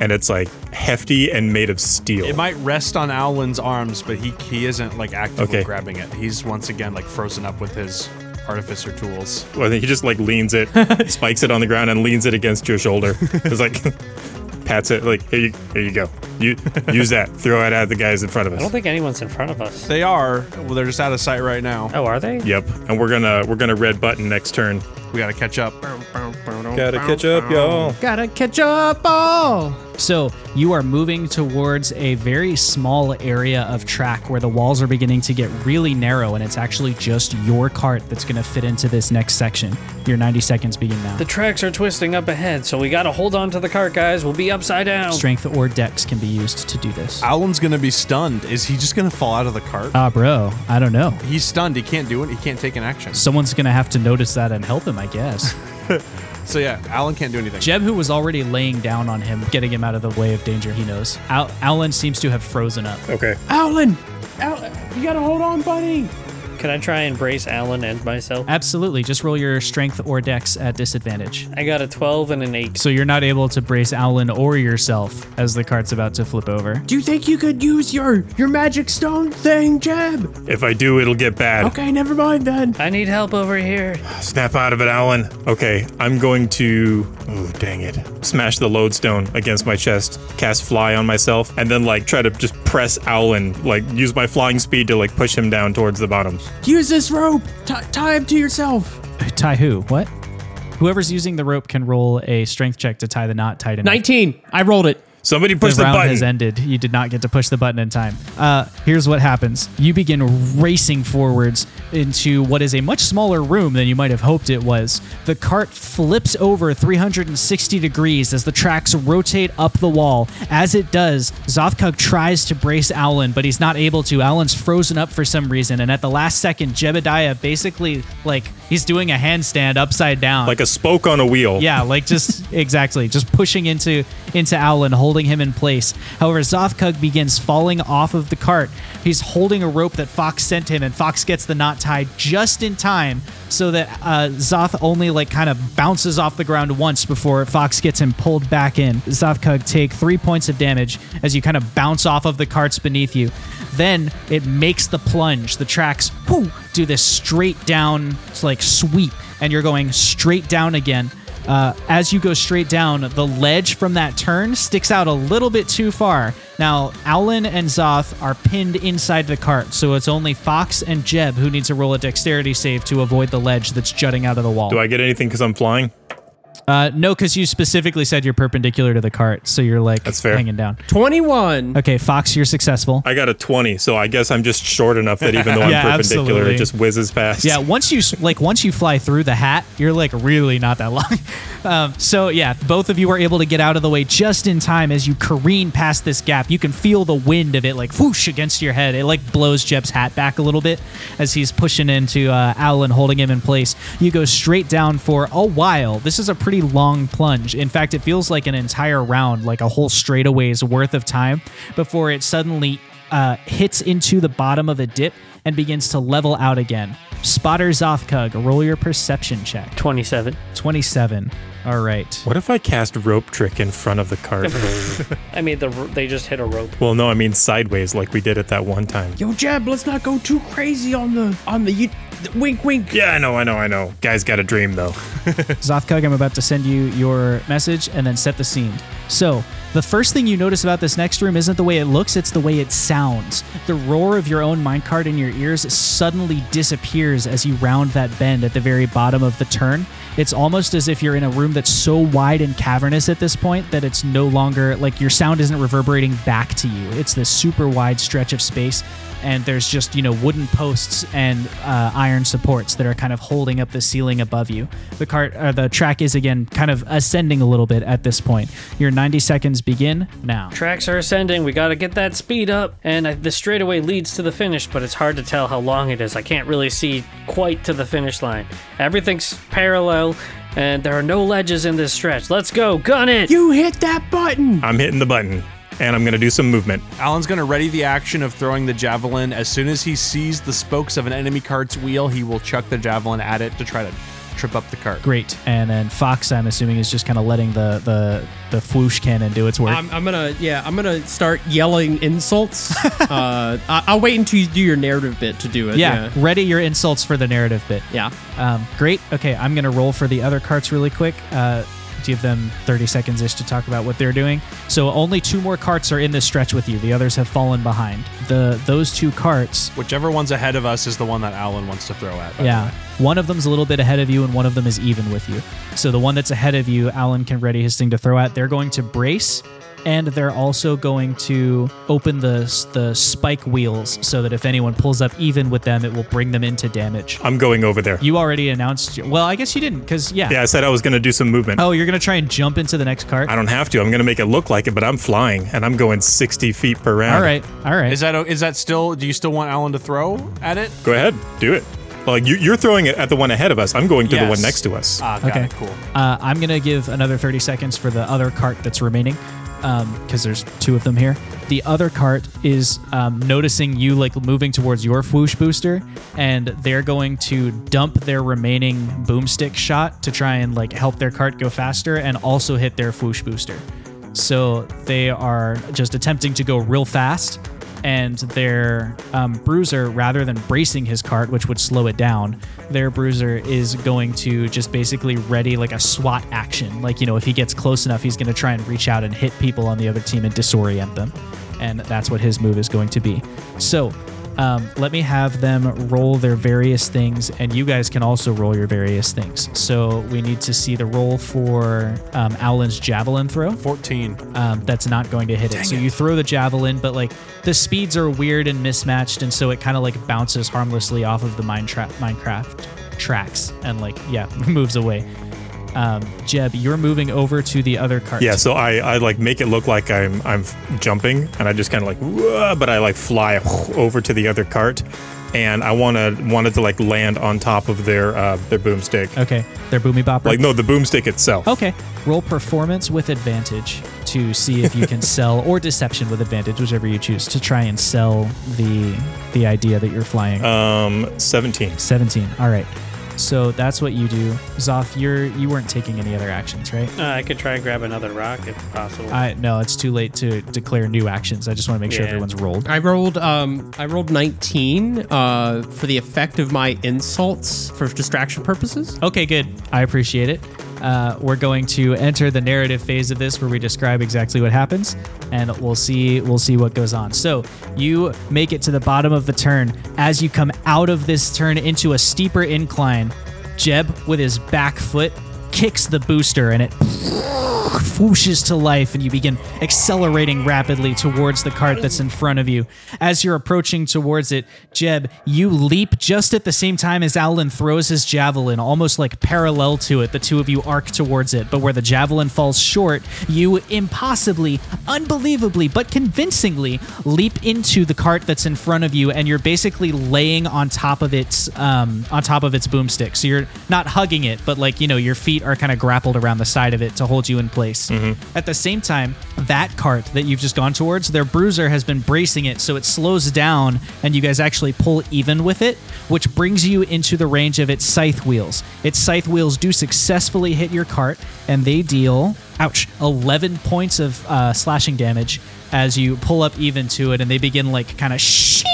S5: And it's like hefty and made of steel.
S1: It might rest on Alan's arms, but he he isn't like actively
S5: Okay.
S1: grabbing it. He's once again like frozen up with his artificer tools.
S5: Well, I think he just like leans it, spikes it on the ground, and leans it against your shoulder. It's like, pats it like here you here you go. You use that. Throw it at the guys in front of us.
S2: I don't think anyone's in front of us.
S1: They are. Well, they're just out of sight right now.
S2: Oh, are they?
S5: Yep. And we're gonna we're gonna red button next turn.
S1: We gotta catch up.
S5: Gotta catch up, y'all.
S4: Gotta catch up all.
S3: So you are moving towards a very small area of track where the walls are beginning to get really narrow, and it's actually just your cart that's going to fit into this next section. Your 90 seconds begin now.
S2: The tracks are twisting up ahead, so we gotta hold on to the cart, guys. We'll be upside down.
S3: Strength or dex can be used to do this.
S1: Alan's gonna be stunned. Is he just gonna fall out of the cart?
S3: Ah, bro, I don't know.
S1: He's stunned. He can't do it. He can't take an action.
S3: Someone's going to have to notice that and help him, I guess.
S1: So yeah, Alan can't do anything.
S3: Jeb, who was already laying down on him, getting him out of the way of danger, he knows. Al- Alan seems to have frozen up.
S5: Okay.
S4: Alan, Al- you gotta hold on, buddy.
S2: Can I try and brace Alan and myself?
S3: Absolutely. Just roll your strength or dex at disadvantage.
S2: I got a 12 and an 8.
S3: So you're not able to brace Alan or yourself as the cart's about to flip over.
S4: Do you think you could use your your magic stone thing, Jeb?
S5: If I do, it'll get bad.
S4: Okay, never mind then.
S2: I need help over here.
S5: Snap out of it, Alan. Okay, I'm going to. Oh, dang it. Smash the lodestone against my chest, cast fly on myself, and then, like, try to just press Alan, like, use my flying speed to, like, push him down towards the bottom.
S4: Use this rope. T- tie him to yourself.
S3: Uh, tie who? What? Whoever's using the rope can roll a strength check to tie the knot tight enough.
S4: 19. I rolled it.
S5: Somebody push
S3: the
S5: the,
S3: round
S5: button.
S3: has ended. You did not get to push the button in time. Uh, here's what happens. You begin racing forwards into what is a much smaller room than you might have hoped it was. The cart flips over 360 degrees as the tracks rotate up the wall. As it does, Zothkug tries to brace Alan, but he's not able to. Alan's frozen up for some reason, and at the last second, Jebediah basically, like, he's doing a handstand upside down.
S5: like a spoke on a wheel.
S3: Yeah, like just exactly, just pushing into into Alan, holding him in place. However, Zothkug begins falling off of the cart. He's holding a rope that Fox sent him, and Fox gets the knot tied just in time so that uh, Zoth only like kind of bounces off the ground once before Fox gets him pulled back in. Zothkug take three points of damage as you kind of bounce off of the carts beneath you. Then it makes the plunge. The tracks whoo, do this straight down like sweep, and you're going straight down again. Uh, as you go straight down, the ledge from that turn sticks out a little bit too far. Now, Alan and Zoth are pinned inside the cart, so it's only Fox and Jeb who need to roll a dexterity save to avoid the ledge that's jutting out of the wall.
S5: Do I get anything because I'm flying?
S3: Uh, no, because you specifically said you're perpendicular to the cart, so you're like
S5: That's fair.
S3: hanging down.
S4: 21.
S3: Okay, Fox, you're successful.
S5: I got a 20, so I guess I'm just short enough that even though I'm perpendicular,
S3: absolutely.
S5: it just whizzes past.
S3: Yeah, once you like once you fly through the hat, you're like really not that long. Um, so yeah, both of you are able to get out of the way just in time as you careen past this gap. You can feel the wind of it like whoosh against your head. It like blows Jeb's hat back a little bit as he's pushing into uh, Alan, holding him in place. You go straight down for a while. This is a pretty long plunge. In fact, it feels like an entire round, like a whole straightaway's worth of time before it suddenly uh, hits into the bottom of a dip and begins to level out again. Spotter Zothkug, roll your perception check.
S2: 27.
S3: 27. All right.
S5: What if I cast rope trick in front of the cart?
S2: I mean, the, they just hit a rope.
S5: well, no, I mean sideways, like we did at that one time.
S4: Yo, Jeb, let's not go too crazy on the on the, you, the wink wink.
S5: Yeah, I know, I know, I know. Guy's got a dream though.
S3: Zothkug, I'm about to send you your message and then set the scene. So, the first thing you notice about this next room isn't the way it looks, it's the way it sounds. The roar of your own minecart in your ears suddenly disappears as you round that bend at the very bottom of the turn. It's almost as if you're in a room that's so wide and cavernous at this point that it's no longer like your sound isn't reverberating back to you. It's this super wide stretch of space and there's just you know wooden posts and uh, iron supports that are kind of holding up the ceiling above you. The cart, uh, the track is again kind of ascending a little bit at this point. Your 90 seconds begin now.
S2: Tracks are ascending. We got to get that speed up. And the straightaway leads to the finish, but it's hard to tell how long it is. I can't really see quite to the finish line. Everything's parallel, and there are no ledges in this stretch. Let's go. Gun it.
S4: You hit that button.
S5: I'm hitting the button, and I'm gonna do some movement.
S1: Alan's gonna ready the action of throwing the javelin. As soon as he sees the spokes of an enemy cart's wheel, he will chuck the javelin at it to try to trip up the cart.
S3: Great. And then Fox, I'm assuming, is just kind of letting the the the floosh cannon do its work.
S4: I'm, I'm gonna yeah I'm gonna start yelling insults. uh, I, I'll wait until you do your narrative bit to do it.
S3: yeah, ready your insults for the narrative bit.
S4: Yeah.
S3: Um, great. Okay, I'm gonna roll for the other carts really quick. Uh, give them 30 seconds ish to talk about what they're doing. So only two more carts are in this stretch with you. The others have fallen behind. The those two carts,
S1: Whichever one's ahead of us is the one that Alan wants to throw at. by the
S3: yeah,
S1: way.
S3: one of them's a little bit ahead of you, and one of them is even with you. So the one that's ahead of you, Alan can ready his thing to throw at. They're going to brace. And they're also going to open the the spike wheels so that if anyone pulls up even with them, it will bring them into damage.
S5: I'm going over there.
S3: You already announced. Well, I guess you didn't, because yeah.
S5: Yeah, I said I was going to do some movement.
S3: Oh, you're gonna try and jump into the next cart.
S5: I don't have to. I'm going to make it look like it, but I'm flying and I'm going 60 feet per round.
S3: All right, all right.
S1: Is that is that still? Do you still want Alan to throw at it?
S5: Go ahead. Do it. Like you, you're throwing it at the one ahead of us. I'm going to the one next to us.
S1: Ah, got
S3: Okay.
S1: it. Cool.
S3: Uh, I'm gonna give another 30 seconds for the other cart that's remaining, because there's two of them here. The other cart is um, noticing you like moving towards your whoosh booster, and they're going to dump their remaining boomstick shot to try and like help their cart go faster, and also hit their whoosh booster. So they are just attempting to go real fast, and their um, bruiser, rather than bracing his cart, which would slow it down, their bruiser is going to just basically ready like a SWAT action. Like, you know, if he gets close enough, he's going to try and reach out and hit people on the other team and disorient them. And that's what his move is going to be. So, um, let me have them roll their various things, and you guys can also roll your various things. So, we need to see the roll for um, Alan's javelin throw
S1: Fourteen.
S3: um, that's not going to hit it. So you throw the javelin, but like the speeds are weird and mismatched, and so it kind of like bounces harmlessly off of the mine tra- minecart tracks and like yeah moves away. Um, Jeb, you're moving over to the other cart.
S5: Yeah, so I, I like make it look like I'm I'm jumping, and I just kind of like, "Whoa," but I like fly over to the other cart, and I wanna wanted to like land on top of their uh, their boomstick.
S3: Okay, they're boomy bopper.
S5: Like no, the boomstick itself.
S3: Okay, roll performance with advantage to see if you can sell, or deception with advantage, whichever you choose, to try and sell the the idea that you're flying.
S5: Um, 17.
S3: 17. All right. So that's what you do. Zoth, you're you weren't taking any other actions, right?
S2: Uh, I could try and grab another rock if possible.
S3: I no, it's too late to declare new actions. I just want to make sure
S2: Yeah.
S3: everyone's rolled.
S4: I rolled um I rolled 19 uh for the effect of my insults for distraction purposes.
S3: Okay, good. I appreciate it. Uh, we're going to enter the narrative phase of this where we describe exactly what happens and we'll see we'll see what goes on. So, you make it to the bottom of the turn as you come out of this turn into a steeper incline. Jeb with his back foot kicks the booster and it whooshes to life and you begin accelerating rapidly towards the cart that's in front of you. As you're approaching towards it, Jeb, you leap just at the same time as Alan throws his javelin, almost like parallel to it. The two of you arc towards it, but where the javelin falls short, you impossibly, unbelievably, but convincingly leap into the cart that's in front of you, and you're basically laying on top of its um, on top of its boomstick. So you're not hugging it, but like you know, your feet are kind of grappled around the side of it to hold you in place. At the same time, that cart that you've just gone towards, their bruiser has been bracing it, so it slows down, and you guys actually pull even with it, which brings you into the range of its scythe wheels. Its scythe wheels do successfully hit your cart, and they deal, ouch, 11 points of uh, slashing damage as you pull up even to it, and they begin like kind of shing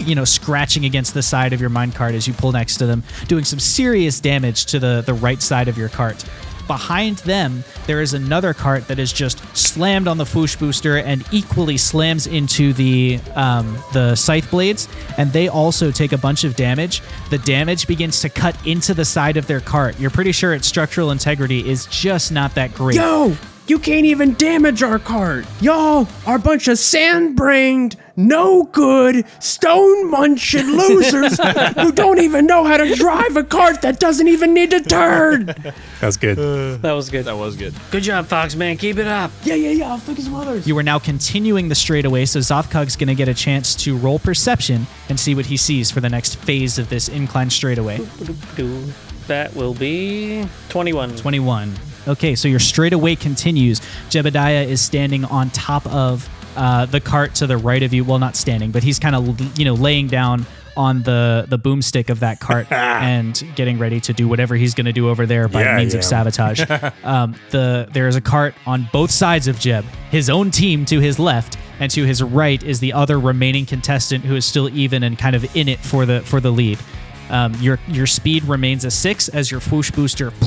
S3: you know, scratching against the side of your mine cart as you pull next to them, doing some serious damage to the, the right side of your cart. Behind them, there is another cart that is just slammed on the Fwoosh booster and equally slams into the um, the scythe blades, and they also take a bunch of damage. The damage begins to cut into the side of their cart. You're pretty sure its structural integrity is just not that great.
S4: Yo, you can't even damage our cart. Y'all are a bunch of sand-brained, no good, stone munching losers who don't even know how to drive a cart that doesn't even need to turn.
S5: That was good.
S2: Uh, that was good.
S1: That was good.
S2: Good job, Fox man. Keep it up.
S4: Yeah, yeah, yeah. I'll think of some others.
S3: You are now continuing the straightaway, so Zothkug's going to get a chance to roll perception and see what he sees for the next phase of this incline straightaway.
S2: That will be 21.
S3: 21. Okay, so your straightaway continues. Jebediah is standing on top of uh, the cart to the right of you. Well, not standing, but he's kind of you know laying down on the the boomstick of that cart and getting ready to do whatever he's going to do over there by
S5: Yeah,
S3: means of sabotage. um, the there is a cart on both sides of Jeb. His own team to his left, and to his right is the other remaining contestant who is still even and kind of in it for the for the lead. Um, your your speed remains a six as your whoosh booster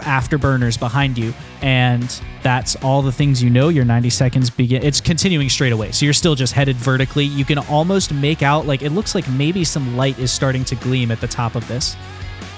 S3: afterburners behind you, and that's all the things you know. Your 90 seconds begin. It's continuing straight away, so you're still just headed vertically. You can almost make out like it looks like maybe some light is starting to gleam at the top of this.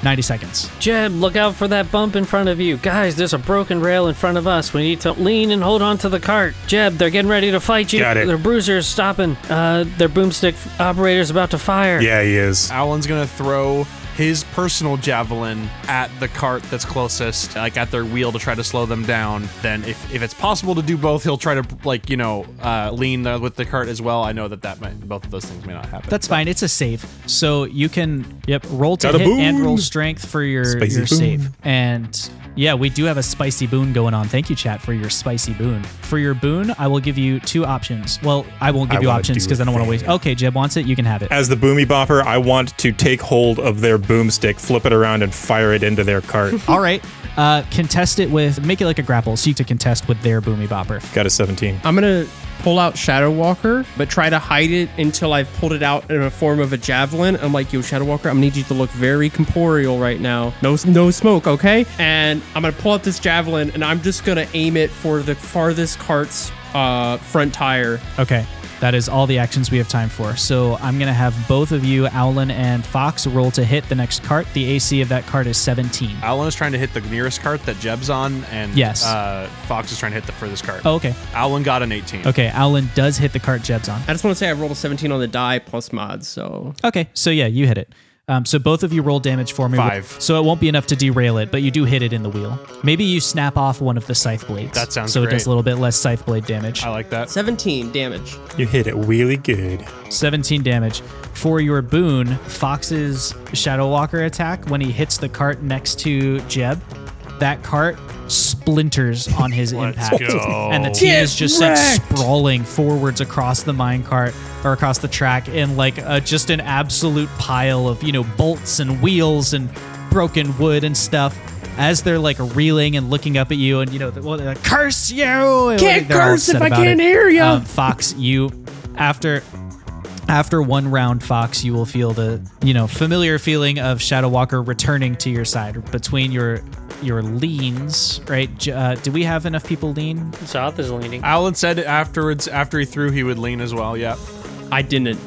S3: 90 seconds.
S2: Jeb, look out for that bump in front of you. Guys, there's a broken rail in front of us. We need to lean and hold on to the cart. Jeb, they're getting ready to fight you.
S5: Got it.
S2: Their bruisers stopping. Uh, their boomstick operator's about to fire.
S5: Yeah, he is.
S1: Alan's gonna throw his personal javelin at the cart that's closest, like at their wheel to try to slow them down. Then, if, if it's possible to do both, he'll try to like you know uh, lean the, with the cart as well. I know that that might both of those things may not happen.
S3: That's fine. It's a save. So you can yep roll to
S5: Got
S3: hit and roll strength for your
S5: Spicy
S3: your
S5: boon.
S3: save. And yeah, we do have a spicy boon going on. Thank you, chat, for your spicy boon. For your boon, I will give you two options. Well, I won't give
S5: I
S3: you options because I don't want to waste. Okay, Jeb wants it. You can have it.
S5: As the boomy bopper, I want to take hold of their boomstick, flip it around, and fire it into their cart.
S3: All right. Uh, contest it with make it like a grapple. So you to contest with their boomy bopper.
S5: Got a 17.
S4: I'm gonna pull out Shadow Walker, but try to hide it until I've pulled it out in a form of a javelin. I'm like, yo, Shadow Walker, I'm gonna need you to look very corporeal right now. No, no smoke, okay? And I'm gonna pull out this javelin, and I'm just gonna aim it for the farthest cart's uh, front tire.
S3: Okay. That is all the actions we have time for. So I'm going to have both of you, Owlin and Fox, roll to hit the next cart. The AC of that cart is 17.
S1: Alan is trying to hit the nearest cart that Jeb's on, and
S3: Yes.
S1: uh, Fox is trying to hit the furthest cart.
S3: Oh, okay.
S1: Alan got an 18.
S3: Okay. Owlin does hit the cart Jeb's on.
S4: I just want to say I rolled a 17 on the die plus mods, so
S3: Okay, so yeah, you hit it. Um, so both of you roll damage for me.
S1: Five.
S3: So it won't be enough to derail it, but you do hit it in the wheel. Maybe you snap off one of the scythe blades.
S1: That sounds
S3: so it does
S1: great.
S3: a little bit less scythe blade damage.
S1: I like that.
S4: 17 damage.
S5: You hit it really good.
S3: 17 damage. For your boon, Fox's Shadow Walker attack, when he hits the cart next to Jeb, that cart splinters on his impact.
S1: go.
S3: And the team is
S4: Get
S3: just like sprawling forwards across the minecart or across the track in like uh, just an absolute pile of, you know, bolts and wheels and broken wood and stuff. As they're like reeling and looking up at you, and you know, well, they're like, curse you!
S4: Can't
S3: they're
S4: curse if I can't
S3: it.
S4: hear you.
S3: Um, Fox, you after after one round, Fox, you will feel the you know familiar feeling of Shadow Walker returning to your side between your your leans. Right? Uh, do we have enough people lean?
S2: Zoth is leaning.
S1: Alan said afterwards, after he threw, he would lean as well. Yeah.
S4: I didn't.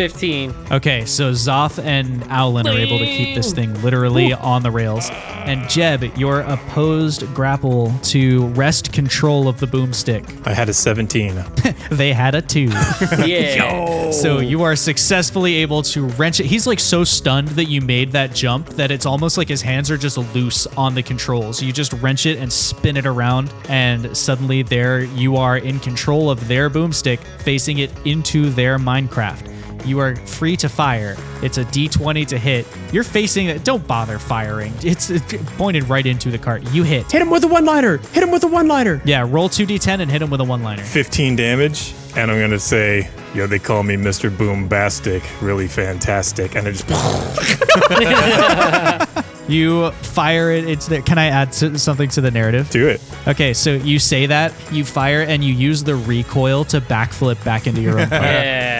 S2: 15.
S3: Okay, so Zoth and Owlin are able to keep this thing literally on the rails. And Jeb, your opposed grapple to wrest control of the boomstick.
S5: I had a 17.
S3: They had a two.
S2: Yeah.
S3: So you are successfully able to wrench it. He's like so stunned that you made that jump that it's almost like his hands are just loose on the controls. You just wrench it and spin it around, and suddenly there you are in control of their boomstick, facing it into their minecart. You are free to fire. It's a d20 to hit. You're facing it. Don't bother firing. It's, it's pointed right into the cart. You hit.
S4: Hit him with a one liner. Hit him with a one liner.
S3: Yeah, roll 2d10 and hit him with a one liner.
S5: 15 damage. And I'm going to say, yo, they call me Mr. Boombastic. Really fantastic. And I just.
S3: You fire it. It's there. Can I add something to the narrative?
S5: Do it.
S3: Okay, so you say that, you fire, and you use the recoil to backflip back into your own cart.
S2: Yeah.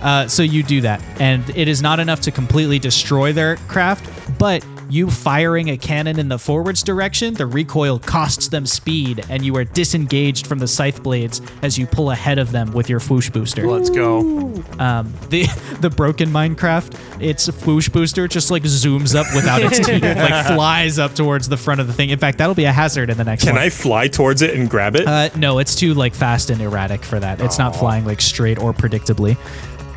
S3: Uh, so you do that, and it is not enough to completely destroy their craft, but you firing a cannon in the forwards direction, the recoil costs them speed, and you are disengaged from the scythe blades as you pull ahead of them with your fwoosh booster.
S1: Let's go.
S3: Um, the the broken minecart, its fwoosh booster just like zooms up without its teeth, like flies up towards the front of the thing. In fact, that'll be a hazard in the next
S5: Can
S3: one.
S5: I fly towards it and grab it?
S3: Uh, no, it's too like fast and erratic for that. It's not flying like straight or predictably.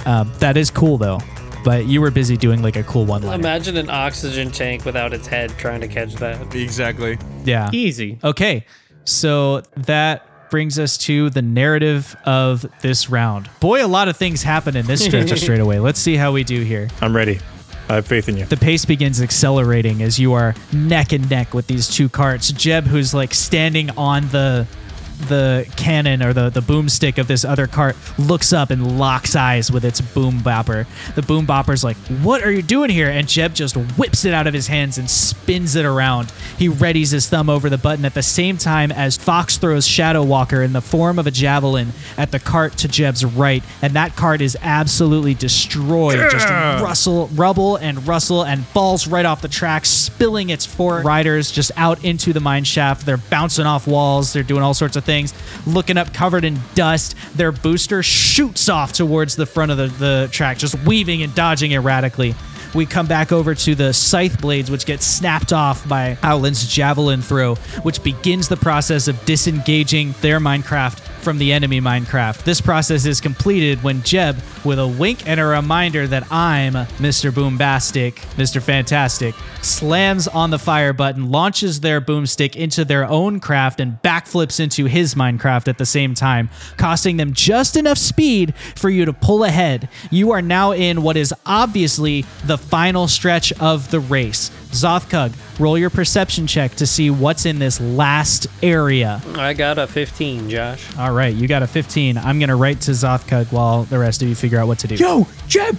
S3: Um, that is cool though, but you were busy doing like a cool one liner.
S2: Imagine an oxygen tank without its head trying to catch that.
S1: Exactly.
S3: Yeah.
S4: Easy.
S3: Okay, so that brings us to the narrative of this round. Boy, a lot of things happen in this stretch of straight away. Let's see how we do here.
S5: I'm ready. I have faith in you.
S3: The pace begins accelerating as you are neck and neck with these two carts. Jeb, who's like standing on the the cannon or the, the boomstick of this other cart looks up and locks eyes with its boom bopper. The boom bopper's like, What are you doing here? And Jeb just whips it out of his hands and spins it around. He readies his thumb over the button at the same time as Fox throws Shadow Walker in the form of a javelin at the cart to Jeb's right. And that cart is absolutely destroyed. Just rustle, rubble and rustle and falls right off the track, spilling its four riders just out into the mine shaft. They're bouncing off walls. They're doing all sorts of things. Looking up covered in dust. Their booster shoots off towards the front of the, the track, just weaving and dodging erratically. We come back over to the scythe blades, which get snapped off by Owlin's javelin throw, which begins the process of disengaging their minecart from the enemy minecart. This process is completed when Jeb, with a wink and a reminder that I'm Mr. Boombastic, Mr. Fantastic, slams on the fire button, launches their boomstick into their own craft, and backflips into his minecart at the same time, costing them just enough speed for you to pull ahead. You are now in what is obviously the final stretch of the race. Zothkug, roll your perception check to see what's in this last area.
S2: I got a 15, Josh.
S3: All right, you got a 15. I'm going to write to Zothkug while the rest of you figure out what to do.
S4: Yo, Jeb!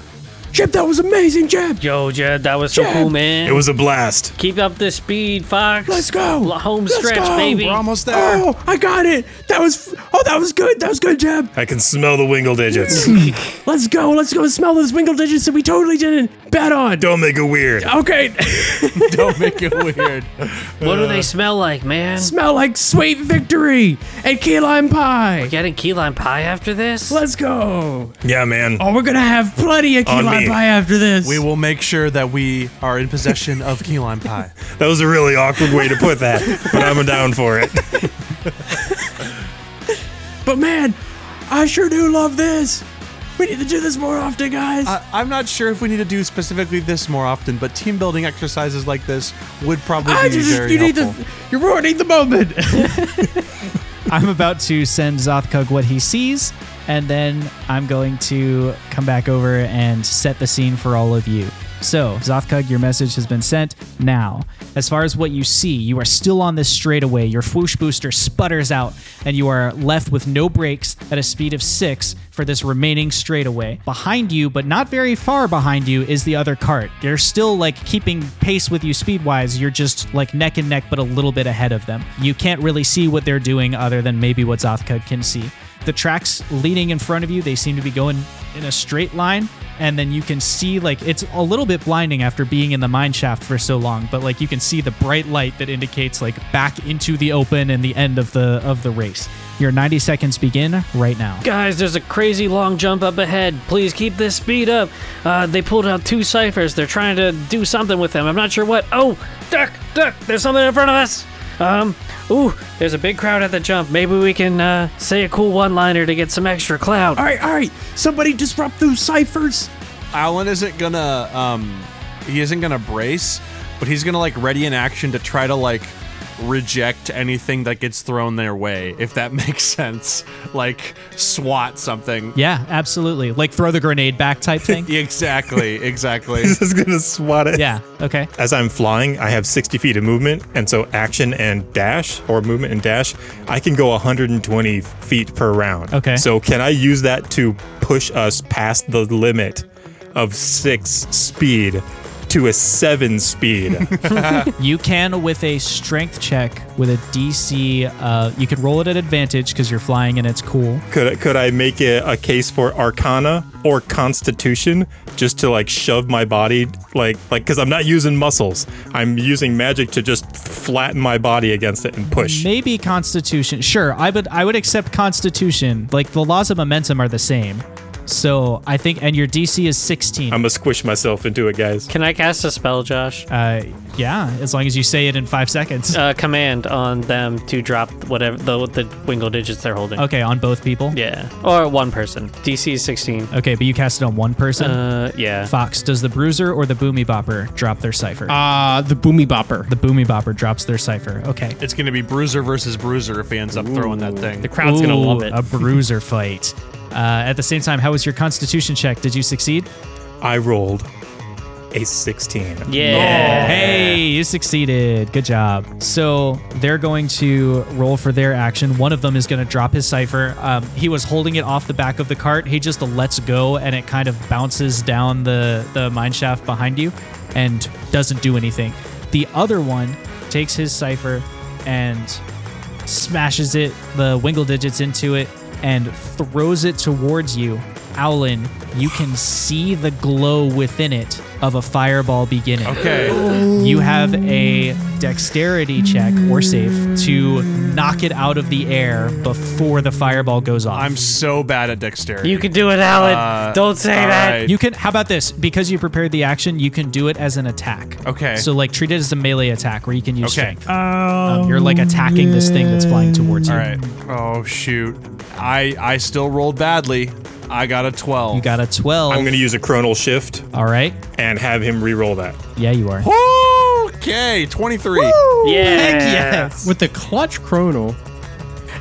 S4: Jeb, that was amazing, Jeb!
S2: Yo, Jeb, that was so
S4: Jed.
S2: cool, man.
S5: It was a blast.
S2: Keep up the speed, Fox.
S4: Let's go.
S2: Home
S4: Let's
S2: stretch,
S4: go.
S2: baby.
S1: We're almost there.
S4: Oh, I got it! That was. Oh, that was good. That was good, Jeb.
S5: I can smell the wingle digits.
S4: Let's go. Let's go smell those wingle digits that we totally didn't bet on.
S5: Don't make it weird.
S4: Okay.
S1: Don't make it weird.
S2: What do they uh, smell like, man?
S4: smell like sweet victory and key lime pie.
S2: You getting key lime pie after this?
S4: Let's go.
S5: Yeah, man.
S4: Oh, we're gonna have plenty of key
S5: On
S4: lime
S5: me.
S4: pie after this.
S1: We will make sure that we are in possession of key lime pie.
S5: That was a really awkward way to put that, but I'm down for it.
S4: But man, I sure do love this. We need to do this more often, guys.
S1: I, I'm not sure if we need to do specifically this more often, but team building exercises like this would probably
S4: I
S1: be
S4: just
S1: very
S4: you need
S1: helpful.
S4: to. You're ruining the moment.
S3: I'm about to send Zothkug what he sees, and then I'm going to come back over and set the scene for all of you. So, Zothkug, your message has been sent. Now, as far as what you see, you are still on this straightaway. Your swoosh booster sputters out, and you are left with no brakes at a speed of six for this remaining straightaway. Behind you, but not very far behind you, is the other cart. They're still like keeping pace with you speed wise. You're just like neck and neck, but a little bit ahead of them. You can't really see what they're doing other than maybe what Zothkug can see. The tracks leading in front of you, they seem to be going in a straight line. And then you can see, like, it's a little bit blinding after being in the mine shaft for so long, but like you can see the bright light that indicates like back into the open and the end of the of the race. Your 90 seconds begin right now.
S2: Guys, there's a crazy long jump up ahead. Please keep this speed up. Uh, they pulled out two ciphers. They're trying to do something with them. I'm not sure what. Oh, duck, duck. There's something in front of us. Um, ooh, there's a big crowd at the jump. Maybe we can uh, say a cool one-liner to get some extra clout.
S4: all right, all right. Somebody disrupt those ciphers.
S1: Alan isn't gonna um he isn't gonna brace, but he's gonna like ready in action to try to like reject anything that gets thrown their way, if that makes sense. Like swat something.
S3: Yeah, absolutely. Like throw the grenade back type thing.
S1: Exactly, exactly.
S5: He's just gonna swat it.
S3: yeah, okay.
S5: As I'm flying, I have 60 feet of movement, and so action and dash, or movement and dash, I can go 120 feet per round.
S3: Okay.
S5: So can I use that to push us past the limit of six speed to a seven speed?
S3: You can with a strength check with a DC. Uh, you can roll it at advantage because you're flying and it's cool.
S5: could could I make a, a case for Arcana or Constitution just to like shove my body like like because I'm not using muscles. I'm using magic to just flatten my body against it and push.
S3: Maybe Constitution. Sure, I would. I would accept Constitution. Like the laws of momentum are the same. So I think, and your DC is 16.
S5: I'm gonna squish myself into it, guys.
S2: Can I cast a spell, Josh?
S3: uh, yeah, as long as you say it in five seconds.
S2: Uh, command on them to drop whatever the, the wingle digits they're holding.
S3: okay, on both people.
S2: Yeah, or one person. DC is 16.
S3: Okay, but you cast it on one person.
S2: Uh, yeah.
S3: Fox, does the Bruiser or the Boomy Bopper drop their cipher?
S4: Uh, the boomy bopper.
S3: the Boomy Bopper drops their cipher. Okay.
S1: It's gonna be Bruiser versus Bruiser if he ends up throwing that thing.
S2: The crowd's gonna love it.
S3: A Bruiser fight. Uh, at the same time, how was your Constitution check? Did you succeed?
S5: I rolled a 16.
S2: Yeah.
S3: Hey, you succeeded. Good job. So they're going to roll for their action. One of them is going to drop his cipher. Um, he was holding it off the back of the cart. He just lets go, and it kind of bounces down the the mine shaft behind you, and doesn't do anything. The other one takes his cipher and smashes it, the wingle digits into it, and throws it towards you. Owlin, you can see the glow within it of a fireball beginning.
S1: Okay.
S3: You have a dexterity check or save to knock it out of the air before the fireball goes off.
S1: I'm so bad at dexterity.
S2: You can do it, Alan.
S1: Uh,
S2: Don't say
S1: all
S2: that.
S1: right.
S3: you can how about this? Because you prepared the action, you can do it as an attack.
S1: Okay.
S3: So like treat it as a melee attack where you can use
S1: Okay.
S3: strength. Um, you're like attacking this thing that's flying towards you.
S1: All right. Oh shoot. I I still rolled badly. I got a 12.
S3: You got a 12.
S5: I'm going to use a chronal shift
S3: All right.
S5: and have him re-roll that.
S3: Yeah, you are.
S1: Okay, 23.
S2: Yeah. Yes.
S4: With the clutch chronal.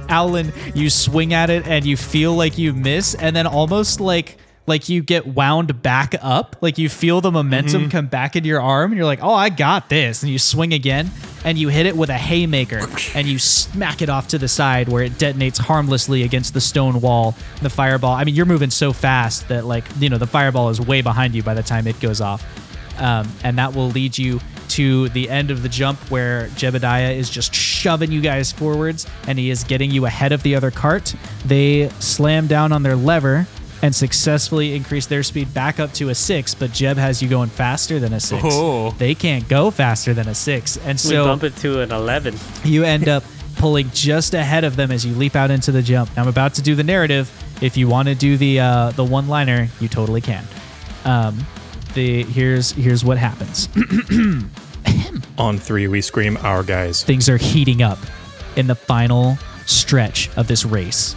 S3: Alan, you swing at it and you feel like you miss, and then almost like like you get wound back up, like you feel the momentum come back into your arm, and you're like, "Oh, I got this!" And you swing again, and you hit it with a haymaker, and you smack it off to the side where it detonates harmlessly against the stone wall. The fireball. I mean, you're moving so fast that like you know the fireball is way behind you by the time it goes off, um, and that will lead you to the end of the jump where Jebediah is just shoving you guys forwards and he is getting you ahead of the other cart. They slam down on their lever and successfully increase their speed back up to a six, but Jeb has you going faster than a six.
S1: Oh.
S3: They can't go faster than a six. And so
S2: We
S3: so
S2: bump it to an 11.
S3: you end up pulling just ahead of them as you leap out into the jump. Now, I'm about to do the narrative. If you want to do the uh, the one liner, you totally can. Um, the here's here's what happens.
S5: On three, we scream, our guys.
S3: Things are heating up in the final stretch of this race.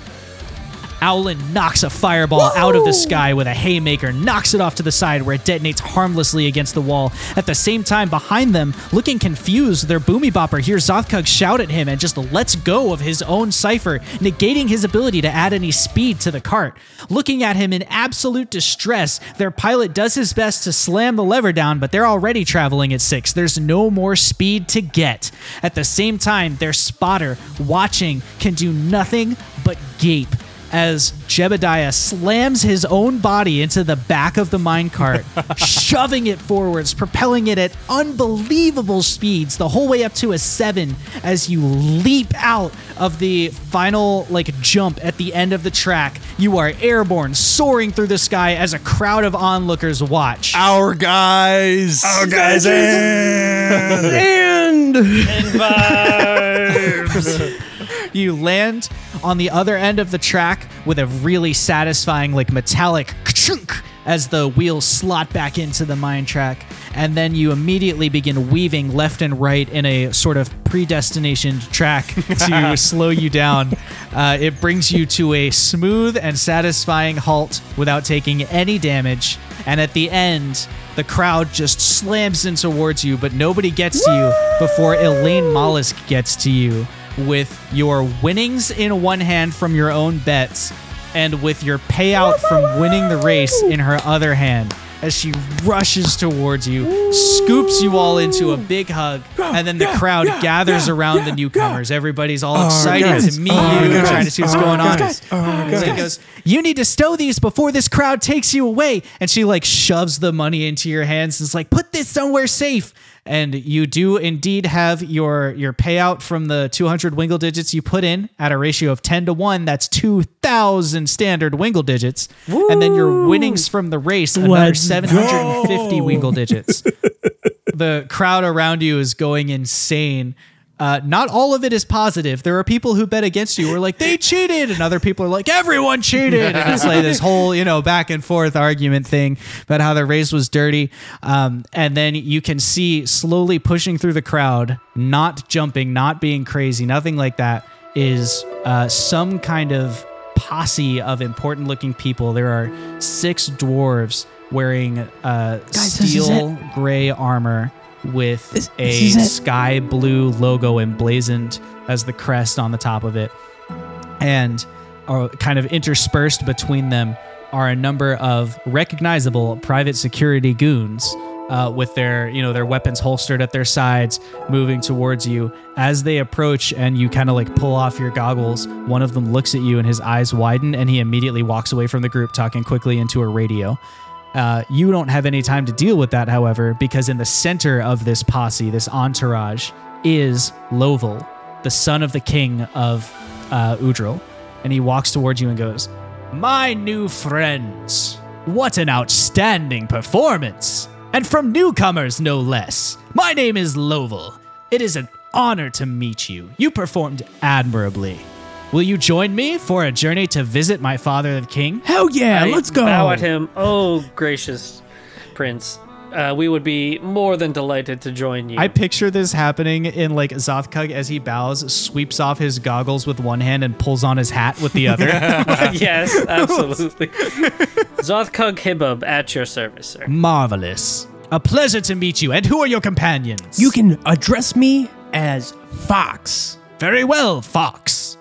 S3: Owlin knocks a fireball out of the sky with a haymaker, knocks it off to the side where it detonates harmlessly against the wall. At the same time, behind them, looking confused, their boomy bopper hears Zothkug shout at him and just lets go of his own cipher, negating his ability to add any speed to the cart. Looking at him in absolute distress, their pilot does his best to slam the lever down, but they're already traveling at six. There's no more speed to get. At the same time, their spotter, watching, can do nothing but gape as Jebediah slams his own body into the back of the minecart, shoving it forwards, propelling it at unbelievable speeds, the whole way up to a seven as you leap out of the final like jump at the end of the track. You are airborne, soaring through the sky as a crowd of onlookers watch.
S1: Our guys. Our
S5: guys,
S4: And
S3: You land on the other end of the track with a really satisfying, like metallic chunk as the wheels slot back into the mine track. And then you immediately begin weaving left and right in a sort of predestination track to slow you down. Uh, it brings you to a smooth and satisfying halt without taking any damage. And at the end, the crowd just slams in towards you, but nobody gets to you before Elaine Mollusk gets to you with your winnings in one hand from your own bets and with your payout from winning the race in her other hand as she rushes towards you, scoops you all into a big hug, and then the crowd gathers around the newcomers. Everybody's all excited
S5: guys.
S3: to meet
S5: Oh,
S3: you,
S5: guys.
S3: trying to see what's
S5: Oh,
S3: going on.
S5: guys. Oh,
S3: And she goes, "You need to stow these before this crowd takes you away." And she like shoves the money into your hands and is like, "Put this somewhere safe." And you do indeed have your your payout from the 200 wingle digits you put in at a ratio of 10 to 1. That's 2,000 standard wingle digits. And then your winnings from the race, another
S4: Let's
S3: 750 wingle digits. the crowd around you is going insane. Uh, not all of it is positive. There are people who bet against you who are like, they cheated. And other people are like, everyone cheated. And it's like this whole, you know, back and forth argument thing about how the race was dirty. Um, and then you can see slowly pushing through the crowd, not jumping, not being crazy, nothing like that, is uh, some kind of posse of important looking people. There are six dwarves wearing uh,
S4: Guys,
S3: steel gray armor with
S4: This-
S3: a
S4: this
S3: sky blue logo emblazoned as the crest on the top of it. And are kind of interspersed between them are a number of recognizable private security goons uh, with their you know their weapons holstered at their sides, moving towards you. As they approach and you kind of like pull off your goggles, one of them looks at you and his eyes widen, and he immediately walks away from the group, talking quickly into a radio. Uh, you don't have any time to deal with that, however, because in the center of this posse, this entourage, is Lovel, the son of the king of uh, Udril. And he walks towards you and goes, My new friends, what an outstanding performance! And from newcomers, no less. My name is Lovel. It is an honor to meet you. You performed admirably. Will you join me for a journey to visit my father, the king?
S4: Hell yeah,
S2: I
S4: let's go.
S2: Bow at him. Oh, gracious prince. Uh, we would be more than delighted to join you.
S3: I picture this happening in like Zothkug as he bows, sweeps off his goggles with one hand and pulls on his hat with the other.
S2: yes, absolutely. Zothkug Hibub at your service, sir.
S3: Marvelous. A pleasure to meet you. And who are your companions?
S4: You can address me as Fox.
S3: very well, Fox.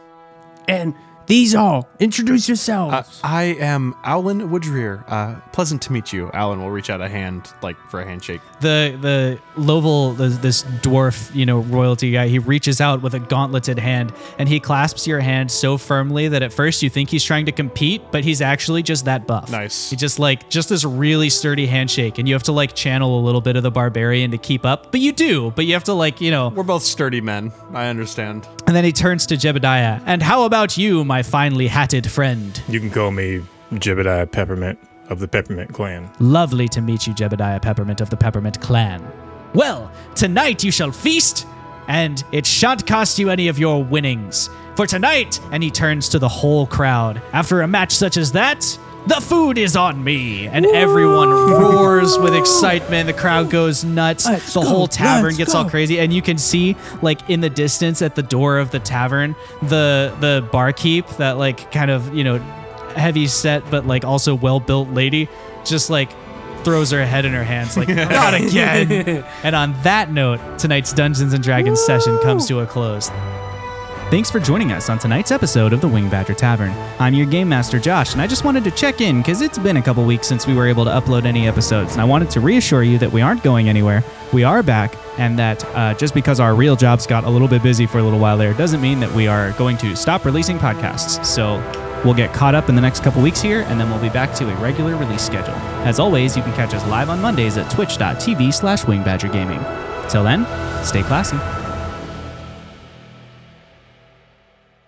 S4: And these all, introduce yourselves.
S1: Uh, I am Alan Woodrear. Uh, pleasant to meet you. Alan will reach out a hand, like for a handshake.
S3: The the Lovel, the, this dwarf, you know, royalty guy, he reaches out with a gauntleted hand and he clasps your hand so firmly that at first you think he's trying to compete, but he's actually just that buff.
S1: Nice.
S3: He just like just this really sturdy handshake, and you have to like channel a little bit of the barbarian to keep up. But you do, but you have to like, you know,
S1: We're both sturdy men. I understand.
S3: And then he turns to Jebediah. And how about you, my finely hatted friend?
S5: You can call me Jebediah Peppermint of the Peppermint Clan.
S3: Lovely to meet you, Jebediah Peppermint of the Peppermint Clan. Well, tonight you shall feast, and it shan't cost you any of your winnings. For tonight, and he turns to the whole crowd, after a match such as that, the food is on me. And everyone roars with excitement. The crowd goes nuts.
S4: Let's
S3: the
S4: go,
S3: whole tavern gets all crazy. And you can see, like, in the distance at the door of the tavern, the the barkeep, that like kind of, you know, heavy set but like also well built lady, just like throws her head in her hands like not again. and on that note, tonight's Dungeons and Dragons session comes to a close. Thanks for joining us on tonight's episode of the Wing Badger Tavern. I'm your game master Josh, and I just wanted to check in because it's been a couple weeks since we were able to upload any episodes, and I wanted to reassure you that we aren't going anywhere. We are back, and that uh, just because our real jobs got a little bit busy for a little while there doesn't mean that we are going to stop releasing podcasts. So We'll get caught up in the next couple weeks here, and then we'll be back to a regular release schedule. As always, you can catch us live on Mondays at twitch.tv slash wingbadgergaming. Till then, stay classy.